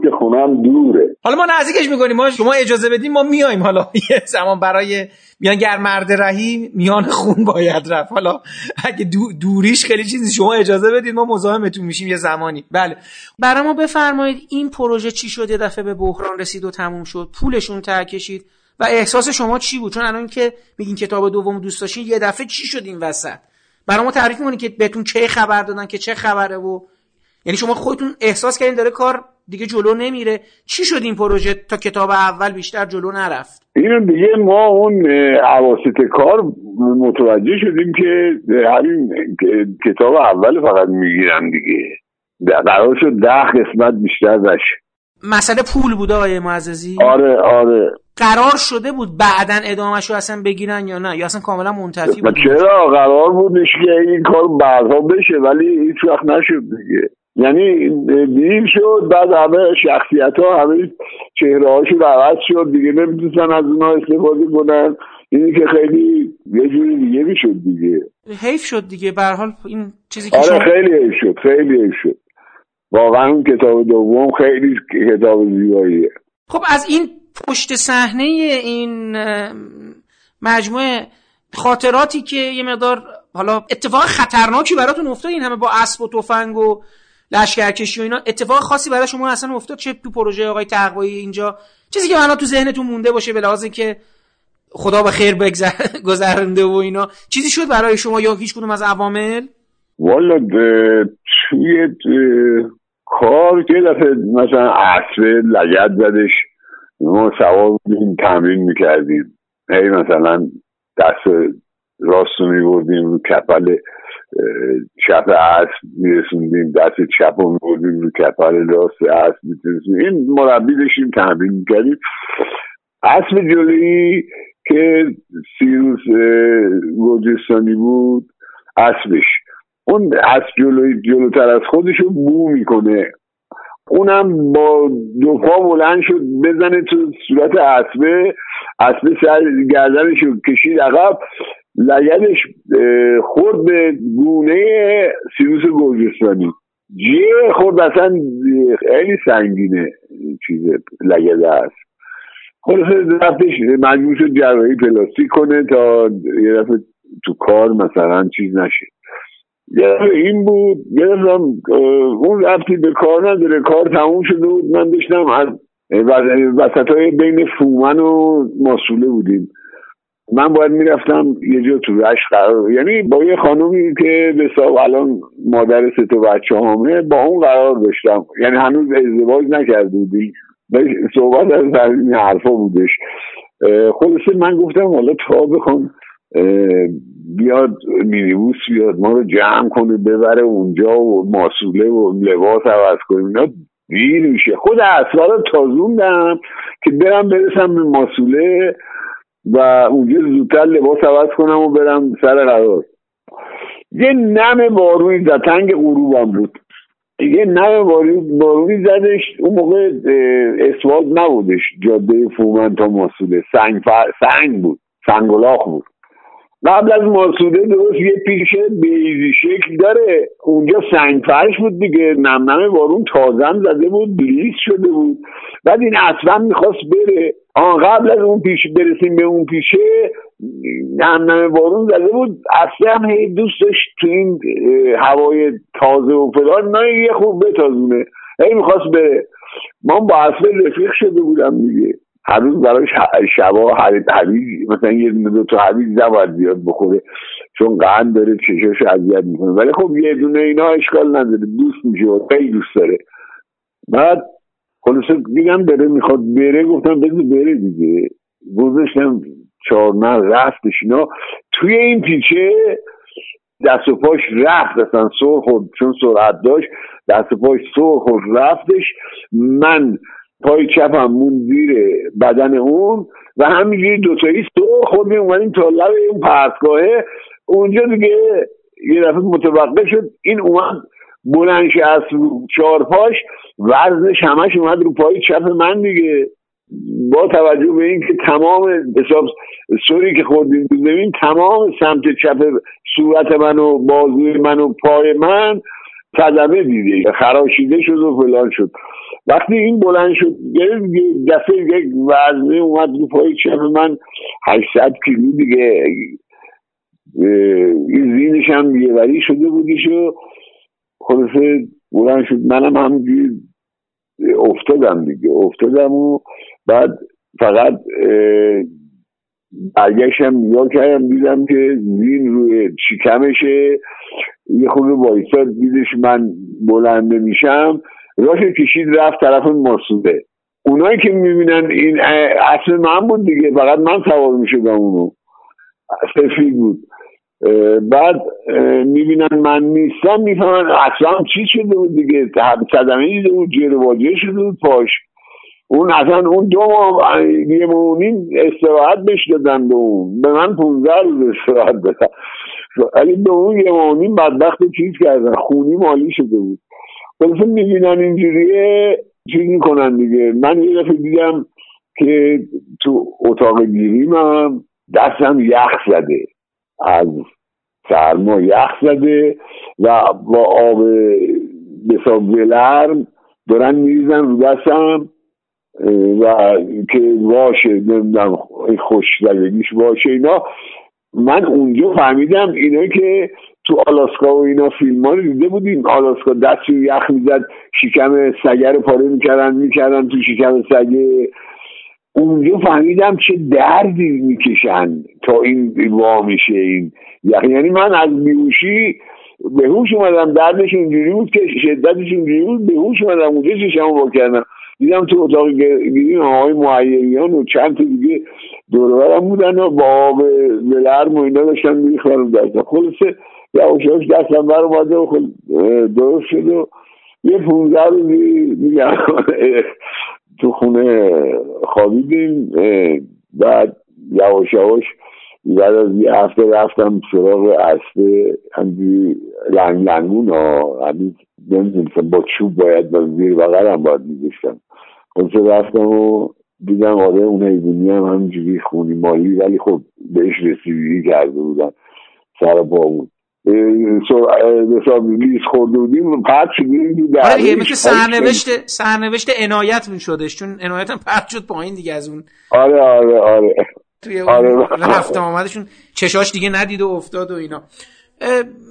که خونم دوره. حالا ما نزدیکش می‌کنیم ما شما اجازه بدین ما میایم حالا. یه زمان برای میان گر مرد رهی میان خون باید رفت. حالا اگه دوریش خیلی چیزی شما اجازه بدید ما مزاحمتون میشیم یه زمانی. بله. برای ما بفرمایید این پروژه چی شد؟ یه دفعه به بحران رسید و تموم شد. پولشون ته کشید. و احساس شما چی بود؟ چون الان که میگین کتاب دوم دوست داشتین یه دفعه چی شد این وسط؟ برای ما تعریف می‌کنید که بهتون کی خبر دادن که چه خبره و یعنی شما خودتون احساس کردین داره کار دیگه جلو نمیره. چی شد این پروژه تا کتاب اول بیشتر جلو نرفت؟ اینو دیگه ما اون عواسط کار متوجه شدیم که همین کتاب اول فقط می‌گیرم دیگه. قرار شد ده قسمت بیشتر نشه. مسئله پول بوده آقای معززی؟ آره آره. قرار شده بود بعدا ادامهش رو اصلا بگیرن یا نه؟ یا اصلا کاملا منتفی بود؟ چرا؟ قرار بودش که این کار بعدها بشه ولی هیچ وقت نشد دیگه. یعنی دیر شد بعد همه شخصیت ها همه چهره هاشون عوض شد دیگه نمی‌تونستن از اونها استفاده کنن. اینی که خیلی یه جوری دیگه می‌شد دیگه. حیف شد دیگه. به حال این چیزی که آره. خیلی حیف شد خیلی حیف شد. واقعا اون کتاب دوم خیلی کتاب زیباییه. خب از این پشت صحنه این مجموعه خاطراتی که یه مقدار حالا اتفاق خطرناکی براتون افتاد این همه با اسب و تفنگ و لشکرکشی و اینا اتفاق خاصی برای شما اصلا افتاد چه تو پروژه آقای تقوایی اینجا؟ چیزی که الان تو ذهنتون مونده باشه به لحاظ که خدا به خیر گذرنده و اینا. چیزی شد برای شما یا هیچ کدوم از عوامل؟ والا توی کار که دفعه مثلا عصر لگت زدش. ما سوار بودیم تمرین می‌کردیم. هی مثلا دست راست رو میبردیم رو کپل چپ اسب میرسوندیم دست چپ رو میبردیم رو کپل راست میرسوندیم این مربی داشتیم تمرین می‌کردیم. اسب جلویی که سیروس گرجستانی بود اسبش اون اسب جلوی جلوتر از خودش رو بو می‌کنه. اونم با دو پا بلند شد بزنه تو صورت اسبه اسبه سر گردنش رو کشید عقب. لگدش خورد به گونه سیروس گرجستانی جه خورد اصلا خیلی سنگینه چیز لگد است. خلاصه رفتش مجبور شد جراحی پلاستیک کنه تا یه دفعه تو کار مثلا چیز نشه. این بود گرفتم اون رفتی به کار نداره کار تموم شده بود. من داشتم از وسط های بین فومن و ماسوله بودیم. من باید می‌رفتم یه جا تو رشت قرار یعنی با یه خانومی که به الان مادر سه تا بچه همه با اون قرار داشتم. یعنی هنوز ازدواج نکرده بودی. صحبت از این حرفا بودش. خلاصه من گفتم حالا تا بخوام بیاد مینیبوس بیاد ما رو جمع کنه ببره اونجا و ماسوله و لباس عوض کنیم. اینا دیر میشه. خود اصلا رو تازوندم که برم برسم به ماسوله. و اونجا زودتر لباس عوض کنم و برم سر قرار. یه نم بارونی زد. تنگ غروبم بود. یه نم بارونی زدش. اون موقع اسواد نبودش. جاده فومن تا ماسوله سنگ. سنگ بود. سنگلاخ بود. قبل از ماسوده درست یه پیشه بیزی شکل داره. اونجا سنگ فرش بود دیگه. نمنمه بارون تازم زده بود. بلیس شده بود. بعد این اصلا می‌خواست بره. آن قبل از اون پیش برسیم به اون پیشه نمنمه بارون زده بود. اصلا هم هی دوست داشت تو این هوای تازه و فلان نه یه خوب بتازونه. هی می‌خواست بره. من با اصلا رفیق شده بودم دیگه. هر روز براش شبا حویج مثلا یه دو تا حویج نباید زیاد بخوره. چون قند داره چشاش اذیت می‌کنه. ولی خب یه دونه اینا اشکال نداره. دوست میشه و خیلی دوست داره. بعد خلاصه دیگم داره می‌خواد بره گفتم بذار بره دیگه. گذاشتم چهار نه رفتش اینا. توی این پیچه دست و پاش رفت اصلا سر خود چون سرعت داشت دست و پاش سر خود رفتش. من پای چپم مون زیر بدن اون و همینجوری دوتایی سر خوردیم اومدیم تا لب اون پرتگاهه. اونجا دیگه یه دفعه متوقع شد این اومد بلنش از چهار پاش وزنش همش اومد رو پای چپ من دیگه. با توجه به اینکه تمام حساب سوری که خوردیم ببین تمام سمت چپ صورت من و بازوی من و پای من صدمه دیده خراشیده شد و فلان شد. وقتی این بلند شد دفعه یک وزنه اومد رو پای چپ من 800 کیلو دیگه این زینش هم یه وری شده بودیش و خلاصه بلند شد. منم همونجوری افتادم دیگه. افتادم و بعد فقط برگشتم نگاه کردم دیدم که زین روی چیکمشه یه خود وایساد دیدش من بلند میشم راش کشید رفت طرف ماسوده. اونایی که می‌بینن این اصل من بود دیگه. فقط من سوار می‌شدم اونو. سفید بود. بعد می‌بینن من نیستم می‌فهمن اصلا چی شده بود دیگه؟ صدمه دیده بود جیر واجه شده بود پاش. اون اصلا اون دو ماه یه مونین استراحت بش دادن به اون. به من پونزه روز استراحت دادن. ولی به اون یه مونین بدبخت چیز کردن. خونی مالی شده بود. خلاصه می‌بینن اینجوریه چیز می‌کنن دیگه. من یه دفعه دیدم که تو اتاق گیریم هم دستم یخ زده. از سرما یخ زده و با آب بسا ولرم دارن میریزن رو دستم و که واشه نمی‌دونم خوش زدگیش باشه اینا. من اونجا فهمیدم اینا که تو آلاسکا و اینا فیلم ها دیده بودیم. آلاسکا دستی یخ می‌زد شکم سگه رو پاره می‌کردن می‌کردن تو شکم سگه اونجا فهمیدم چه دردی می‌کشن تا این وا میشه این یعنی من از بیوشی به هوش اومدم دردش اینجوری بود که شدتش اینجوری بود به هوش اومدم اونجا چشمو با کردم. دیدم تو اتاق گیریم آقای معیریان و چند تا دیگه دورورم بودن و با آب لرم و اینا داشتن میخوارم دستم خلاصه یواش یواش دستم بر اومده و درست شد و یه پونزه روزی میگم. تو خونه خوابیدیم بعد یواش یواش بعد از یه هفته رفتم سراغ اصله همجوری لنگ لنگون ها همین نمی‌دونستم با چوب باید با زیر بغلم باید میگشتم. خلاصه رفتم و دیدم آره اون حیبونی هم همینجوری خونی مالی ولی خب بهش رسیدگی کرده بودن سر پا بود. لیز خورده بودیم پرد شدیم آره مثل سرنوشت سرنوشت عنایت می شدش چون عنایت هم پرد شد پایین دیگه از اون. آره آره آره. توی آره رفت آمدشون چشاش دیگه ندید و افتاد و اینا.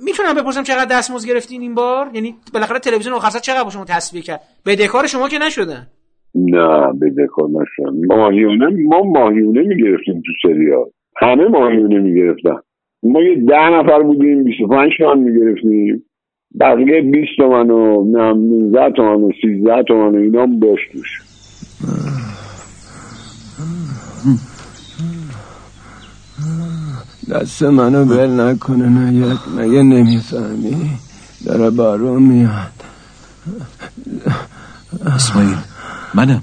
می‌تونم بپرسم چقدر دستمزد گرفتین این بار؟ یعنی بالاخره تلویزیون آخر چقدر با شما تصویر کرد؟ بدهکار شما که نشدن. نه بدهکار نشدن. ماهیونه ما ماهیونه می‌گرفتیم تو سریال. همه ماهیونه می‌گرفتن. ما یه ده نفر بودیم 25 تومن می‌گرفتیم. بقیه 20 تومن و 19 تومن و 13 تومن و اینا داشت توش. دست منو بل نکنه نیت مگه نمی‌فهمی. داره بارون میاد. اسماعیل منم.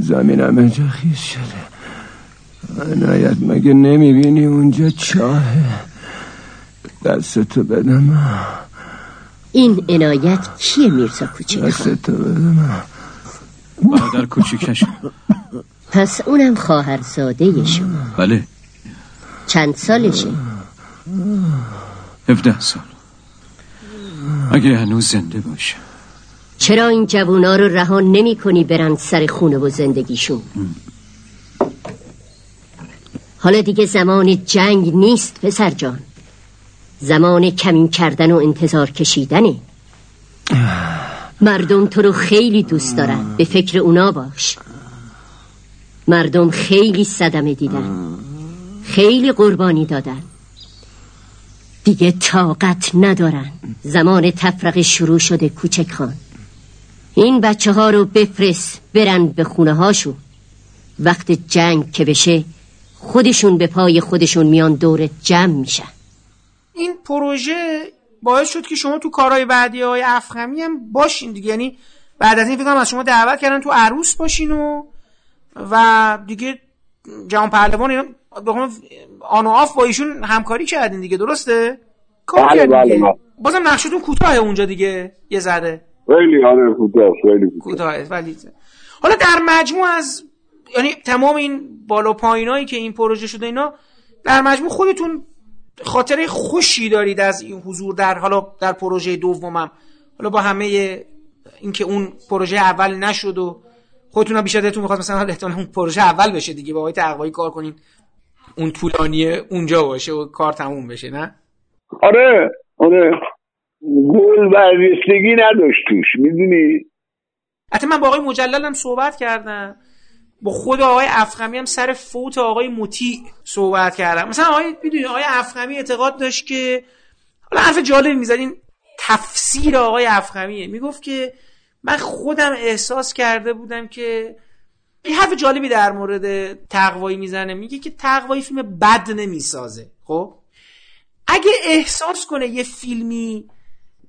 زمینم اینجا خیز شده. عنایت مگه نمی‌بینی اونجا چاهه دستتو بدم؟ این عنایت کیه میرزا کوچیک دستتو بدم. برادر کوچیکش. پس اونم خواهر ساده شما. بله. چند سالشه؟ 17 سال. اگه هنوز زنده باشه. چرا این جوونا رو رها نمی کنی برن سر خونه و زندگیشون؟ حالا دیگه زمان جنگ نیست پسر جان. زمان کمین کردن و انتظار کشیدنه. مردم تو رو خیلی دوست دارن. به فکر اونا باش. مردم خیلی صدمه دیدن. خیلی قربانی دادن. دیگه طاقت ندارن. زمان تفرق شروع شده کوچک خان. این بچه ها رو بفرست برن به خونه هاشون وقت جنگ که بشه خودشون به پای خودشون میان دور جمع میشن. این پروژه باعث شد که شما تو کارهای بعدی های افخمی هم باشین دیگه. یعنی بعد از این فکر از شما دعوت کردن تو عروس باشین و و دیگه جهان پهلوان اینا آن و آف با ایشون همکاری کردین دیگه. درسته؟ کار بله، کردین بله،. بله. بازم نقشتون کوتاه اونجا دیگه یه ذره. خیلی آره کوتاه خیلی کوتاه ولی حالا در مجموع از یعنی تمام این بالا پایینایی که این پروژه شده اینا در مجموع خودتون خاطره خوشی دارید از این حضور در حالا در پروژه دومم. حالا با همه اینکه اون پروژه اول نشد و خودتون بیشتر دلتون می‌خواد مثلا حالا احتمالاً اون پروژه اول بشه دیگه با آقای تقوایی کار کنین. اون طولانی اونجا باشه و کار تموم بشه نه؟ آره آره. گل برجستگی نداشت توش می‌دونی؟ حتی من با آقای مجلل هم صحبت کردم. با خود آقای افخمی هم سر فوت آقای مطیع صحبت کردم. مثلا آقای می‌دونی آقای افخمی اعتقاد داشت که حالا حرف جالبی می‌زدین تفسیر آقای افخمیه می‌گفت که من خودم احساس کرده بودم که این حرف جالبی در مورد تقوایی می‌زنه. میگه که تقوایی فیلم بد نمی‌سازه. خب؟ اگه احساس کنه یه فیلمی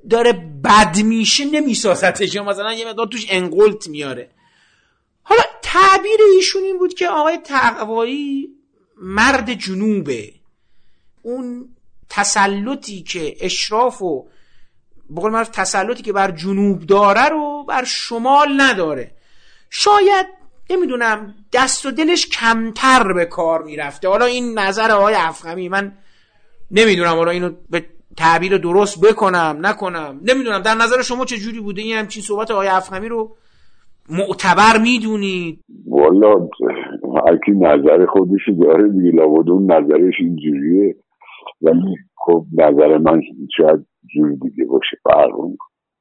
داره بد میشه نمیسازتش. یا مثلا یه مقدار توش انقلت میاره. حالا تعبیر ایشون این بود که آقای تقوایی مرد جنوبه. اون تسلطی که اشراف و بقول من تسلطی که بر جنوب داره رو بر شمال نداره. شاید نمی‌دونم دست و دلش کمتر به کار می‌رفته. حالا این نظر آقای افخمی من نمی‌دونم حالا اینو به تعبیر درست بکنم نکنم. نمی‌دونم در نظر شما چه جوری بوده؟ این همچین صحبت آقای افخمی رو معتبر می‌دونید والا هر کی نظر خودش داره دیگه لابد اون نظرش اینجوریه. ولی خب نظر من شاید جور دیگه باشه فرق.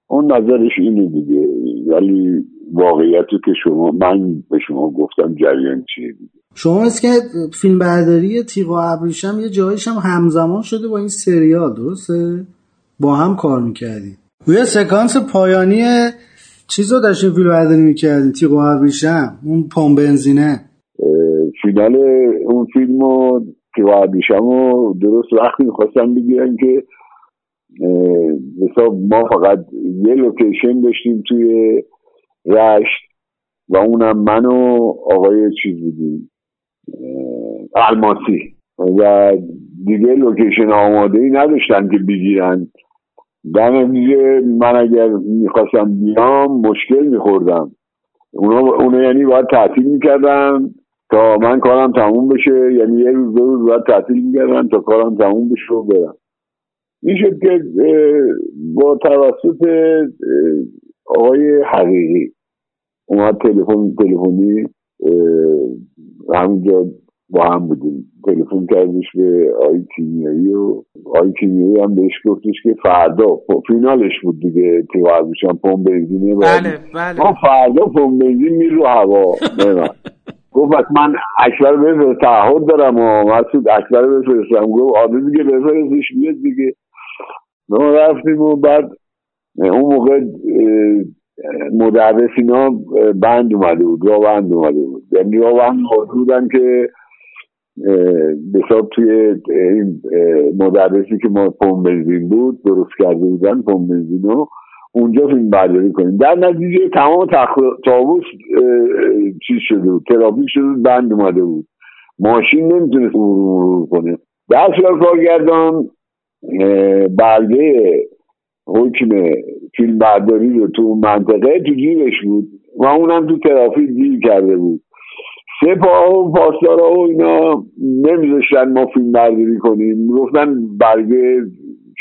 اون نظرش اینه دیگه. ولی واقعیتی که شما من به شما گفتم جریان چیه دیگه. شما مثل که فیلم برداری تیغ و ابریشم یه جایش هم همزمان شده با این سریال درسته؟ با هم کار می‌کردین روی سکانس پایانی چیز رو داشتین فیلم برداری می‌کردین تیغ و ابریشم اون پمپ بنزینه. فینال اون فیلم و تیوادیشم و درست وقتی می‌خواستم بگیرن که حساب ما فقط یه لوکیشن داشتیم توی رشت و اونم من و آقای چیز بودیم الماسی. و دیگه لوکیشن آماده ای نداشتن که بگیرن. در نتیجه من اگر می‌خواستم بیام مشکل میخوردم. اونا, اونا یعنی باید تعطیل می‌کردن تا من کارم تموم بشه. یعنی یه روز دو روز باید تعطیل می‌کردن تا کارم تموم بشه و برم. این شد که با توسط آقای حقیقی اومد تلفن تلفنی همونجا با هم بودیم. تلفن کردش به آقای کیمیایی و آقای کیمیایی هم بهش گفتش که فردا خب، فینالش بود دیگه تیغ میشم پمپ بنزینه بله بله. ما فردا پمپ بنزین میره رو هوا. نمی‌دونم. گفت بس من اکبر بفرست تعهد دارم و مسعود اکبر بفرستم. گفت آره دیگه بفرستش بیاد دیگه. ما رفتیم و بعد اون موقع مدرس اینا بند اومده بود راه بند اومده بود. یعنی راه بند بودن که حساب توی این مدرسی که ما پمپ بنزین بود درست کرده بودن پمپ بنزین رو اونجا فیلم برداری کنیم. در نتیجه تمام تابوس چیز شده بود ترافیک شده بود بند اومده بود. ماشین نمی‌تونست مرور کنه. دستیار کارگردان اه، برگه حکم فیلم برداری رو تو منطقه تو جیبش بود و اونم تو ترافیک گیر کرده بود. سپاه و پاسدارا و اینا نمیذاشتن ما فیلم برداری کنیم. می‌گفتن برگه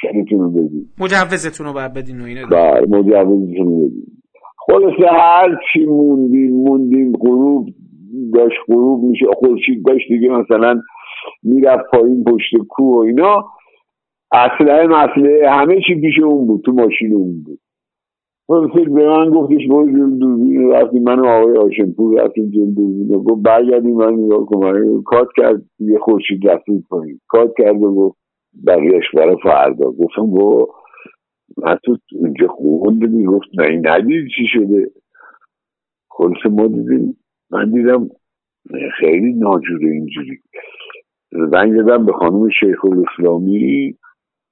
چنتون رو بدیم. مجوزتون رو باید بدین و اینا بر مجوزتون رو بدیم. خلاصه هر چی موندیم موندیم غروب داشت غروب میشه. خورشید داشت دیگه مثلا می‌رفت پایین پشت کوه و اینا. اصله مسئله همه چی پیش اون بود تو ماشین اون بود. فکر به من گفتش رفتیم من و آقای آشنپور رفتیم جلو دوربین گفت برگردیم. من نگاه کنم کات کرد یه خورشید رفتیم پایین. کات کرد و گفت بقیهش برای فردا. گفتم با تو اینجا خوندی گفت نه این ندید چی شده. خلاصه ما دیدیم. من دیدم خیلی ناجوره اینجوری. زنگ زدم به خانم شیخ الاسلامی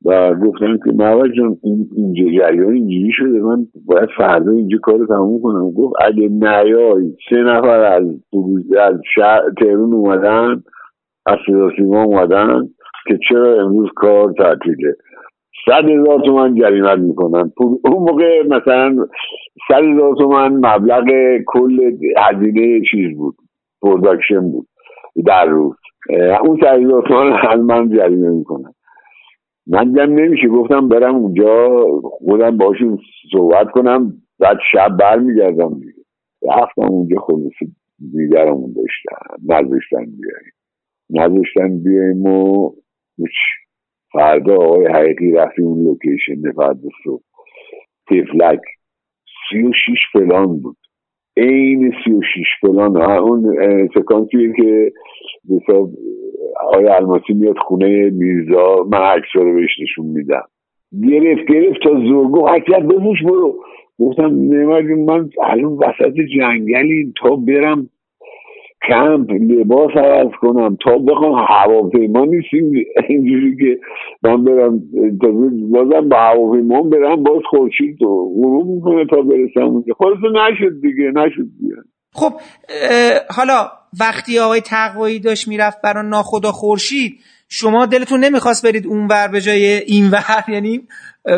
و گفتن که محمد جان این اینجا جریان اینجوری شده من باید فردا اینجا کار تموم کنم. گفت اگه نیای سه نفر از از شهر تهرون اومدن از سیما اومدن که چرا امروز کار تعطیله؟ صد هزار تومن جریمت می‌کنن. اون موقع مثلا صد هزار تومن مبلغ کل هزینه چیز بود production بود در روز. اون صد هزار تومن من جریمه می‌کنن. من دیدم نمیشه. گفتم برم اونجا خودم باشون صحبت کنم بعد شب برمیگردم دیگه. رفتم اونجا خلاصی دیگرمون داشتن نذاشتن بیاییم نذاشتن بیاییم و فردا آقای حقیقی رفتیم اون لوکیشن فردا صبح. تفلک. سی و شیش فلان بود. عین سی و شیش فلان. اون سکانسیه که حساب آقای الماسی میاد خونه میرزا من عکس رو بهش نشون میدم. گرفت گرفت تا زرگو حکیت بموش برو. گفتم نمید من الان وسط جنگلی تا برم کمپ لباس عوض کنم تا بخوام هواپیما نیستیم. اینجوری که من برم بازم با هواپیما برم باز خورشید و غروب می‌کنه تا برسم اونجا. خلاصه نشد دیگه نشد دیگه. خب حالا وقتی آقای تقوایی داشت می‌رفت برای ناخدا خورشید شما دلتون نمی‌خواست برید اون ور به جای این ور یعنی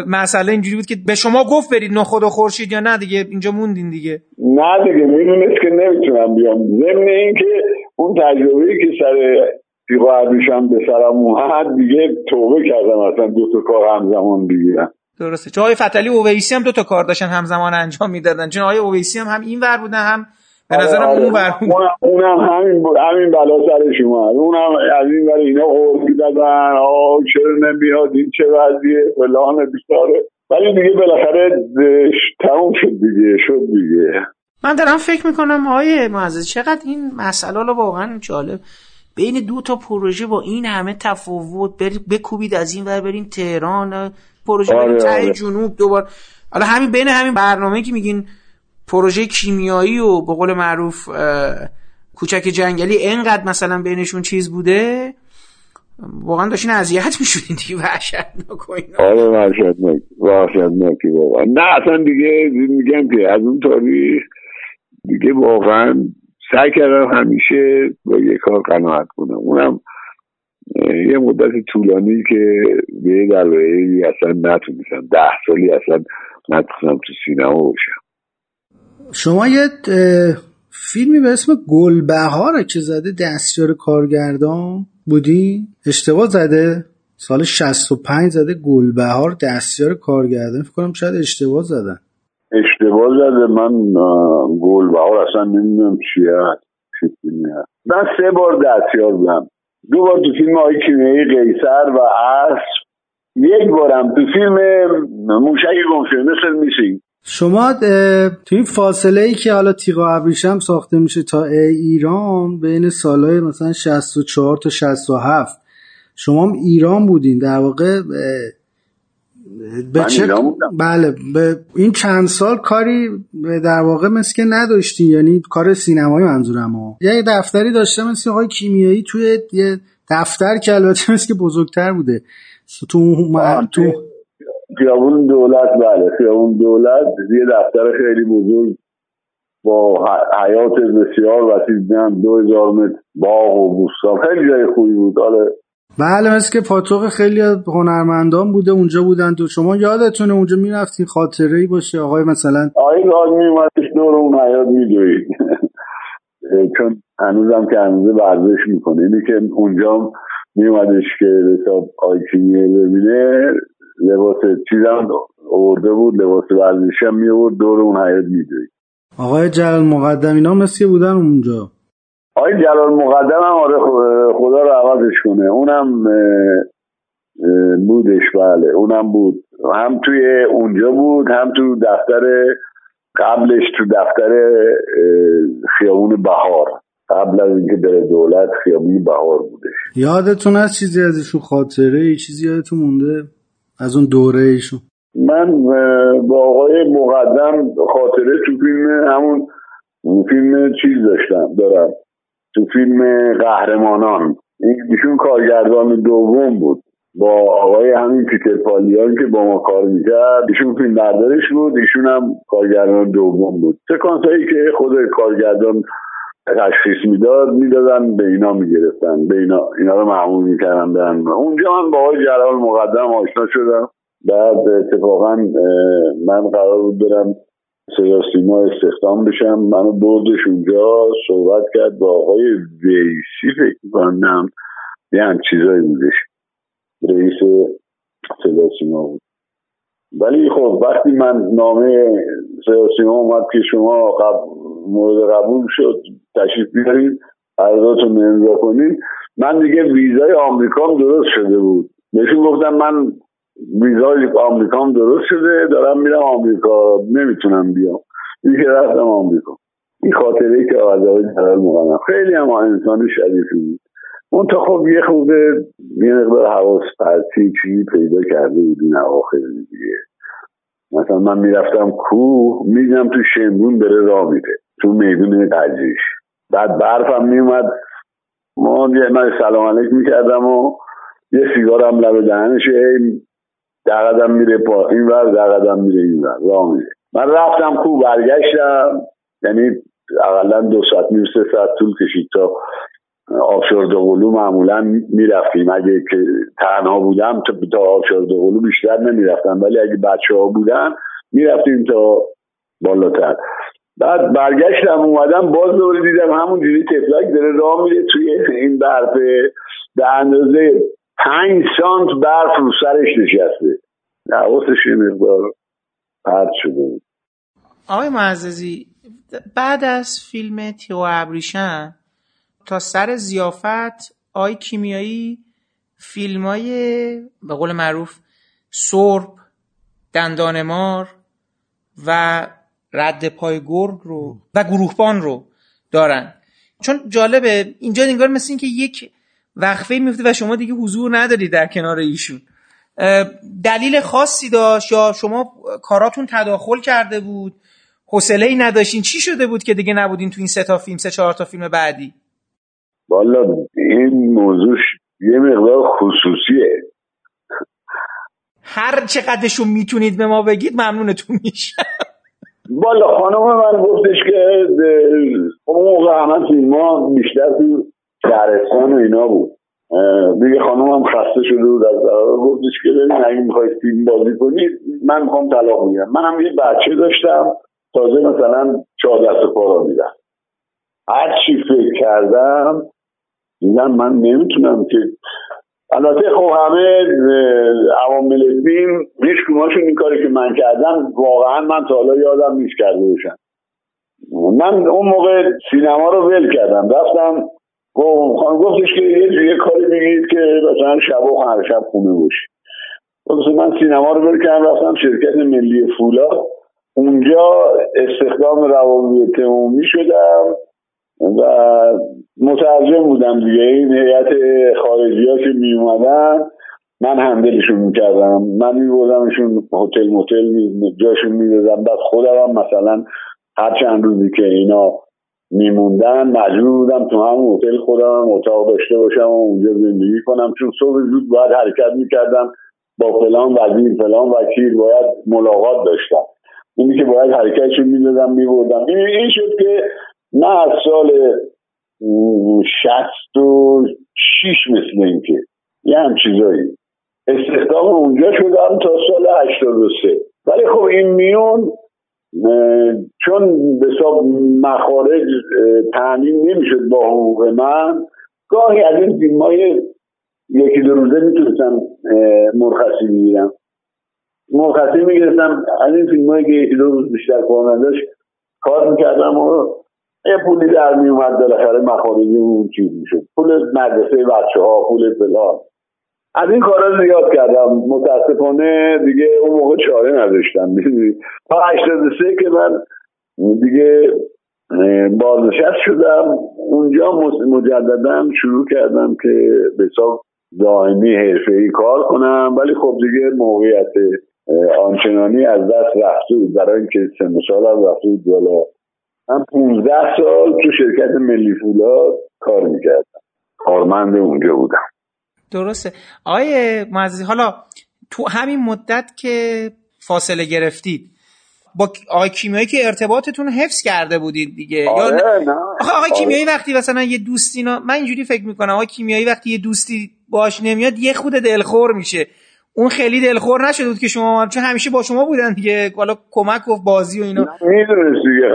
مسئله اینجوری بود که به شما گفت برید ناخدا خورشید یا نه دیگه؟ اینجا موندین دیگه. نه دیگه می‌دونست که نمی‌تونم بیام. ضمن اینکه اون تجربه که سر تیغ عبیشم به سرم اومد دیگه توبه کردم اصلا دو تا کار همزمان بگیرم درسته. چون آقای فتلی اویسی هم دو تا کار داشتن همزمان انجام می‌دادن. چون آقای اویسی هم هم این ور بودن هم به نظرم اون ور اونم همین همین بلا سرش اومد. اونم از این ور اینا قربی دادن آه چرا نمیاد؟ این چه وضعیه؟ فلان بیچاره. ولی دیگه بالاخره تموم شد دیگه شد دیگه. من دارم فکر می‌کنم آقای معزز چقدر این مسئله رو واقعا جالب. بین دو تا پروژه با این همه تفاوت بکوبید از این ور برین تهران پروژه آره برین جنوب دوبار. حالا همین بین همین برنامه که میگین پروژه کیمیایی و به قول معروف کوچک جنگلی انقدر مثلا بینشون چیز بوده واقعا داشتین اذیت میشودین دیگه وحشتناک آره وحشتناک وحشتناکی واقعا. نه اصلا دیگه میگم که از اون تاریخ دیگه واقعا سعی کردم همیشه با یه کار قناعت کنم. اونم یه مدت طولانی که به یه دلایلی اصلا نتونستم ده سالی اصلا نتونستم تو سینما باشم. شما یه فیلمی به اسم گلبهاره که زده دستیار کارگردان بودی؟ اشتباه زده. سال 65 زده گلبهار دستیار کارگردان. فکر کنم شاید اشتباه زدن اشتباه زده. من گلبهار اصلا نمی‌دونم چیه. من سه بار دستیار بودم. دو بار تو فیلم های کیمیایی قیصر و عصر. یک بارم تو فیلم موشک گمشده مثل میسینگ شما تو این فاصله ای که حالا تیغ ابریشم ساخته میشه تا ایران بین سالهای مثلا 64 تا 67 شما هم ایران بودین. در واقع به چه... بله به این چند سال کاری در واقع مثل که نداشتین. یعنی کار سینمایی منظورم ها. یه دفتری داشته مثل آقای کیمیایی توی یه دفتر که البته مثل که بزرگتر بوده. تو تو خیابون دولت بله خیابون دولت یه دفتر خیلی بزرگ با حیات بسیار وسیع دیدم دو هزار متر باغ و بوستان خیلی جای خوبی بود آره بله مثل که پاتوق خیلی هنرمندان بوده اونجا بودن تو شما یادتونه اونجا می‌رفتین خاطره ای باشه؟ آقای مثلا آقای گاز میومدش دور اون حیات میدوید. چون هنوزم که هنوز ورزش می‌کنه. اینی که اونجا میومدش که حساب آیکینیه ببینه لباس چیزم ارده بود لباس ورزشی هم میورد دور اون حیات میدوید آقای جلال مقدم اینا مثل بودن اونجا؟ آقای جلال مقدم هم آره خدا رو عوضش کنه. اونم بودش بله اونم بود. هم توی اونجا بود هم تو دفتر قبلش تو دفتر خیابون بهار. قبل از اینکه بره دولت خیابون بهار بودش. یادتون از چیزی ازشون خاطره؟ ای چیزی یادتون مونده؟ از اون دوره ایشون؟ من با آقای مقدم خاطره تو فیلم همون فیلم چیز داشتم دارم. تو فیلم قهرمانان. ایشون کارگردان دوم بود. با آقای همین پیتر پالیان که با ما کار می‌کرد ایشون فیلم بردارش بود ایشون هم کارگردان دوم بود. سکانس هایی که خود کارگردان تشخیص می‌داد می‌دادن به اینا می‌گرفتن به اینا اینا رو معمول می‌کردن برن اونجا من با آقای جلال مقدم آشنا شدم. بعد اتفاقا من قرار بود برم صدا سیما استخدام بشم. منو بردش اونجا صحبت کرد با آقای ویسی فکر می‌کنم یه هم چیزایی بودش. رئیس صدا سیما بود. ولی خب وقتی من نامه صدا سیما اومد که شما قبل مورد قبول شد تشریف بیارید عرضاتون امضا کنید من دیگه ویزای آمریکام درست شده بود. بهشون گفتم من ویزای آمریکام درست شده دارم میرم آمریکا نمی‌تونم بیام. دیگه رفتم آمریکا. این خاطره ای که از آقای جلال مقدم. خیلی هم انسان شریفی بود. اون تا خب یه خورده یه مقدار حواس پرتی چیزی پیدا کرده بود این اواخر دیگه. مثلا من می‌رفتم کوه میدم تو شمرون بره راه میده تو میدون تجریش بعد برفم میومد ما یه من سلام علیک می‌کردم و یه سیگارم لب دهنش دقدم میره پا این ور دقدم میره این ور راه میده من رفتم کوه برگشتم یعنی اقلا دو ساعت نیم سه ساعت طول کشید تا آبشار دوقلو معمولا می‌رفتیم. اگه که تنها بودم تا آبشار دوقلو بیشتر نمی‌رفتم. ولی اگه بچه ها بودن می‌رفتیم تا بالاتر. بعد برگشتم اومدم باز دوباره دیدم همون جوری تفلک داره راه میره توی این برف به اندازه پنج سانت برف رو سرش نشسته. حواسش یه مقدار پرد شده آقای معززی بعد از فیلم تیو ابریشم تا سر زیافت آی کیمیایی فیلم های به قول معروف سرب دندانمار و رد پای گرگ رو و گروهبان رو دارن. چون جالبه اینجا انگار مثل این که یک وقفه میفته و شما دیگه حضور ندارید در کنار ایشون. دلیل خاصی داشت یا شما کاراتون تداخل کرده بود؟ حوصله ای نداشتین؟ چی شده بود که دیگه نبودین تو این سه تا فیلم سه چهار تا فیلم بعدی؟ والا این موضوع یه مقدار خصوصیه. هر چقدرشون می‌تونید به ما بگید ممنونتون میشه بالا خانم من گفتش که اون موقع همه ما بیشتر تو شهرستان و اینا بود. دیگه خانم هم خسته شده بود از گفتش که ببین اگه می‌خوای فیلم بازی کنی من می‌خوام طلاق میگم منم یه بچه داشتم تازه مثلا چهار دست پا را میدم هر چی فکر کردم دیدم من نمی‌تونم که البته خب همه عوامل فیلم هیچ کماشون این کاری که من کردم واقعا من تا حالا یادم نیست کرده باشم من اون موقع سینما رو ول کردم. رفتم خانم گفتش که یه, کاری بگید که مثلا شب و هر شب خونه باشی من سینما رو ول کردم رفتم شرکت ملی فولا. اونجا استخدام روابط عمومی شدم. و مترجم بودم دیگه. این هیئت خارجی ها که می اومدن من هندلشون می‌کردم. من میبردمشون هتل موتل جاشون می‌دادم. بعد خودم مثلا هر چند روزی که اینا میموندن مجبور بودم تو همون هتل خودم اتاق داشته باشم و اونجا زندگی کنم. چون صبح زود باید حرکت می‌کردم. با فلان وزیر فلان وکیل باید ملاقات داشتم. اینی که باید حرکتشون می‌دادم میبردم. این شد که نه از سال شست و شیش مثل اینکه یه هم چیزایی. استخدام اونجا شدم تا سال هشتاد و سه. ولی خب این میون چون به حساب مخارج تعمین نمی‌شد با حقوق من گاهی از این فیلم های یکی دو روزه می‌تونستم مرخصی می‌گیرم. مرخصی می‌گرفتم. از این فیلم که یکی دو روز بیشتر کار نداشت کار می‌کردم و یه پولی در میومد بالاخره مخارجی اون چیز می‌شد. پول مدرسه بچه ها پول فلان. از این کارا زیاد کردم. متاسفانه دیگه اون موقع چاره نداشتم. تا 83 که من دیگه بازنشست شدم. اونجا مجددا شروع کردم که به حساب دائمی حرفه کار کنم. ولی خب دیگه موقعیت آنچنانی از دست رفته بود. برای اینکه سن سالم رفته بود من 15 سال تو شرکت ملی فولاد کار می‌کردم. کارمند اونجا بودم. درسته. آقای معززی حالا تو همین مدت که فاصله گرفتید با آقای کیمیایی که ارتباطتون حفظ کرده بودید دیگه؟ آره یا نه. آقای کیمیایی وقتی مثلا یه دوستی نا... من اینجوری فکر می‌کنم آقای کیمیایی وقتی یه دوستی باش نمیاد یه خود دلخور میشه. اون خیلی دلخور نشده بود که شما چون همیشه با شما بودن دیگه. حالا کمک و بازی و اینا. می‌دونست دیگه.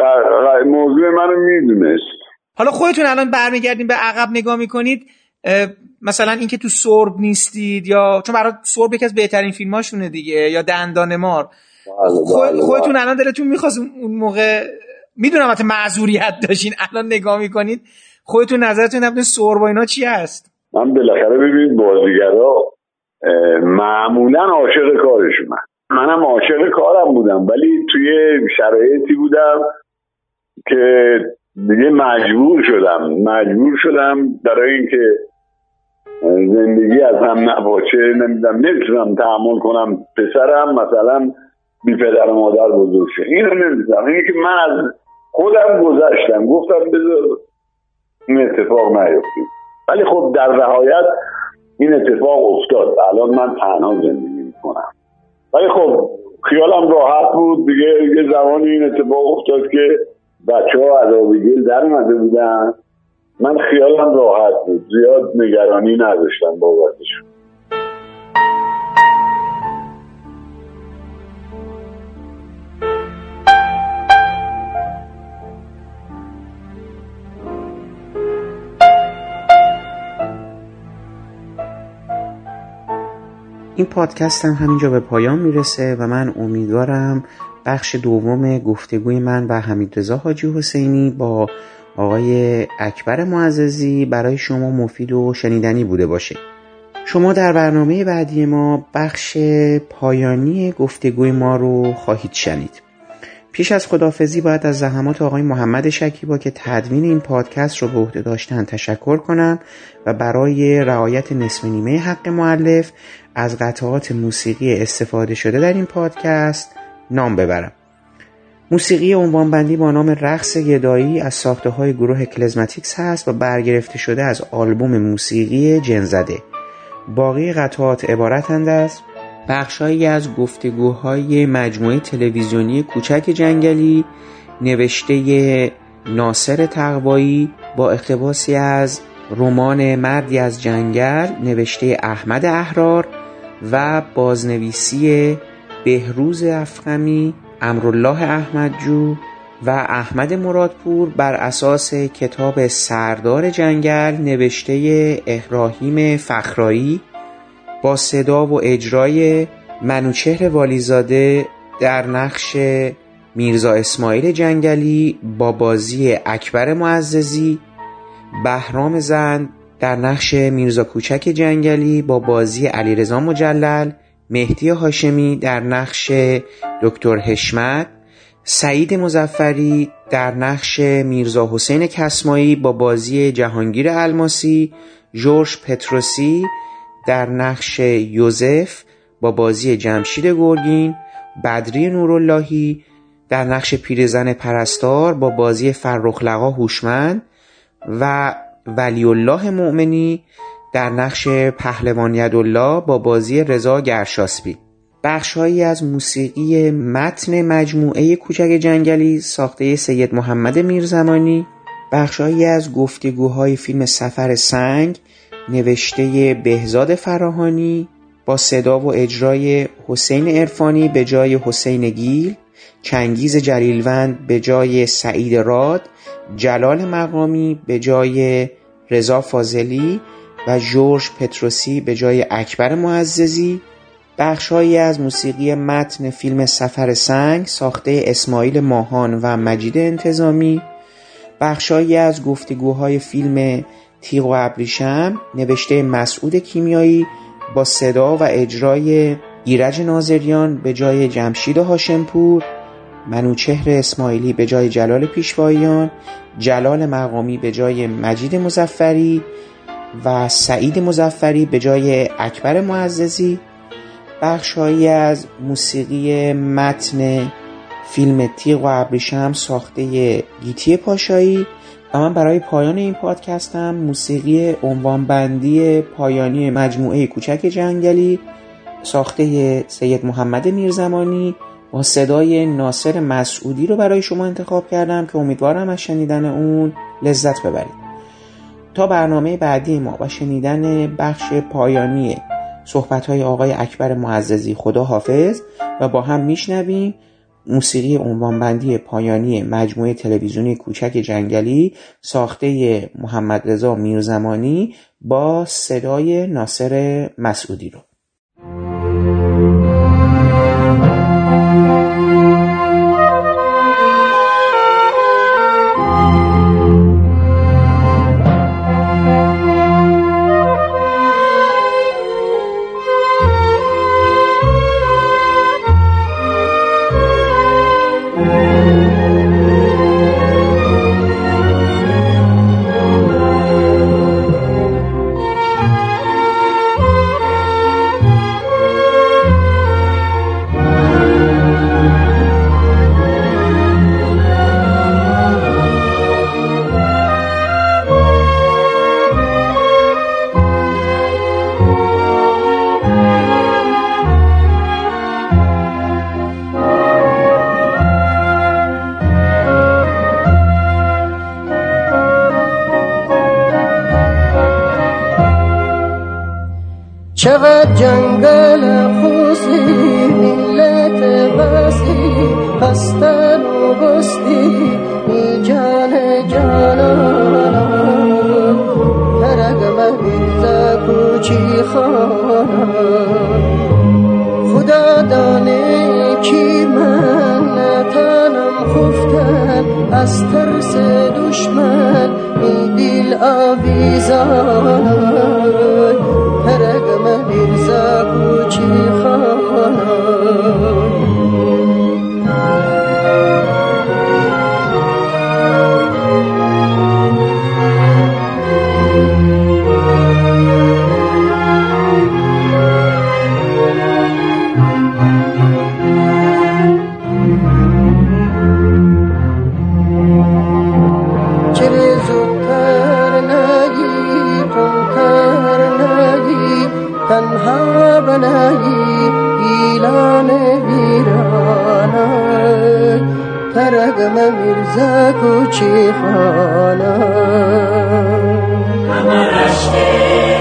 موضوع منو می‌دونست. حالا خودتون الان برمیگردین به عقب نگاه می‌کنید. مثلا اینکه تو سرب نیستید یا چون برای سرب یکی از بهترین فیلماشونه دیگه یا دندان مار. خودتون الان دلتون می‌خواست اون موقع می‌دونم البته معذوریت داشتین. الان نگاه می‌کنید. خودتون نظرتون نبود سرب و اینا چی هست؟ من بالاخره ببینید بازیگرا معمولا عاشق کارشونن منم عاشق کارم بودم ولی توی شرایطی بودم که دیگه مجبور شدم. مجبور شدم برای اینکه زندگی از هم نباشه نمی‌دونم نمی‌تونم تحمل کنم پسرم مثلا بی پدر و مادر بزرگ شه. اینو نمی‌دونم. اینه که من از خودم گذشتم. گفتم بذار این اتفاق نیفتید ولی خب در نهایت این اتفاق افتاد. الان من تنها زندگی می‌کنم. ولی خب خیالم راحت بود. دیگه یه زمانی این اتفاق افتاد که بچه ها از آبیگل در اومده بودن. من خیالم راحت بود. زیاد نگرانی نداشتم بابتشون این پادکست هم همینجا به پایان می‌رسه و من امیدوارم بخش دوم گفتگوی من و حمیدرضا حاجی حسینی با آقای اکبر معززی برای شما مفید و شنیدنی بوده باشه. شما در برنامه بعدی ما بخش پایانی گفتگوی ما رو خواهید شنید. پیش از خدافزی باید از زحمات آقای محمد شکیبا که تدوین این پادکست رو به عهده داشتن تشکر کنم و برای رعایت نصف نیمه حق معلف از قطعات موسیقی استفاده شده در این پادکست نام ببرم. موسیقی عنوانبندی با نام رقص گدایی از ساخته های گروه کلزماتیکس هست و برگرفته شده از آلبوم موسیقی جنزده. باقی قطعات عبارتند از بخشهایی از گفتگوهای مجموعه تلویزیونی کوچک جنگلی نوشته ناصر تقوایی با اقتباسی از رمان مردی از جنگل نوشته احمد احرار و بازنویسی بهروز افخمی امرالله احمدجو و احمد مرادپور بر اساس کتاب سردار جنگل نوشته ابراهیم فخرایی. با صدا و اجرای منوچهر والیزاده در نقش میرزا اسماعیل جنگلی با بازی اکبر معززی بهرام زند در نقش میرزا کوچک جنگلی با بازی علیرضا مجلل مهدی هاشمی در نقش دکتر حشمت سعید مزفری در نقش میرزا حسین کسمایی با بازی جهانگیر الماسی جورج پتروسی در نقش یوزف با بازی جمشید گرگین بدری نوراللهی در نقش پیرزن پرستار با بازی فرخلقا هوشمند و ولی الله مؤمنی در نقش پهلوان یدالله با بازی رضا گرشاسبی بخشهایی از موسیقی متن مجموعه کوچک جنگلی ساخته سید محمد میرزمانی. بخشهایی از گفتگوهای فیلم سفر سنگ نوشته بهزاد فراهانی با صدا و اجرای حسین ارفانی به جای حسین گیل چنگیز جلیلوند به جای سعید راد جلال مقامی به جای رضا فاضلی و جورج پتروسی به جای اکبر معززی. بخشهایی از موسیقی متن فیلم سفر سنگ ساخته اسماعیل ماهان و مجید انتظامی. بخشهایی از گفتگوهای فیلم تیغ و ابریشم نوشته مسعود کیمیایی با صدا و اجرای ایرج ناظریان به جای جمشید هاشمپور منوچهر اسماعیلی به جای جلال پیشواییان جلال مقامی به جای مجید مزفری و سعید مزفری به جای اکبر معززی. بخشهایی از موسیقی متن فیلم تیغ و ابریشم ساخته گیتی پاشایی. و من برای پایان این پادکستم موسیقی عنوانبندی پایانی مجموعه کوچک جنگلی ساخته سید محمد میرزمانی با صدای ناصر مسعودی رو برای شما انتخاب کردم که امیدوارم از شنیدن اون لذت ببرید. تا برنامه بعدی ما و شنیدن بخش پایانی صحبت های آقای اکبر معززی خدا حافظ و با هم میشنویم. موسیقی عنوانبندی پایانی مجموعه تلویزیونی کوچک جنگلی ساخته محمد رضا میرزمانی با صدای ناصر مسعودی رو. جنگل خوصی ملت بسی هستن و بستی ای جان جانانا ترگ مهید کوچی خدا دانه کی من تنم خفتن از ترس دشمن ای دل آویزان. میرزا کوچی خانه همه